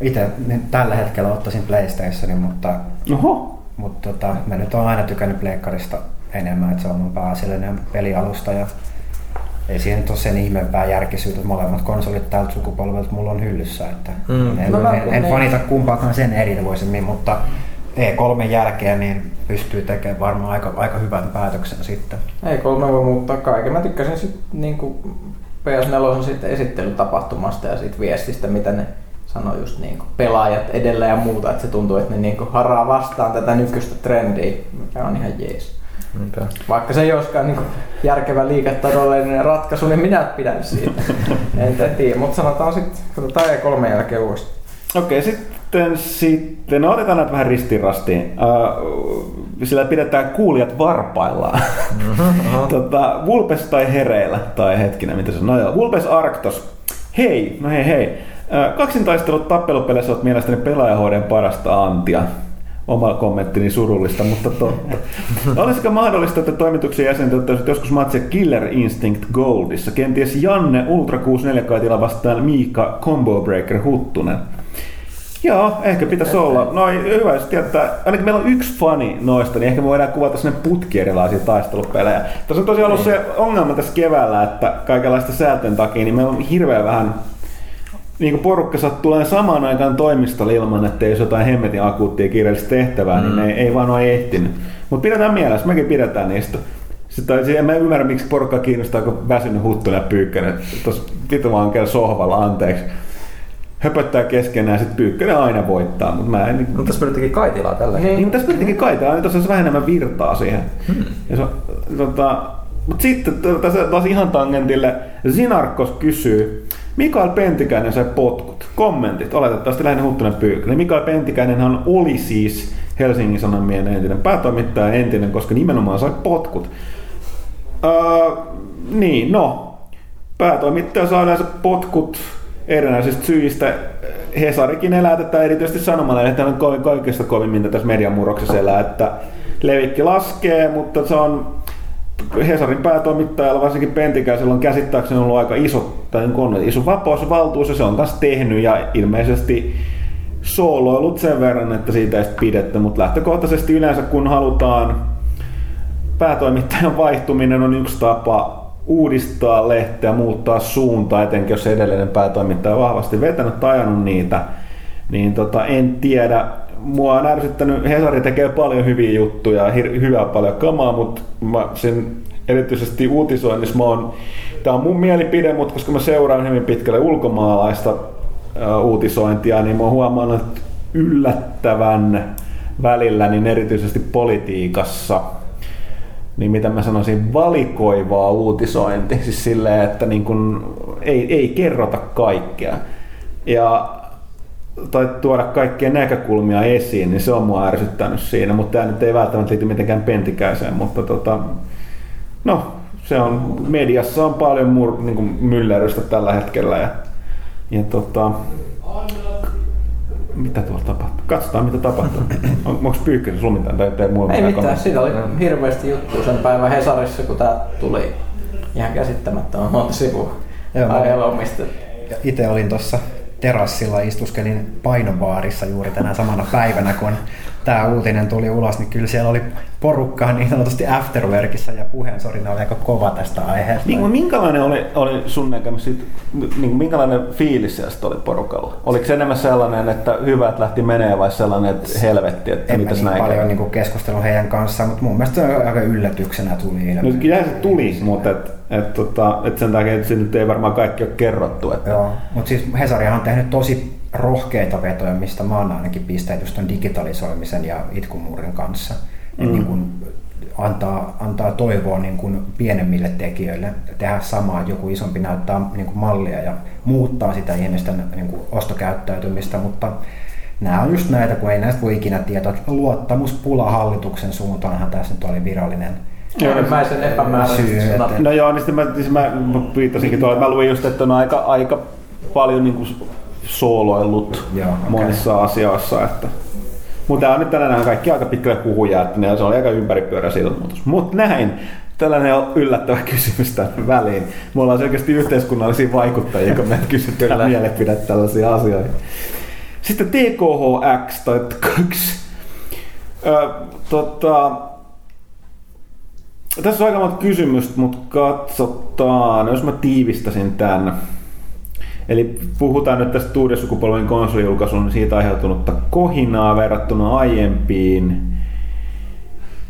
Itse niin tällä hetkellä ottaisin PlayStationin, mutta, Oho, mutta tota, mä nyt oon aina tykännyt Pleikkarista enemmän, että se on mun pääasiallinen pelialusta ja ei siihen nyt ole sen ihmeempää järkisyyttä, että molemmat konsolit tältä sukupolvelta mulla on hyllyssä. Että Mm. en, No mä- en, en niin. fanita kumpaakaan sen erityisesti, mutta E3 jälkeen niin pystyy tekemään varmaan aika, aika hyvän päätöksen sitten. Ei kolme voi muuttaa kaiken. Mä tykkäsin sit niinku PS4 sitten esittelytapahtumasta ja siitä viestistä, mitä ne sanoi just niinku pelaajat edellä ja muuta, että se tuntuu, että ne niinku haraa vastaan tätä nykyistä trendiä, mikä on ihan jees. Niinpä. Vaikka se ei olisikaan niinku järkevä liiketaloudellinen ratkaisu, niin minä pidän siitä. [LAUGHS] en, tiedä, mutta sanotaan sitten, katsotaan E3 jälkeen uudestaan. Okei, sitten, sitten no otetaan näitä vähän ristirastiin. Uh, sillä pidetään kuulijat varpaillaan. [LAUGHS] tota, Vulpes tai hereillä, tai hetkinen, mitä se on? No joo, Vulpes Arctos. Hei, no hei hei. Uh, kaksintaistelut tappelupeleissä ovat mielestäni pelaajahoiden parasta antia. Oma kommenttini surullista, mutta totta. Olisiko mahdollista, että toimituksen jäsenet ottaisivat joskus matsia Killer Instinct Goldissa? Kenties Janne Ultra 64 kaitilla vastaan Miika Combo Breaker Huttunen. Joo, ehkä pitäisi olla. No hyvä, jos tietää, ainakin meillä on yksi fani noista, niin ehkä me voidaan kuvata sinne putki erilaisia taistelupelejä. Tässä on tosiaan ollut se ongelma tässä keväällä, että kaikenlaista säätön takia, niin meillä on hirveän vähän niin porukka sattuu tulemaan samaan aikaan toimistolle ilman, että ei olisi jotain hemmetin akuuttia kirjallista tehtävää, mm. niin ei, ei vaan ole ehtinyt. Mutta pidetään mielessä, mekin pidetään niistä. Sitten en mä ymmärrä, miksi porukka kiinnostaa, kun väsynyt huttunen ja pyykkänen. Tuossa vittu vaan käy sohvalla, anteeksi. Höpöttää keskenään sitten pyykkänen aina voittaa. Mutta mä en... Mutta tässä pyrittikin Kaitilaa tällä Niin, niin tässä pyrittikin Kaitilaa, niin tuossa olisi vähän enemmän virtaa siihen. Hmm. Ja se, tota, mutta sitten tässä taas ihan tangentille, Sinarkos kysyy, Mikael Pentikäinen sai potkut. Kommentit, oletettavasti lähinnä Huttunen Pyykkönen. Mikael Pentikäinen hän oli siis Helsingin Sanomien entinen päätoimittaja entinen, koska nimenomaan sai potkut. Öö, niin, no. Päätoimittaja saa yleensä potkut erinäisistä syistä. Hesarikin elää tätä erityisesti sanomalla, että on kaikista kovimmin tässä median murroksessa elää, että levikki laskee, mutta se on Hesarin päätoimittajalla, varsinkin Pentikäisellä on käsittääkseni ollut aika iso, tai on iso vapaus valtuus, se on taas tehnyt, ja ilmeisesti sooloillut sen verran, että siitä ei pidetty, mutta lähtökohtaisesti yleensä kun halutaan päätoimittajan vaihtuminen on yksi tapa uudistaa lehteä, muuttaa suuntaa, etenkin jos edellinen päätoimittaja on vahvasti vetänyt tai ajanut niitä, niin tota, en tiedä. Mua on ärsyttänyt, Hesari tekee paljon hyviä juttuja, hy- hyvää paljon kamaa, mutta mä sen erityisesti uutisoinnissa. Mä oon, tää on mun mielipide, mutta koska mä seuraan hyvin pitkälle ulkomaalaista uutisointia, niin mä oon huomannut yllättävän välillä, niin erityisesti politiikassa, niin mitä mä sanoisin, valikoivaa uutisointi, siis silleen, että niin kun ei, ei kerrota kaikkea. Ja tai tuoda kaikkia näkökulmia esiin, niin se on mua ärsyttänyt siinä, mutta tämä nyt ei välttämättä liity mitenkään pentikäiseen, mutta tota, no, se on, mediassa on paljon mur, niin kuin myllerrystä tällä hetkellä ja ja tota, mitä tuolla tapahtuu? Katsotaan mitä tapahtuu. [CLEARS THROAT] On, onko Pyykkönen sun mitään? Tai ei Ei mitään, siinä oli hirveästi juttu sen päivän Hesarissa, kun tää tuli ihan käsittämättömän monta sivua. Aiheella Itse olin tuossa terassilla, istuskelin painobaarissa juuri tänä samana päivänä, kun tämä uutinen tuli ulos, niin kyllä siellä oli porukkaa niin sanotusti afterworkissa ja puheensorina oli aika kova tästä aiheesta. Niin, minkälainen oli, oli sun näkemys, niin, minkälainen fiilis siellä oli porukalla? Oliko se enemmän sellainen, että hyvät lähti menee vai sellainen, että helvetti, että en mitä niin näin paljon niin keskustelua heidän kanssaan, mutta mun mielestä se aika yllätyksenä tuli. No, kyllä se tuli, mutta et, et, tota, et sen takia että nyt ei varmaan kaikki ole kerrottu. Että... Joo, mutta siis Hesari on tehnyt tosi rohkeita vetoja, mistä mä oon ainakin pisteet just ton digitalisoimisen ja itkumuurin kanssa. Mm. niin kun antaa, antaa toivoa niin kun pienemmille tekijöille tehdä samaa, että joku isompi näyttää niin kun mallia ja muuttaa sitä ihmisten niin kun ostokäyttäytymistä, mutta nämä on just näitä, kun ei näistä voi ikinä tietää. Luottamuspula hallituksen suuntaanhan tässä nyt oli virallinen äärimmäisen epämääräisesti. No joo, niin sitten mä, siis mä viittasinkin tuolla, mä luin just, että on aika, aika paljon niin kuin sooloillut Joo, okay. monissa asioissa. Että. Mutta tämä on nyt tänään kaikki aika pitkälle puhuja, että ne, se oli aika ympäripyöräisiä ilmoitus. Mutta näin, tällainen on yllättävä [LAUGHS] kysymys tänne väliin. Me ollaan selkeästi yhteiskunnallisia vaikuttajia, kun me kysytään mielipidet tällaisia asioita. Sitten TKHX tai 2. Ö, tota, tässä on aika monta kysymystä, mutta katsotaan, jos mä tiivistäisin tämän. Eli puhutaan nyt tästä uuden sukupolven konsolijulkaisun niin siitä aiheutunutta kohinaa verrattuna aiempiin.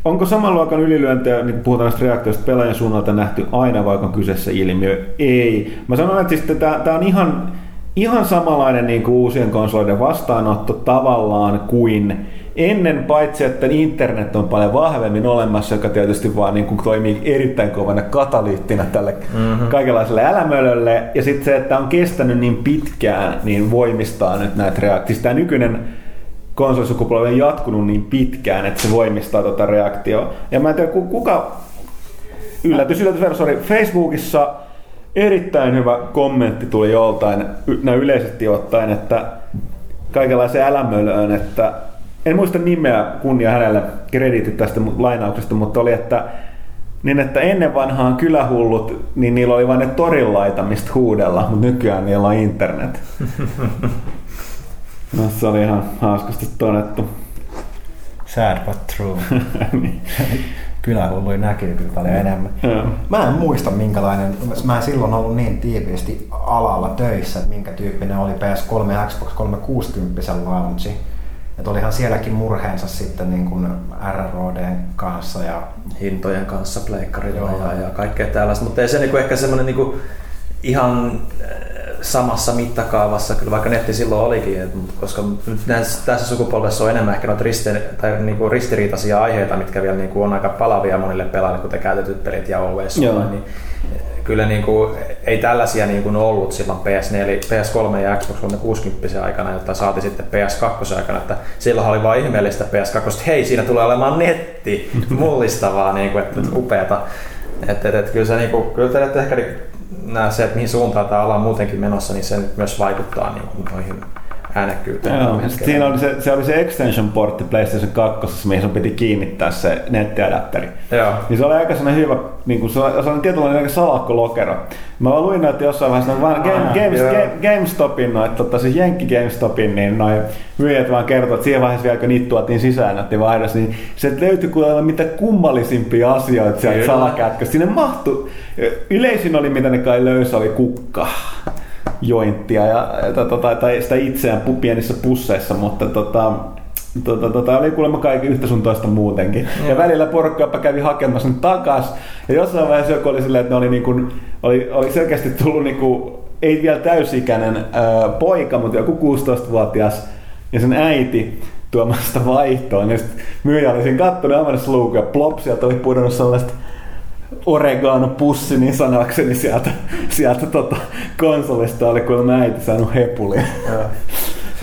Onko saman luokan ylilyöntejä, niin puhutaan näistä reaktioista pelaajan suunnalta nähty aina, vaikka on kyseessä ilmiö? Ei. Mä sanon, että siis tämä on ihan, ihan samanlainen niin kuin uusien konsolien vastaanotto tavallaan kuin ennen, paitsi että internet on paljon vahvemmin olemassa, joka tietysti vaan niin kuin toimii erittäin kovana katalyyttinä tälle mm-hmm. kaikenlaiselle älämölölle. Ja sitten se, että on kestänyt niin pitkään, niin voimistaa nyt näitä reaktioita. Siis tämä nykyinen konsolisukupolvi on jatkunut niin pitkään, että se voimistaa tuota reaktioa. Ja mä en tiedä, kuka... Yllätys, yllätys, sorry. Facebookissa erittäin hyvä kommentti tuli joltain, näin yleisesti ottaen, että kaikenlaisen älämölöön, että en muista nimeä kunnia hänelle krediitit tästä lainauksesta, mutta oli, että niin että ennen vanhaan kylähullut, niin niillä oli vain ne torilaita, mistä huudella, mutta nykyään niillä on internet. [LAUGHS] No se oli ihan hauskasti todettu. Sad but true. [LAUGHS] Kylähulluja näkyy kyllä paljon enemmän. Joo. Mä en muista minkälainen, mä en silloin ollut niin tiiviisti alalla töissä, että minkä tyyppinen oli PS3 ja Xbox 360 launchi. Että olihan sielläkin murheensa sitten niin kuin RRODn kanssa ja hintojen kanssa pleikkarilla Joo. ja, ja kaikkea tällaista, mutta ei se niinku ehkä semmoinen niinku ihan äh, samassa mittakaavassa, kyllä vaikka netti silloin olikin, et, mutta koska nyt näissä, tässä sukupolvessa on enemmän ehkä noita riste, tai niinku ristiriitaisia aiheita, mitkä vielä niinku on aika palavia monille pelaajille, kuten käytetyt pelit ja OVS, niin kyllä niinku, ei tällaisia niinku ollut silloin PS4, PS3 ja Xbox 360 aikana, jotta saati sitten PS2 aikana, että silloin oli vaan ihmeellistä PS2, että hei, siinä tulee olemaan netti, [LAUGHS] mullistavaa, niinku, että upeata. Et, et, et, kyllä se niinku, kyllä te ehkä näe se, että mihin suuntaan tämä ala on muutenkin menossa, niin se nyt myös vaikuttaa niinku noihin äänekkyyteen. Joo, siinä oli se, se, oli se extension portti PlayStation 2, mihin sun piti kiinnittää se nettiadapteri. Joo. Niin se oli aika sellainen hyvä, niin kuin, se oli, se oli tietynlainen aika salakkolokero. Mä vaan luin näitä jossain vaiheessa, noin vaan Game, Games. Game, GameStopin, noin, tota, siis Jenkki GameStopin, niin noin myyjät vaan kertoo, että siinä vaiheessa vielä kun niitä tuotiin sisään, nätti vaihdos, niin se löytyi kuulemma mitä kummallisimpia asioita sieltä salakätköstä. Sinne mahtui, yleisin oli mitä ne kai löysi, oli kukka jointtia ja, ja tota, tai sitä itseään pienissä pusseissa, mutta tota, tota, tota, oli kuulemma kaikki yhtä sun toista muutenkin. Ja välillä porukka kävi hakemassa ne takas. Ja jossain vaiheessa joku oli silleen, että ne oli, niin kuin, oli, oli selkeästi tullut niin kuin, ei vielä täysikäinen ää, poika, mutta joku 16-vuotias ja sen äiti tuomasta vaihtoon. Ja sitten myyjä oli siinä kattonut avannut luukun ja plop, sieltä oli pudonnut sellaista oregano pussi niin sanakseni sieltä, sieltä tota, konsolista oli kuulemma äiti saanut hepulia.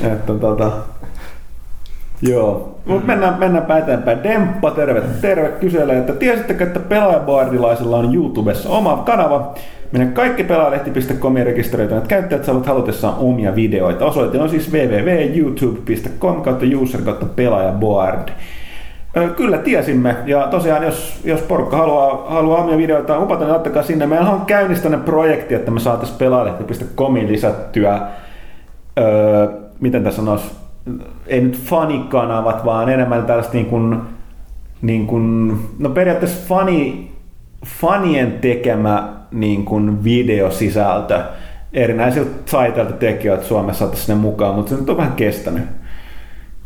että tota, Joo, mutta mennään, mennäänpä eteenpäin. Demppa, terve, terve, kyselee, että tiesittekö, että pelaajaboardilaisilla on YouTubessa oma kanava, minne kaikki pelaajalehti.comin rekisteröityneet käyttäjät saavat halutessaan omia videoita. Osoite on siis www.youtube.com kautta user kautta pelaajaboard. Kyllä tiesimme, ja tosiaan jos, jos porukka haluaa, haluaa omia videoita upata, niin ottakaa sinne. Meillä on käynnistänyt projekti, että me saataisiin pelaajalehti.comiin lisättyä, öö, miten tässä sanoisi, ei nyt fanikanavat, vaan enemmän tällaista niin kuin, niin kuin, no periaatteessa fani, fanien tekemä niin kuin videosisältö erinäisiltä saiteilta tekijöiltä Suomessa saataisiin sinne mukaan, mutta se nyt on vähän kestänyt.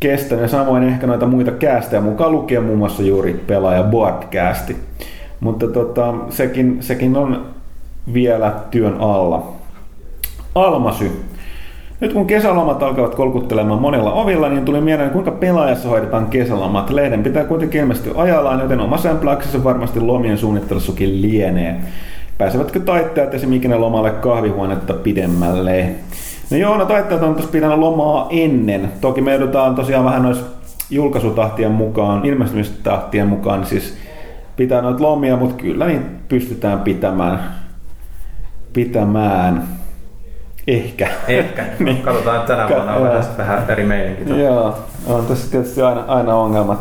Kestänyt ja samoin ehkä noita muita kästejä mukaan lukien muun muassa juuri pelaaja Boardcasti. Mutta tota, sekin, sekin on vielä työn alla. Almasy. Nyt kun kesälomat alkavat kolkuttelemaan monella ovilla, niin tuli mieleen, kuinka pelaajassa hoidetaan kesälomat. Lehden pitää kuitenkin ilmestyä ajallaan, joten oma sämpläksessä varmasti lomien suunnittelussakin lienee. Pääsevätkö taittajat esimerkiksi lomalle kahvihuonetta pidemmälle? No joo, no taittajat on tuossa pitänyt lomaa ennen. Toki me joudutaan tosiaan vähän noissa julkaisutahtien mukaan, ilmestymistahtien mukaan, niin siis pitää noita lomia, mutta kyllä niin pystytään pitämään. pitämään. Ehkä. Ehkä. [LAUGHS] Niin. Katsotaan, että tänä vuonna on vähän, vähän eri meininki. Joo, on tässä tietysti aina, aina ongelmat.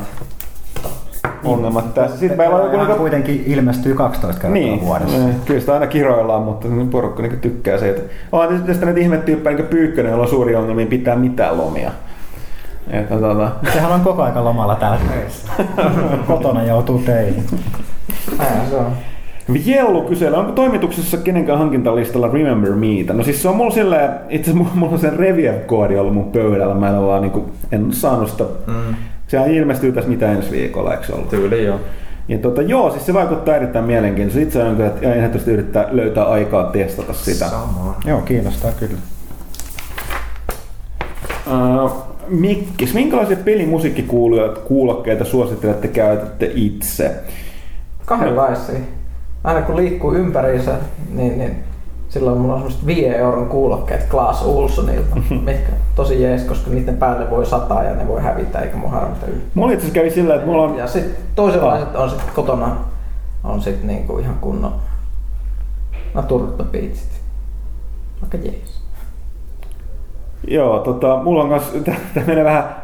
Ongelmat tässä. Sitten meillä on joku... Niinku- kuitenkin ilmestyy 12 kertaa Niin, vuodessa. niin, kyllä sitä aina kiroillaan, mutta niin porukka niin tykkää siitä. On tietysti tästä näitä ihmetyyppejä, niin Pyykkönen, jolla on suuri ongelmia pitää mitään lomia. Että, tota, Sehän on koko aika lomalla täällä töissä. [LAUGHS] Kotona joutuu töihin. Se on. Jellu kyselee, onko toimituksessa kenenkään hankintalistalla Remember Meitä? No siis se on mulla silleen, itse asiassa mulla on sen Reviev-koodi ollut mun pöydällä, mä en ole vaan niinku, en saanut sitä. Mm. Sehän ilmestyy tässä mitä ensi viikolla, eikö se ollut? Tyyli joo. Ja tota, joo, siis se vaikuttaa erittäin mielenkiintoista. Itse on kyllä, että ehdottomasti yrittää löytää aikaa testata sitä. Samoin. Joo, kiinnostaa kyllä. Uh, Mikkis, minkälaisia pelimusiikkikuulokkeita suosittelette käytätte itse? Kahdenlaisia. Aina kun liikkuu ympäriinsä, niin, niin silloin mulla on semmoset 5 euron kuulokkeet Klaas Olssonilta, [LAUGHS] mitkä tosi jees, koska niiden päälle voi sataa ja ne voi hävitä eikä mun harmita yhtään. Mulla itse kävi sillä, että mulla on... Ja sitten toisenlaiset on sit kotona on sit niinku ihan kunnon naturuttopiitsit. Aika jees. Joo, tota, mulla on kans, tää menee vähän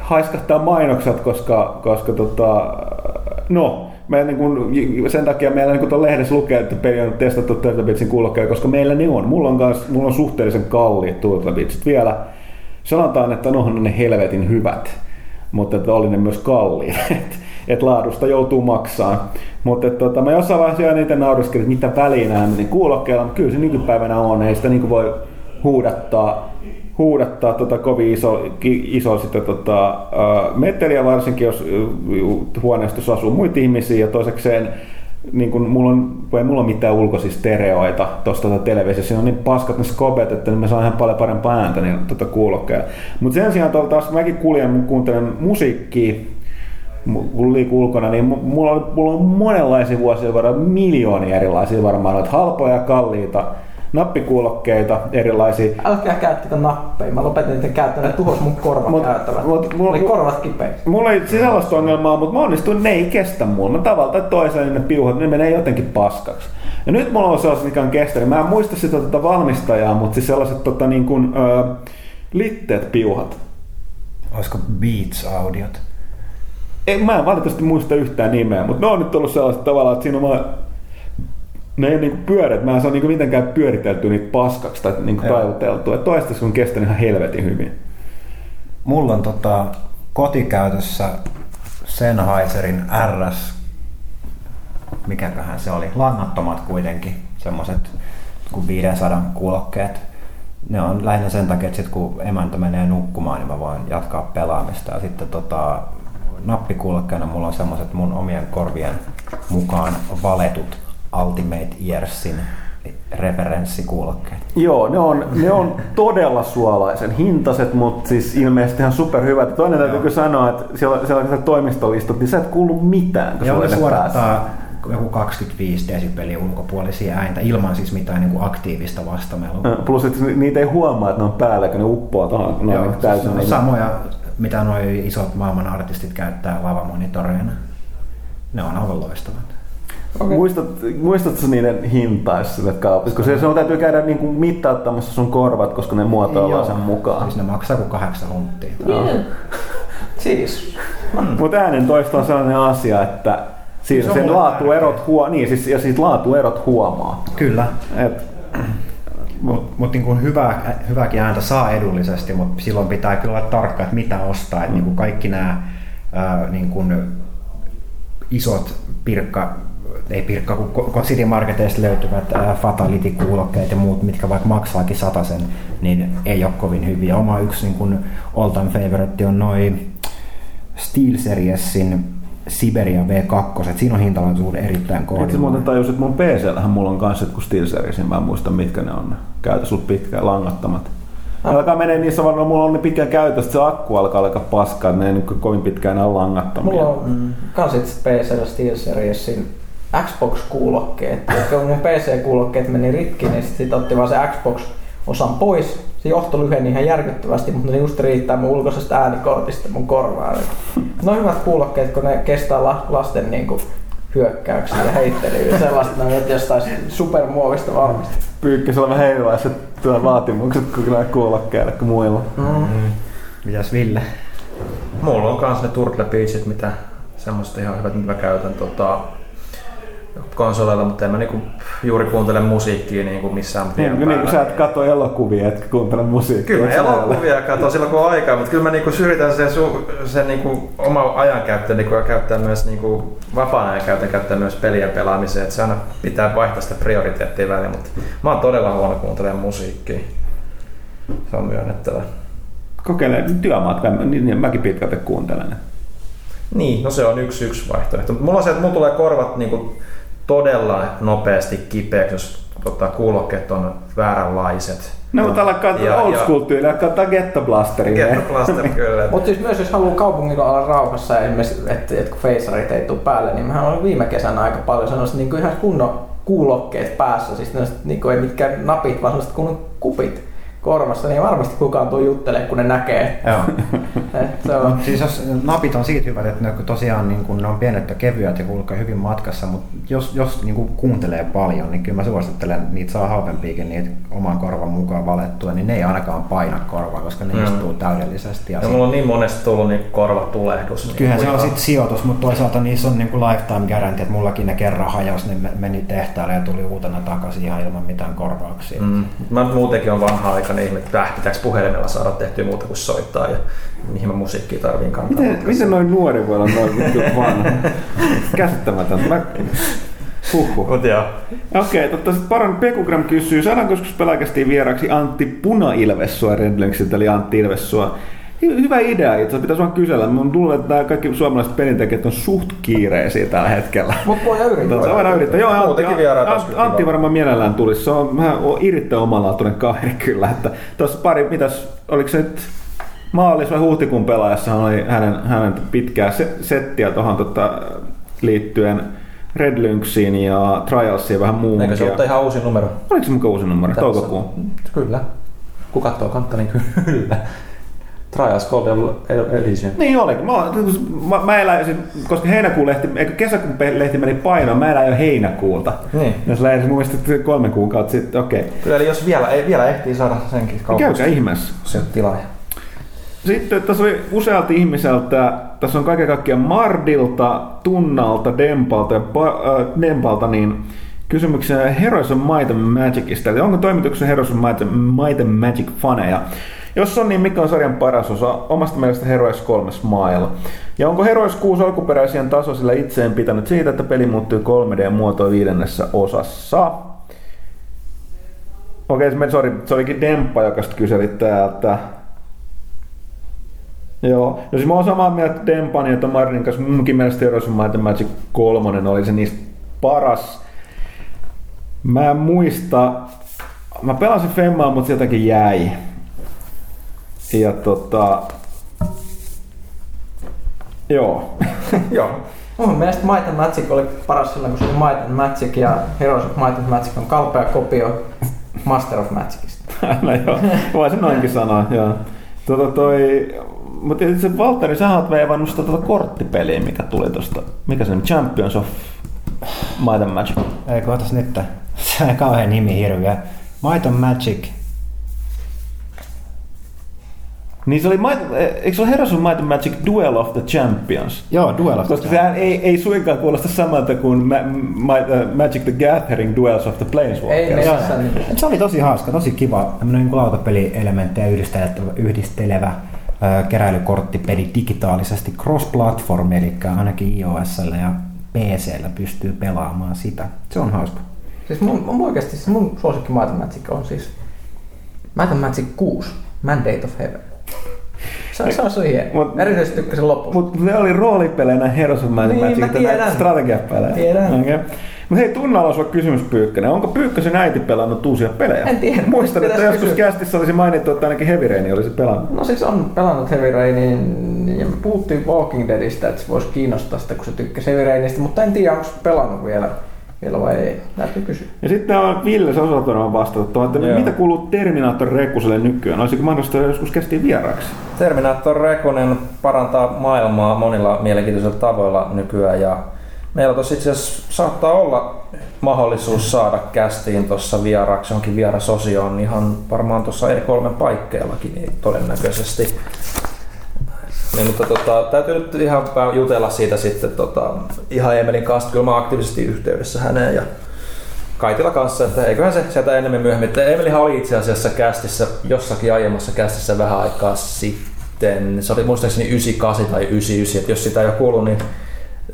haiskahtaa mainokset, koska, koska tota, no, me niin kun, sen takia meillä niin tuon lehdessä lukee, että peli on testattu Turtlebitsin kuulokkeilla, koska meillä ne on. Mulla on, kans, mulla on suhteellisen kalliit Turtlebitsit vielä. Sanotaan, että no, on ne helvetin hyvät. mutta että oli ne myös kalliit. [LAUGHS] Et, et laadusta joutuu maksaa. Mutta tota, mä jossain vaiheessa niitä nauriskelin, että mitä väliä nämä meni kuulokkeilla, mutta kyllä se nykypäivänä on, ei sitä niin voi huudattaa, huudattaa tota kovin iso, iso sitä, tota, meteliä, varsinkin jos huoneistossa asuu muita ihmisiä ja toisekseen niin kun mulla on, ei mulla ole mitään ulkoisia stereoita tuosta tota televisiossa, siinä on niin paskat ne skobet, että mä saan ihan paljon parempaa ääntä niin tota kuulokkeja. Mutta sen sijaan tuolla taas mäkin kuljen, mun kuuntelen musiikkia, kun liikun ulkona, niin mulla on, mulla on monenlaisia vuosia varmaan miljoonia erilaisia varmaan noita halpoja ja kalliita nappikuulokkeita erilaisia. Älkää käyttäkö nappeja. Mä lopetin niiden käyttöön, ne tuhos mun korvat Mut- käyttävät. mut- mulla- Oli korvat kipeä. Mulla ei sellaista ongelmaa, mutta mä onnistuin, ne ei kestä mulla. Mä tavalla tai toisella niin ne piuhat, ne menee jotenkin paskaksi. Ja nyt mulla on sellaiset, mikä on kestänyt. Mä en muista sitä tota valmistajaa, mutta siis sellaiset tota, niin kuin, ö, litteet piuhat. Olisiko Beats-audiot? Ei, mä en valitettavasti muista yhtään nimeä, mutta ne on nyt ollut sellaiset tavalla, että siinä on ne ei ole niinku pyörät, mä en saa niinku mitenkään pyöriteltyä niitä paskaksi tai niinku Joo. taivuteltua. Et toistaiseksi on kestänyt ihan helvetin hyvin. Mulla on tota, kotikäytössä Sennheiserin RS, mikäköhän se oli, langattomat kuitenkin, semmoset kuin 500 kuulokkeet. Ne on lähinnä sen takia, että sit kun emäntä menee nukkumaan, niin mä voin jatkaa pelaamista. Ja sitten tota, nappikuulokkeena mulla on semmoset mun omien korvien mukaan valetut Ultimate Earsin referenssikuulokkeet. Joo, ne on, ne on todella suolaisen hintaset, mutta siis ilmeisesti ihan superhyvät. Toinen täytyy kyllä sanoa, että siellä, siellä kun toimistolla istut, niin sä et kuulu mitään, kun Joo, ne suorittaa joku 25 desibeliä ulkopuolisia ääntä ilman siis mitään niin kuin aktiivista vastamelua. Ö, Plus, että niitä ei huomaa, että ne on päällä, kun ne uppoaa tuohon noin Joo, niin se täysin. on niin- samoja, mitä nuo isot maailman artistit käyttää lavamonitoreina. Ne on aivan loistavat. Muistat, muistatko niiden hintaissa sille kaupassa? Kun se, se on täytyy käydä niin kuin mittauttamassa sun korvat, koska ne muotoillaan sen mukaan. Siis ne maksaa kuin kahdeksan hunttia. [LAUGHS] Siis. Mutta äänen toisto on sellainen asia, että siinä Se sen laatuerot, huo, niin, siis, ja siitä laatuerot huomaa. Kyllä. Et, Mutta mut niinku hyvä, hyväkin ääntä saa edullisesti, mutta silloin pitää kyllä olla tarkka, että mitä ostaa. Et niinku kaikki nämä niinku isot pirkka, ei pirkka, kun City Marketeista löytyvät Fatality-kuulokkeet ja muut, mitkä vaikka maksaakin satasen, niin ei ole kovin hyviä. Oma yksi niin kuin all time favorite on noin SteelSeriesin Siberia V2. Et siinä on hintalaatuisuuden erittäin Itse kohdillaan. muuten tajusin, että mun PC-llähän mulla on kanssa jotkut SteelSeriesin, mä en muista mitkä ne on. Käytössä ollut pitkään langattomat. Ne alkaa menee niissä varmaan, mulla on ne pitkään käytössä, se akku alkaa aika paskaa, ne ei nyt kovin pitkään enää ole langattomia. Mulla on mm. kans itse PC SteelSeriesin Xbox-kuulokkeet. Kun mun PC-kuulokkeet meni rikki, niin sit, sit otti vaan se Xbox-osan pois. Se johto lyheni ihan järkyttävästi, mutta ne just riittää mun ulkoisesta äänikortista mun korvaan. Ne on hyvät kuulokkeet, kun ne kestää la- lasten niinku hyökkäyksiä ja heittelyä ja sellaista. Ne on jostain supermuovista varmasti. Pyykkäsellä on vähän erilaiset tuo vaatimukset kuin nämä kuulokkeille kuin muilla. Mm. Mitäs Ville? Mulla on kans ne Turtle Beachit, mitä semmoista ihan hyvät, mitä mä käytän tota, konsoleilla, mutta en mä niinku juuri kuuntele musiikkia niinku missään Niin, tien niin, niin sä et katso elokuvia, etkä kuuntele musiikkia. Kyllä elokuvia katson silloin kun on aikaa, mutta kyllä mä niinku syrjitän sen, su, sen niinku oma ajankäyttö niinku, ja käyttää myös niinku, vapaan ajan käytön käyttää myös pelien pelaamiseen. Et se aina pitää vaihtaa sitä prioriteettia välillä, mutta mä oon todella huono kuuntelemaan musiikkia. Se on myönnettävä. Kokeile työmatka, niin, niin mäkin pitkälti kuuntelen. Niin, no se on yksi, yksi vaihtoehto. Mutta mulla on se, että mulla tulee korvat niinku todella nopeasti kipeäksi, jos tota, kuulokkeet on vääränlaiset. No, mutta Ja- old school tyyliä, katso Ghetto Blasteria. Ghetto Blaster [LAUGHS] kyllä. Mutta siis myös jos haluaa kaupungilla olla rauhassa ja esimerkiksi, että et kun feisarit ei tule päälle, niin mehän oli viime kesänä aika paljon sellaista niin kuin ihan kunnon kuulokkeet päässä, siis sellaiset, niin kuin ei mitkään napit, vaan sellaiset kunnon kupit korvassa, niin varmasti kukaan tuu juttelee, kun ne näkee. Joo. [LAUGHS] Et se on. [LAUGHS] Siis jos napit on siitä hyvät, että ne tosiaan niin kun ne on pienet ja kevyet ja kulkee hyvin matkassa, mutta jos, jos niin kun kuuntelee paljon, niin kyllä mä suosittelen, että niitä saa halvempiakin niitä oman korvan mukaan valettua, niin ne ei ainakaan paina korvaa, koska ne Mm. istuu täydellisesti. Ja Ja sit- mulla on niin monesti tullut niin korvatulehdus. Niin Kyllähän se on sitten sijoitus, mutta toisaalta niissä on niinku lifetime guarantee, että mullakin ne kerran hajos, ne me- meni tehtaalle ja tuli uutena takaisin ihan ilman mitään korvauksia. Mm. Mä muutenkin on vanha aika aikainen ihme, että äh, pitääkö puhelimella saada tehtyä muuta kuin soittaa ja mihin mä musiikkia tarviin kantaa. Miten, miten noin nuori voi olla noin vittu vanha? Käsittämätöntä. Mä... Huhhuh. Mut joo. Okei, totta sitten Paran Pekugram kysyy, saadaanko joskus pelaakästi vieraksi Antti Puna-Ilvessua eli Antti Ilvessua. Hy- Hyvä idea itse asiassa, pitäisi vaan kysellä. Mun luulen, että nämä kaikki suomalaiset pelintekijät on suht kiireisiä tällä hetkellä. Mut voi yrittää. Tota, voidaan yrittää. Joo, Antti, Antti, Antti varmaan mielellään tulisi. Se on vähän irittävä omalaatuinen kaveri kyllä. Että tuossa pari, mitäs, oliko se nyt maalis- vai huhtikuun pelaajassa oli hänen, hänen pitkää se, settiä tuohon tota, liittyen Red Lynxiin ja Trialsiin vähän muuhun. Eikö se ole ihan uusi numero? Oliko se mukaan uusi numero? Toukokuun. Kyllä. Kun katsoo kantta, niin kyllä. Trials Golden Elysium. Niin olikin. Mä, mä, mä eläisin, koska heinäkuun lehti, eikö kesäkuun lehti meni painoon, mä elän jo heinäkuulta. Niin. Jos lähdin mun mielestä kolme kuukautta sitten, okei. Okay. Kyllä, eli jos vielä, ei, vielä ehtii saada senkin kaupasta. käykää ihmeessä. Se tilaaja. Sitten tässä oli usealta ihmiseltä, tässä on kaiken kaikkiaan Mardilta, Tunnalta, Dempalta ja pa- äh, Dempalta, niin kysymyksiä Heroes of Might and Magicista. Eli onko toimituksessa Heroes of Might and Magic faneja? Jos on, niin mikä on sarjan paras osa? Omasta mielestä Heroes 3 Smile. Ja onko Heroes 6 alkuperäisien taso sillä itseen pitänyt siitä, että peli muuttui 3D-muotoon viidennessä osassa? Okei, se, sorry, se olikin Demppa, joka sitten kyseli täältä. Joo, no siis mä oon samaa mieltä Dempan ja Tom Marinin kanssa. Munkin mielestä Heroes of Might and Magic 3 oli se niistä paras. Mä en muista, mä pelasin Femmaa, mutta se jotakin jäi. Ja tota... Joo. [LAUGHS] Joo. Mun mielestä Might and Magic oli paras silloin, kun se oli Might and Magic ja Heroes of Might and Magic on kalpea kopio Master of Magicista. [LAUGHS] no joo, voi se noinkin sanoa, joo. Tota toi, mutta se Valtteri, sä oot veivannut sitä tuota korttipeliä, mikä tuli tosta, mikä se on, Champions of Might and Magic. Ei kootas nyt. Se on kauhean nimi hirveä. Might and Magic. Niin se oli, Might, eikö se ole Heroes of Might and Magic Duel of the Champions? Joo, Duel of the Koska sehän ei, ei suinkaan kuulosta samalta kuin Ma, Ma, uh, Magic the Gathering Duels of the Planeswalkers. Ei Joo, Missään Se oli tosi hauska, tosi kiva. Tämmöinen niin lautapelielementtejä yhdistelevä, yhdistelevä keräilykorttipeli digitaalisesti cross-platform, eli ainakin iOSllä ja PCllä pystyy pelaamaan sitä. Se on hauska. Siis mun, mun oikeasti siis mun suosikki Might and Magic on siis Might and Magic 6, Mandate of Heaven. Se, se on se hieno. Mut- Erityisesti tykkäsin lopusta. Mutta ne oli roolipeleinä Heroes of Might Niin, Magic, mä tiedän. strategiapelejä. Tiedän. Okay. Mutta hei, Tunnalla olisi kysymys Pyykkönen. Onko Pyykkösen äiti pelannut uusia pelejä? En tiedä. Muistan, että joskus kysyä. kästissä olisi mainittu, että ainakin Heavy Rain olisi pelannut. No siis on pelannut Heavy Rainin ja me puhuttiin Walking Deadistä, että se voisi kiinnostaa sitä, kun se tykkäsi Heavy Rainista, mutta en tiedä, onko pelannut vielä, vielä vai ei. Täytyy kysyä. Ja sitten on Ville, se vastata tuohon, että Joo. mitä kuuluu Terminator Rekuselle nykyään? Olisiko mahdollista joskus kästiin vieraksi? Terminator Rekonen parantaa maailmaa monilla mielenkiintoisilla tavoilla nykyään ja meillä tuossa itse asiassa saattaa olla mahdollisuus saada kästiin tuossa vieraaksi johonkin vierasosioon ihan varmaan tuossa E3 paikkeillakin niin todennäköisesti. Niin, mutta tota, täytyy nyt ihan jutella siitä sitten tota, ihan Emelin kanssa. Kyllä mä aktiivisesti yhteydessä häneen ja Kaitila kanssa, että eiköhän se sieltä enemmän myöhemmin. Että Emelihan oli itse asiassa kästissä, jossakin aiemmassa kästissä vähän aikaa sitten. Se oli muistaakseni 98 tai 99, että jos sitä ei ole kuullut, niin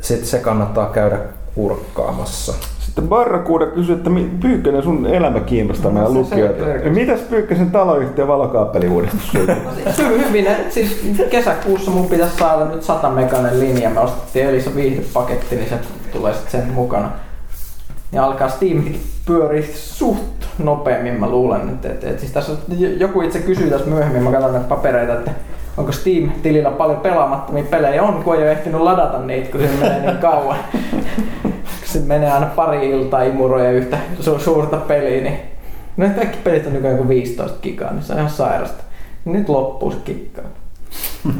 sit se kannattaa käydä kurkkaamassa. Sitten Barrakuuda kysyi, että Pyykkönen sun elämä kiinnostaa No, meidän lukijoita. Mitäs Pyykkösen taloyhtiön valokaappeliuudistus [LAUGHS] hyvin, siis kesäkuussa mun pitäisi saada nyt 100 meganen linja. Me ostettiin Elisa viihdepaketti, niin se tulee sitten sen mukana. Ja alkaa Steam pyörii suht nopeammin, mä luulen. Et, et, et, siis tässä joku itse kysyy tässä myöhemmin, mä katson näitä papereita, että onko Steam-tilillä paljon pelaamattomia pelejä. On, kun ei ole ehtinyt ladata niitä, kun se menee niin kauan. [LAUGHS] se menee aina pari iltaa imuroja yhtä su- suurta peliä, niin no kaikki pelit on nykyään kuin 15 gigaa, niin se on ihan sairasta. Nyt loppuu se kikkaa. [LAUGHS]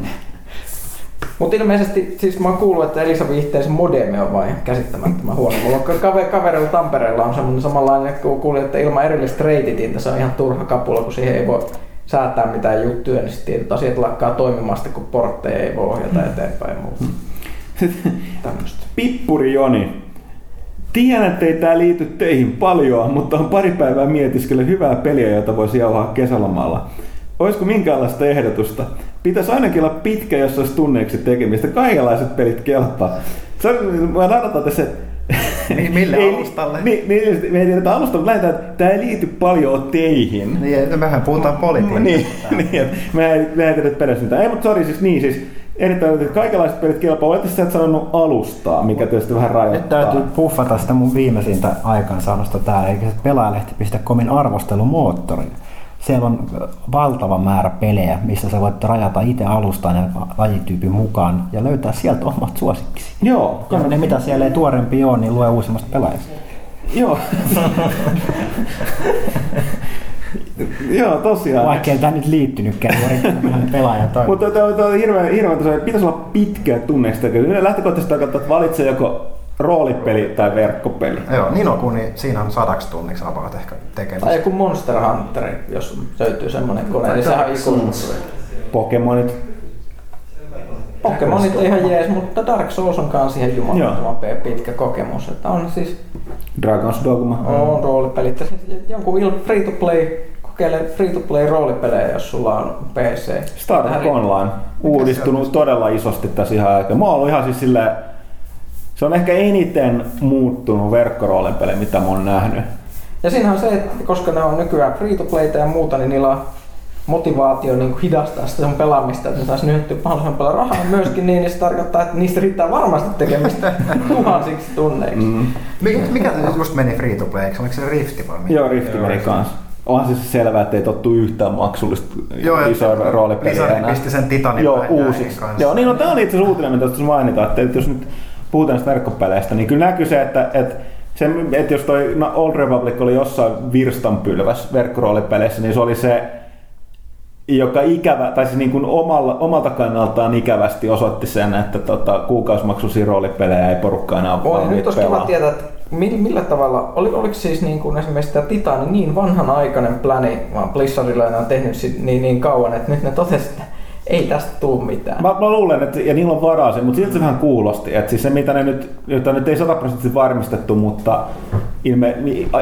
Mutta ilmeisesti, siis mä oon kuullut, että Elisa Viihteisen modemi on vain käsittämättömän huono. Mulla on kave, kaverilla Tampereella on semmoinen samanlainen, kun kuulin, että ilman erillistä reititintä se on ihan turha kapula, kun siihen ei voi säätää mitään juttuja, niin sitten tietyt asiat lakkaa toimimasta, kun portteja ei voi ohjata eteenpäin ja muuta. [LAUGHS] Tämmöistä. Pippuri Joni Tiedän, että ei tää liity teihin paljon, mutta on pari päivää mietiskellä hyvää peliä, jota voisi jauhaa kesälomalla. Olisiko minkäänlaista ehdotusta? Pitäisi ainakin olla pitkä, jos olisi tunneiksi tekemistä. Kaikenlaiset pelit kelpaa. Se on, mä odotan tässä, [LAUGHS] että Niin, mille Ei- alustalle? Niin, niin, me ei tiedetä alusta, mutta lähdetään, että tämä ei liity paljon teihin. Niin, mehän puhutaan politiikasta. Niin, [LAUGHS] niin että mä en, en tiedä perässä mitään. Ei, mutta sori, siis niin, siis erittäin, että kaikenlaiset pelit kelpaa. Olette sä et sanonut alustaa, mikä tietysti vähän Nyt rajoittaa. täytyy puffata sitä mun viimeisintä aikaansaannosta täällä, eli se pelaajalehti.comin arvostelumuottori. Siellä on valtava määrä pelejä, missä sä voit rajata itse alustaan ja lajityypin mukaan ja löytää sieltä omat suosikkisi. Joo, Ja ne mitä siellä ei tuorempi ole, niin lue uusimmasta pelaajasta. joo. [LAUGHS] [LAUGHS] joo, tosiaan. Vaikka ei tämä nyt liittynytkään tähän pelaajan toimintaan. Mutta tämä on hirveän, hirveän tosiaan, pitäisi olla pitkä tunneista tekemistä. Lähtökohtaisesti tarkoittaa, että valitse joko roolipeli tai verkkopeli. Joo, Ninoku, niin siinä on sadaksi tunniksi about ehkä tekemistä. Tai joku Monster Hunter, jos löytyy semmoinen kone, niin sehän on ikuinen. Pokemonit. Pokemonit on ihan jees, mutta Dark Souls on kanssa siihen jumalattoman pe- pitkä kokemus. Että on siis Dragon's Dogma. on roolipelit. Ja jonkun il- free to play, kokeile free to play roolipelejä, jos sulla on PC. Star Trek Tähän- Online uudistunut todella isosti tässä ihan aikaa. Mä oon ollut ihan siis silleen, se on ehkä eniten muuttunut verkkoroolinpeli, mitä mä oon nähnyt. Ja siinä on se, että koska ne on nykyään free to playta ja muuta, niin niillä on motivaatio niin kuin hidastaa sitä sun pelaamista, että ne saisi nyhtyä mahdollisimman paljon rahaa myöskin niin, niin se tarkoittaa, että niistä riittää varmasti tekemistä [LAUGHS] tuhansiksi tunneiksi. Mm. Mikä, mikä just meni free to play, oliko se Rifti vai mikä? Joo, Rifti meni kanssa. Onhan siis selvää, että ei tottu yhtään maksullista isoa roolipeliä enää. pisti sen Titanin Joo, uusiksi. kanssa. Joo, niin no, tämä on itse asiassa uutinen, mitä tuossa mainita, että jos nyt puhutaan näistä verkkopeleistä, niin kyllä näkyy se, että, että se, että jos toi no, Old Republic oli jossain virstanpylväs verkkoroolipeleissä, niin se oli se, joka ikävä, tai siis niin kuin omalla, omalta kannaltaan ikävästi osoitti sen, että tota, kuukausimaksuisia roolipelejä ei porukka enää Voi, valmiit nyt olisi kiva tietää, että millä, tavalla, oli, oliko siis niin kuin esimerkiksi tämä Titan niin vanhanaikainen pläni, vaan Blizzardilla on tehnyt sit niin, niin kauan, että nyt ne totesivat, että ei tästä tule mitään. Mä, mä luulen, että ja niillä on varaa se, mutta siltä se vähän kuulosti. Että siis se, mitä ne nyt, jota nyt ei sataprosenttisesti varmistettu, mutta ilme,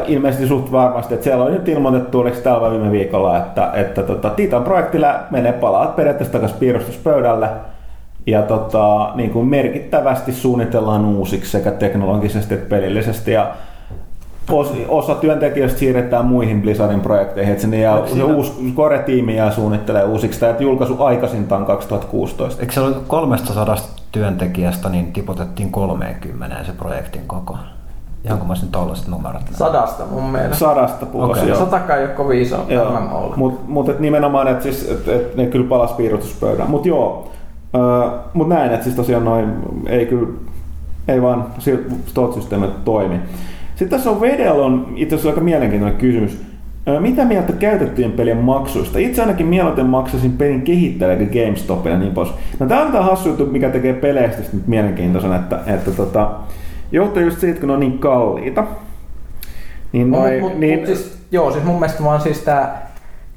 ilmeisesti suht varmasti, että siellä on nyt ilmoitettu, oliko tällä viime viikolla, että, että tota, Titan projektilla menee palaat periaatteessa takaisin piirustuspöydälle ja tota, niin kuin merkittävästi suunnitellaan uusiksi sekä teknologisesti että pelillisesti. Ja os, osa työntekijöistä siirretään muihin Blizzardin projekteihin, että se, jää, se uusi core-tiimi jää suunnittelee uusiksi. Tämä julkaisu aikaisintaan 2016. Eikö se ollut 300 työntekijästä, niin tiputettiin 30 se projektin koko? Ihan mä sen tollaset numerot. Sadasta mun mielestä. Sadasta puhuisi, okay. joo. Satakaan ei ole kovin iso. Mutta mut, et nimenomaan, että siis, et, et ne kyllä palas piirustuspöydään. Mutta joo, mutta näin, että siis tosiaan noin ei kyllä, ei vaan stot-systeemit toimi. Sitten tässä on Vedel on itse asiassa aika mielenkiintoinen kysymys. Mitä mieltä käytettyjen pelien maksuista? Itse ainakin mieluiten maksasin pelin kehittäjälle GameStopille ja niin pois. No tää on tämä hassu juttu, mikä tekee peleistä nyt mielenkiintoisen, että, että tota, johtuu just siitä, kun ne on niin kalliita. Niin, No, noi, mut, niin, mut siis, joo, siis mun mielestä vaan siis tää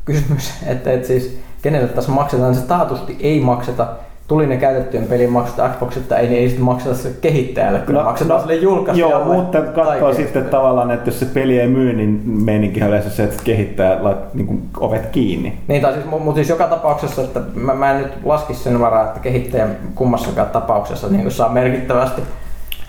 kysymys, että, että siis kenelle tässä maksetaan, se taatusti ei makseta tuli ne käytettyjen pelin maksut Xboxilta, ei, niin ei sitten makseta sille kehittäjälle, kun no, maksetaan sille julkaisijalle. Joo, mutta katsoo sitten tavallaan, että jos se peli ei myy, niin meininki on yleensä se, että kehittää lait, niin kuin ovet kiinni. Niin, tai siis, mutta siis joka tapauksessa, että mä, mä en nyt laskisi sen varaa, että kehittäjä kummassakaan tapauksessa niin saa merkittävästi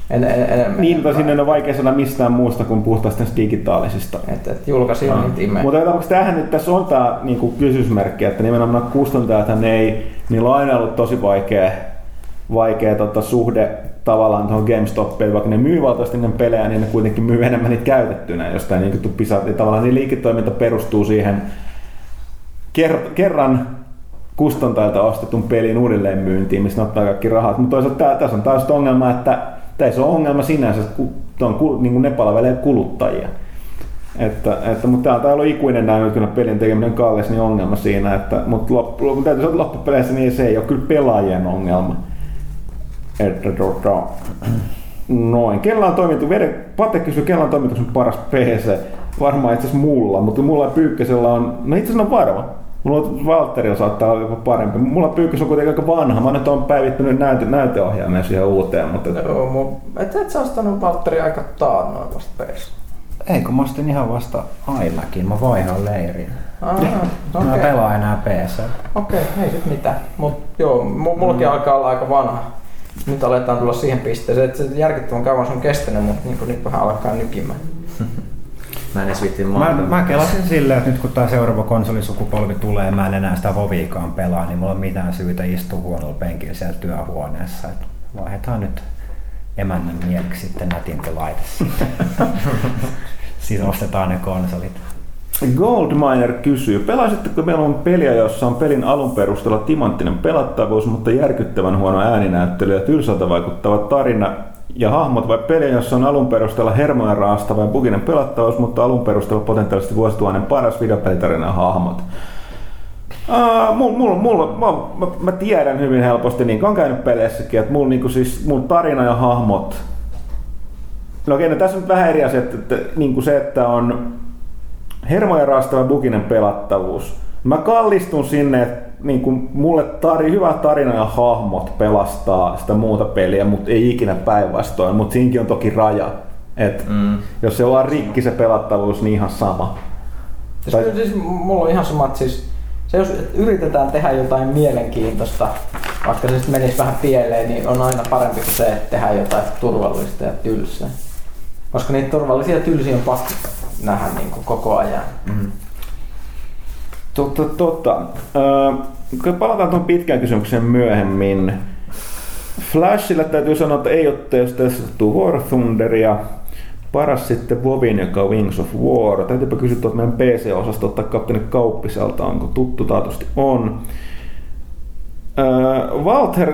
en, en, enemmän. Niin, tai sinne on vaikea sanoa mistään muusta kuin puhtaasti digitaalisista. Että et julkaisija on niitä imee. Mutta tapauksessa tämähän nyt tässä on tämä niinku kysymysmerkki, että nimenomaan kustantajat ne ei, niillä on aina ollut tosi vaikea, vaikea tota, suhde tavallaan tuohon GameStopiin, vaikka ne myy valtavasti ne pelejä, niin ne kuitenkin myy enemmän niitä käytettynä, josta ei niinku pisa, tavallaan niin liiketoiminta perustuu siihen ker- kerran kustantajalta ostetun pelin uudelleenmyyntiin, missä ne ottaa kaikki rahat. Mutta toisaalta tässä on taas ongelma, että tämä ei ole ongelma sinänsä, että on, niin kuin ne palvelee kuluttajia. Että, että, mutta tämä on, ollut ikuinen näin, kyllä pelin tekeminen kallis, niin ongelma siinä. Että, mutta loppu, loppu, täytyy sanoa, loppupeleissä niin se ei ole kyllä pelaajien ongelma. Että, tota, noin. Kella on toimintu, Vede, Pate kysyy, kella on toimituksen paras PC. Varmaan itse asiassa mulla, mutta mulla Pyykkäsellä on, no itse asiassa on varma. Mulla Valtterilla saattaa olla jopa parempi. Mulla pyykkös on kuitenkin aika vanha. Mä nyt on päivittänyt näyte, näyteohjaimen siihen uuteen, mutta Joo, mun... Et, et sä ostanut Valtteri aika taannoin vasta peessä. Ei, kun mä ostin ihan vasta iMacin, mä vaihan leiriin. Ah, Mä okei. okay. pelaan enää PC. Okei, ei sit mitään. Mut joo, mu- mullakin mm. alkaa olla aika vanha. Nyt aletaan tulla siihen pisteeseen, että se järkyttävän kauan se on kestänyt, mutta niin nyt vähän alkaa nykimään. [LAUGHS] Mä en edes Mä, mä kelasin silleen, että nyt kun tää seuraava konsolisukupolvi tulee, mä en enää sitä Voviikaan pelaa, niin mulla on mitään syytä istua huonolla penkillä siellä työhuoneessa. Et vaihdetaan nyt emännän mieleksi sitten nätimpi laite sitten. [LAUGHS] siis ostetaan ne konsolit. Goldminer kysyy, pelaisitteko meillä on peliä, jossa on pelin alun perusteella timanttinen pelattavuus, mutta järkyttävän huono ääninäyttely ja tylsältä vaikuttava tarina ja hahmot vai peliä, jossa on alun perusteella hermoja raastava ja buginen pelattavuus, mutta alun perusteella potentiaalisesti vuosituhannen paras videopelitarina hahmot. Uh, mulla, mulla, mulla, mä, mä, mä, tiedän hyvin helposti, niin on käynyt peleissäkin, että mulla, niinku siis, mulla tarina ja hahmot No okei, no tässä on nyt vähän eri asia, että, että niin kuin se, että on hermoja raastava buginen pelattavuus. Mä kallistun sinne, että niin kuin mulle tari, hyvä tarina ja hahmot pelastaa sitä muuta peliä, mutta ei ikinä päinvastoin, mutta siinkin on toki raja. Et mm. Jos se on rikki se pelattavuus, niin ihan sama. Siis, Tai- siis mulla on ihan sama, että siis se jos yritetään tehdä jotain mielenkiintoista, vaikka se sitten menisi vähän pieleen, niin on aina parempi kuin se, että tehdään jotain turvallista ja tylsää. Koska niitä turvallisia ja tylsiä on pakko nähdä niin kuin koko ajan. Totta, totta. Öö, palataan tuon pitkään kysymykseen myöhemmin. Flashille täytyy sanoa, että ei ole testattu War Thunderia. Paras sitten Vovin, joka on Wings of War. Täytyypä kysyä tuolta meidän PC-osasta ottaa kapteeni Kauppiselta, onko tuttu taatusti on. Öö, Walter,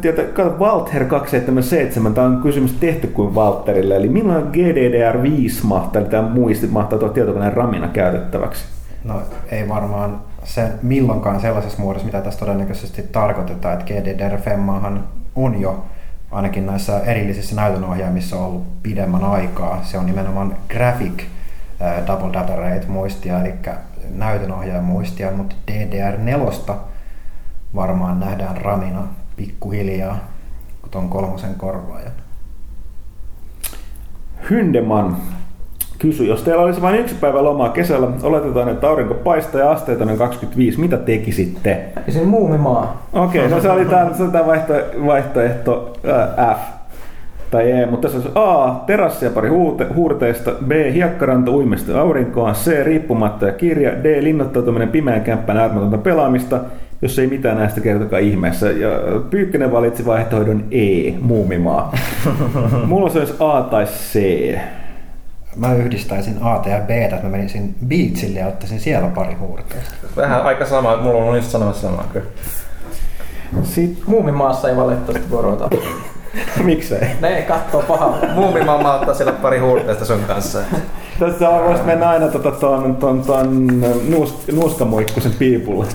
tietää, Walter 277, tämä on kysymys tehty kuin Walterille, eli milloin GDDR5 mahtaa, eli tämä muisti mahtaa tuoda tietokoneen ramina käytettäväksi? No ei varmaan se milloinkaan sellaisessa muodossa, mitä tässä todennäköisesti tarkoitetaan, että GDDR-femmahan on jo ainakin näissä erillisissä näytönohjaimissa ollut pidemmän aikaa. Se on nimenomaan graphic double data rate muistia, eli näytönohjaajan muistia, mutta DDR4 varmaan nähdään ramina pikkuhiljaa, kun ton kolmosen korvaajan. Hyndeman kysyi, jos teillä olisi vain yksi päivä lomaa kesällä, oletetaan, että aurinko paistaa ja asteita on 25, mitä tekisitte? Siinä muumimaa. Okei, okay, no se oli tämä, se oli tämä vaihto, vaihtoehto ää, F tai E, mutta tässä olisi A, terassia pari huute, huurteista, B, hiekkaranta uimista aurinkoa, C, riippumatta ja kirja, D, linnoittautuminen pimeän kämppän ääretöntä pelaamista, jos ei mitään näistä kertokaa ihmeessä. Ja Pyykkönen valitsi vaihtoehdon E, muumimaa. [LAUGHS] Mulla se olisi A tai C. Mä yhdistäisin A ja B, että mä menisin beachille ja ottaisin siellä pari huurteista. Vähän aika sama, mulla on just sanomassa samaa kyllä. Sitten, Muumimaassa ei valitettavasti vorota. [LAUGHS] miksei? Ne kattoo pahaa. Muumimamma ottaa siellä pari huurteista sun kanssa. Tässä voisi mennä aina tota, ton, ton, ton nuus, nuuskamuikkusen piipulle.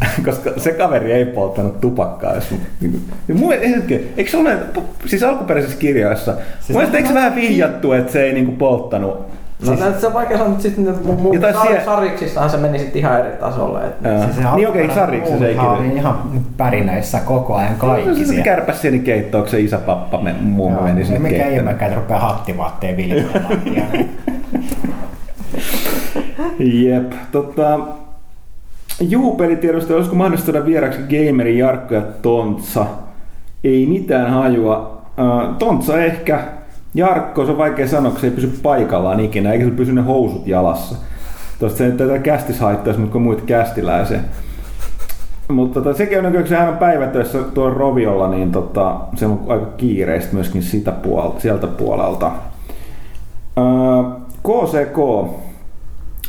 [LAUGHS] Koska se kaveri ei polttanut tupakkaa. Jos, niin, mun, hetki, eikö se ole, siis alkuperäisissä kirjoissa, siis mun eikö se vähän vihjattu, että se ei niinku polttanut? No siis, se on vaikea sanoa, mutta sitten mun, mun Jotain sar- sie- sariksissahan se meni sitten ihan eri tasolle. Et, Ää, niin okei, sariksi se ei oli kirjoita. ihan pärineissä koko ajan kaikki Se siellä. kärpäsieni keitto, onko se isäpappa me, mummo meni sinne Mikä keittämään. ihmekään, että rupeaa hattivaatteen viljelemään. [LAUGHS] Jep, tota... Juu, pelitiedosta, olisiko mahdollista tuoda vieraksi gameri Jarkko ja Tontsa? Ei mitään hajua. Uh, Tontsa ehkä. Jarkko, se on vaikea sanoa, kun se ei pysy paikallaan ikinä, eikä se pysy ne housut jalassa. Tuosta se tätä kästis haittaisi, mutta muita kästiläisiä. Mutta tota, sekin on nykyään, kun hän on päivätöissä tuolla Roviolla, niin tota, se on aika kiireistä myöskin sitä puolta, sieltä puolelta. Uh, KCK.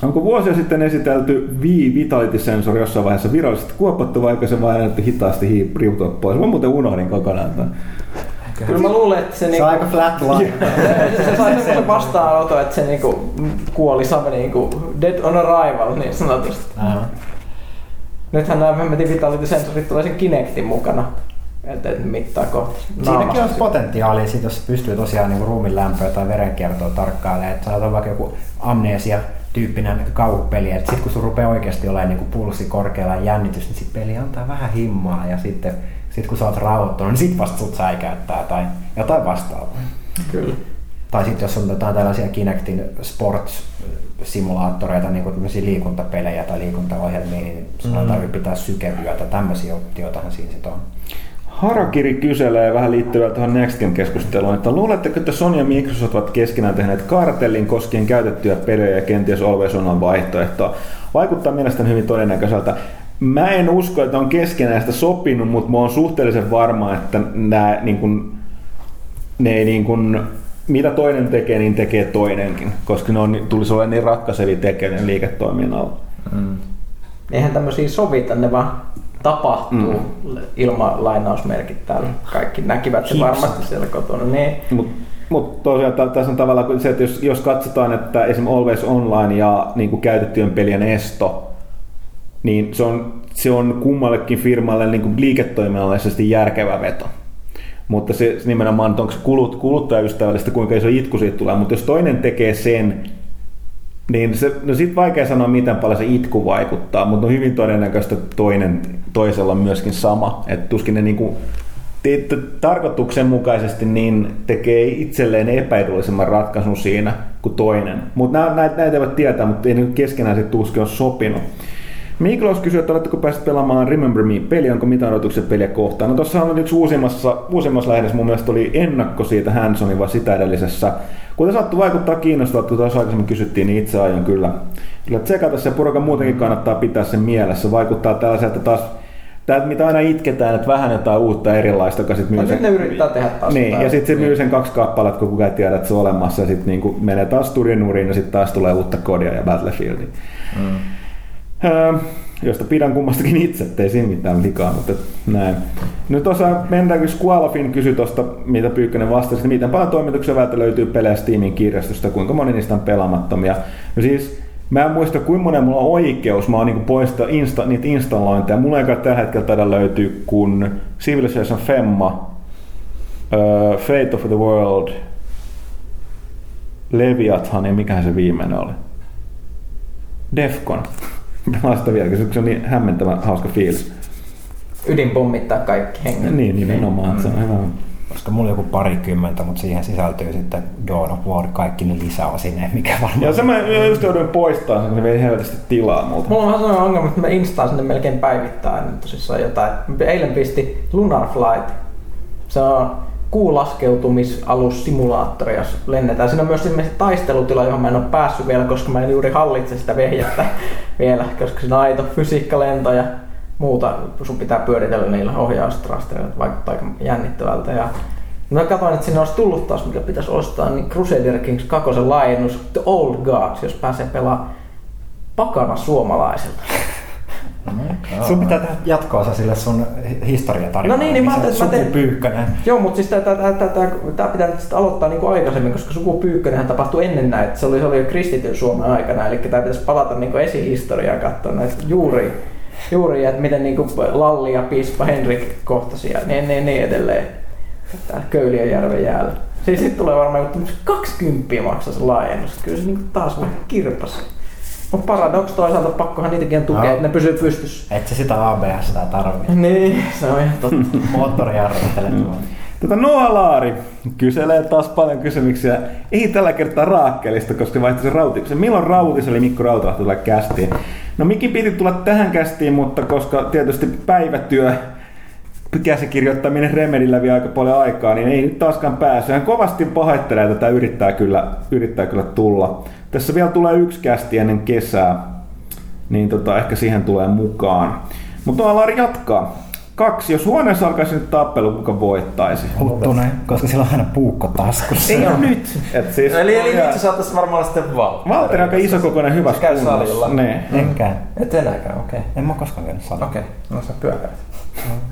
Onko vuosia sitten esitelty V-Vitality-sensori jossain vaiheessa virallisesti kuopattu, vai onko se vain annettu hitaasti hiip- riutua pois? Mä muuten unohdin kokonaan tämän. Kyllä mä luulen, että se, Se on niinku, aika flat line. se, se sai semmoisen vastaanoton, että se niinku kuoli sama niinku dead on arrival niin sanotusti. Ää. Nythän nämä hemmetin vitality-sensorit tulee sen Kinectin mukana. Että et mittaa kohta. Siinäkin olisi potentiaalia, sit, jos pystyy tosiaan niin ruumin lämpöä tai verenkiertoa tarkkailemaan. Että saat vaikka joku amnesia tyyppinen kauhupeli, että sitten kun sun rupeaa oikeasti olemaan niin pulssi korkealla ja jännitys, niin sitten peli antaa vähän himmaa ja sitten sit kun sä oot rauhoittunut, niin sit vasta sut säikäyttää tai jotain vastaavaa. Kyllä. Tai sitten jos on jotain tällaisia Kinectin sports-simulaattoreita, niin kuin liikuntapelejä tai liikuntaohjelmia, niin sun mm. tarvitsee pitää sykevyötä. Tämmöisiä optioitahan siinä sitten on. Harakiri kyselee vähän liittyvää tuohon Next keskusteluun, että luuletteko, että Sony ja Microsoft ovat keskenään tehneet kartellin koskien käytettyjä pelejä ja kenties Always On vaihtoehtoa? Vaikuttaa mielestäni hyvin todennäköiseltä. Mä en usko, että on keskenään sitä sopinut, mutta mä oon suhteellisen varma, että nämä niin kun, ne ei niin kun, mitä toinen tekee, niin tekee toinenkin, koska ne on, tulisi olla niin rakkasevi tekeminen liiketoiminnalla. Mm. Eihän tämmöisiä sovita, ne vaan tapahtuu mm. ilman lainausmerkit täällä. Kaikki näkivät se varmasti siellä kotona. Niin. Mutta mut tosiaan tässä on tavallaan se, että jos, jos katsotaan, että esimerkiksi Always Online ja niin kuin käytettyjen pelien esto, niin se on, se on kummallekin firmalle niin kuin liiketoiminnallisesti järkevä veto. Mutta se nimenomaan, onko se kulut, kuluttajaystävällistä, kuinka iso itku siitä tulee. Mutta jos toinen tekee sen, niin se, no sit vaikea sanoa, miten paljon se itku vaikuttaa, mutta on hyvin todennäköistä toinen toisella on myöskin sama. Että tuskin ne niinku, tarkoituksenmukaisesti niin tekee itselleen epäedullisemman ratkaisun siinä kuin toinen. Mutta näitä, näitä eivät tietää, mutta ei ne keskenään se tuskin ole sopinut. Miklaus kysyy, että oletteko päässeet pelaamaan Remember Me-peli, onko mitään odotukset peliä kohtaan? No tuossa on yksi uusimmassa, uusimmassa lähdessä mun mielestä oli ennakko siitä Hansonin vai sitä edellisessä. Kuten saattu vaikuttaa kiinnostavalta, kun tuossa aikaisemmin kysyttiin, niin itse aion kyllä, kyllä tsekata se porukan muutenkin kannattaa pitää sen mielessä. Vaikuttaa tällaiselta taas Tämä, mitä aina itketään, että vähän jotain uutta erilaista, joka sitten myy sen... ne yrittää tehdä taas Niin, ja sitten se myy sen kaksi kappaletta, kun kukaan ei tiedä, että se on olemassa, ja sitten niin menee taas nurin, ja sitten taas tulee uutta kodia ja Battlefieldia. Mm. Öö, josta pidän kummastakin itse, ettei siinä mitään vikaa, mutta näin. Nyt tuossa mennäänkö Squalofin kysy tuosta, mitä Pyykkönen vastasi, että miten paljon toimituksia välttä löytyy pelejä Steamin kirjastosta, kuinka moni niistä on pelaamattomia. No siis, mä en muista kuinka monen mulla on oikeus, mä oon niinku poista insta, niitä installointeja. Mulla ei kai tällä hetkellä taida löytyy kun Civilization Femma, uh, Fate of the World, Leviathan ja mikä se viimeinen oli? Defcon pelaa sitä vielä, koska se on niin hämmentävän hauska fiilis. Ydinpommittaa kaikki henget. Niin, nimenomaan. Mm. Se on hyvä. Koska mulla on joku parikymmentä, mutta siihen sisältyy sitten Dawn of War, kaikki ne lisäosineet, mikä varmaan... Ja se mä just jouduin poistaa sen, kun se vei helvetisti tilaa muuta. Mulla on vähän sellainen ongelma, että mä instaan sinne melkein päivittäin tosissaan jotain. Eilen pisti Lunar Flight. Se on kuulaskeutumisalus-simulaattori, jos lennetään. Siinä on myös esimerkiksi taistelutila, johon mä en ole päässyt vielä, koska mä en juuri hallitse sitä vehjettä [LAUGHS] vielä, koska siinä on aito fysiikkalento ja muuta. Sun pitää pyöritellä niillä ohjaustrastereilla, vaikuttaa aika jännittävältä. Ja Mä katsoin, että sinne olisi tullut taas, mikä pitäisi ostaa, niin Crusader Kings 2 laajennus The Old Gods, jos pääsee pelaamaan pakana suomalaiselta. No, sun pitää tehdä jatkoosa sille sun historiatarinalle. No niin, niin mä ajattelin, että mä teen... Joo, mutta siis tämä pitää nyt aloittaa niin kuin aikaisemmin, koska sukupyykkönen tapahtui ennen näitä. Se oli, se oli jo kristityn Suomen aikana, eli tämä pitäisi palata niin kuin esihistoriaan katsoa näitä juuri, juuri että miten niin kuin Lalli ja Piispa Henrik kohtasi ja niin, niin, niin edelleen. Täällä Köyliönjärven jäällä. Siis sitten tulee varmaan 20 maksaa se laajennus. Kyllä se niin taas vähän kirpas. Mutta paradoks toisaalta pakkohan niitäkin tukea, no. että ne pysyy pystyssä. Et se sitä ABS tarvitse. Niin, se on ihan totta. [LAUGHS] Moottorijarruttelet mm. Tota Noa Laari kyselee taas paljon kysymyksiä. Ei tällä kertaa Raakkelista, koska vaihtoi se Rautiksen. Milloin Rautis oli Mikko Rautalahti tulla kästiin? No Miki piti tulla tähän kästiin, mutta koska tietysti päivätyö käsikirjoittaminen Remedillä vie aika paljon aikaa, niin ei nyt taaskaan päässyt. Hän kovasti pahoittelee tätä, yrittää kyllä, yrittää kyllä tulla. Tässä vielä tulee yksi kästi ennen kesää, niin tota, ehkä siihen tulee mukaan. Mutta Lari jatkaa. Kaksi. Jos huoneessa alkaisi nyt tappelu, kuka voittaisi? Huttunen, koska sillä on aina puukko taskussa. Ei ole nyt. Et siis, eli, eli nyt sä saattaisi varmaan sitten Valtteri. Valtteri on aika iso kokoinen hyvä Käy salilla. Ne. Enkään. Et enääkään, okei. Okay. En mä koskaan käynyt salilla. Okei, okay. no sä pyöräät.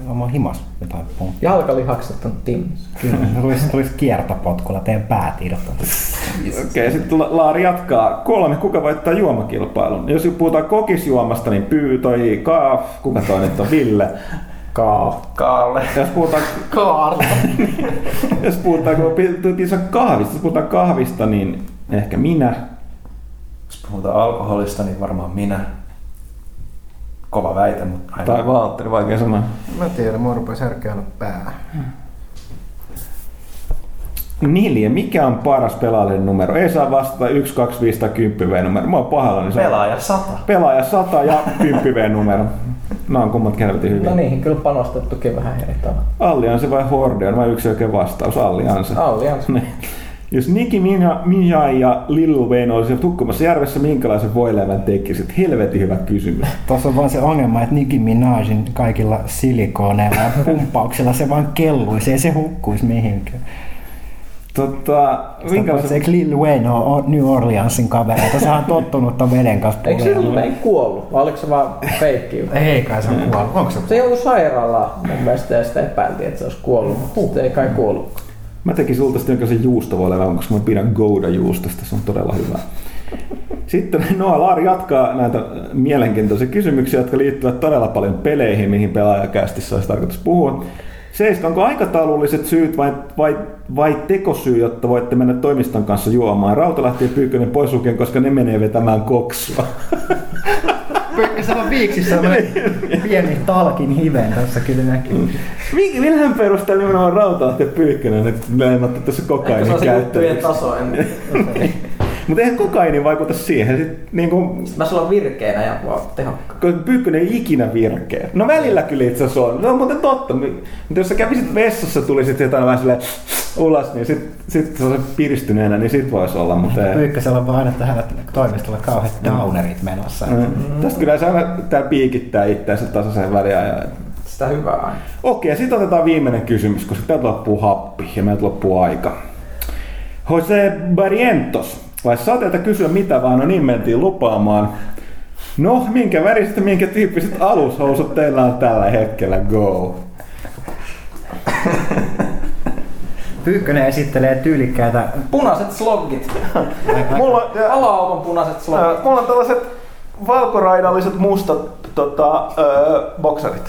No, mä oon himas jotain pumppu. Jalkalihakset on timmissä. Kyllä, tulisi, tulisi kiertopotkulla, teen päät. Okei, okay, sitten Laari jatkaa. Kolme, kuka voittaa juomakilpailun? Jos puhutaan kokisjuomasta, niin pyy toi Kaaf, kuka toi nyt on Ville? Kaal. Kaalle. Jos puhutaan... Kaarle. [LAUGHS] jos puhutaan, kun kahvista, jos puhutaan kahvista, niin ehkä minä. Jos puhutaan alkoholista, niin varmaan minä. Kova väite, mutta aina. Tai Valtteri, vaikea sanoa. Mä tiedän, mua rupesi särkeä pää. Nilje, mikä on paras pelaajien numero? Ei saa vastata 1, 2, 5 tai 10 V-numero. Mä oon pahalla, niin se on Pelaaja sata. pelaaja 100 ja 10 V-numero. Nämä on kummatkin helvetin hyviä. No niihin kyllä panostettukin vähän eri tavalla. Allianse vai Horde on vai yksi oikein vastaus? Allianse. Allianse. Niin. [LAUGHS] Jos Niki Minja, Minja ja Lil Wayne olisivat tukkumassa järvessä, minkälaisen voileivän tekisit? Helvetin hyvä kysymys. [LAUGHS] Tuossa on vaan se ongelma, että Nicki Minajin kaikilla silikooneilla ja pumppauksilla se vaan kelluisi, ei se hukkuisi mihinkään. Tota, minkälaisen... Se Lil Wayne on on New Orleansin kavereita, sehän on tottunut ton veden kanssa Eikö se pulemaan. ei kuollut? Vai oliko se vaan feikki? Ei kai se on kuollut. Onko se Se joutui sairaalaan mun mielestä ja sitä epäiltiin, että se olisi kuollut, mutta sitten ei kai kuollut. Mä tekisin sulta sitten jonkinlaisen juustovoilevan, koska mä pidän Gouda-juustosta, se on todella hyvä. Sitten [LAUGHS] Noa Laari jatkaa näitä mielenkiintoisia kysymyksiä, jotka liittyvät todella paljon peleihin, mihin pelaajakästissä olisi tarkoitus puhua. Seiska, onko aikataululliset syyt vai, vai, vai tekosyy, jotta voitte mennä toimiston kanssa juomaan? Rautalahti ja Pyykkönen pois lukien, koska ne menee vetämään koksua. [LAUGHS] Pykkäsellä on viiksissä pieni talkin hiven tässä kyllä näkyy. Mi- Millähän perusteella nimenomaan Rautalahti ja Pyykkönen, että me en otta tässä Ehkä se kokainin on se juttujen käyttöön. taso. En... [LAUGHS] Mutta eihän kokaini vaikuta siihen. Sit, niin kuin, Mä sulla on virkeänä ja vaan tehokkaan. Pyykkönen ei ikinä virkeä. No välillä kyllä itse asiassa on. Se on muuten totta. Mutta jos sä kävisit vessassa, tulisit jotain vähän silleen ulos, niin sit, sit se on piristyneenä, niin sit voisi olla, mutta ei. Pyykkäsellä on vaan aina tähän toimistolla kauheat downerit menossa. Mm. Tästä kyllä se aina tää piikittää itseänsä tasaisen väliajan. Sitä hyvää aina. Okei, sitten otetaan viimeinen kysymys, koska täältä loppuu happi ja meiltä loppuu aika. Jose Barrientos, vai saa teiltä kysyä mitä vaan, no niin mentiin lupaamaan. No, minkä väristä, minkä tyyppiset alushousut teillä on tällä hetkellä? Go! Pyykkönen esittelee tyylikkäitä Punaiset slogit. Mulla, Ala-auton punaiset slogit. mulla on tällaiset valkoraidalliset mustat tota, öö, boksarit.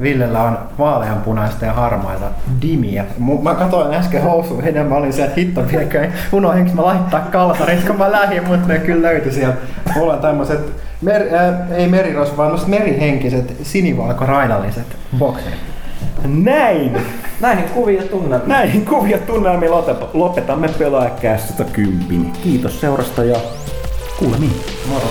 Villellä on vaaleanpunaista ja harmaita dimiä. Mä katsoin äsken housuihin ja mä olin sieltä hitto viekö, unohdinko mä laittaa kalsarit, kun mä lähdin, mutta ne kyllä löytyi sieltä. Mulla on tämmöiset, mer, äh, ei meriros, vaan merihenkiset sinivalkoraidalliset bokserit. Näin! Näihin kuvia tunnelmia. Näihin kuvia tunnelmiin lope- lopetamme pelaajakästä kympin. Kiitos seurasta ja kuulemiin. Moro.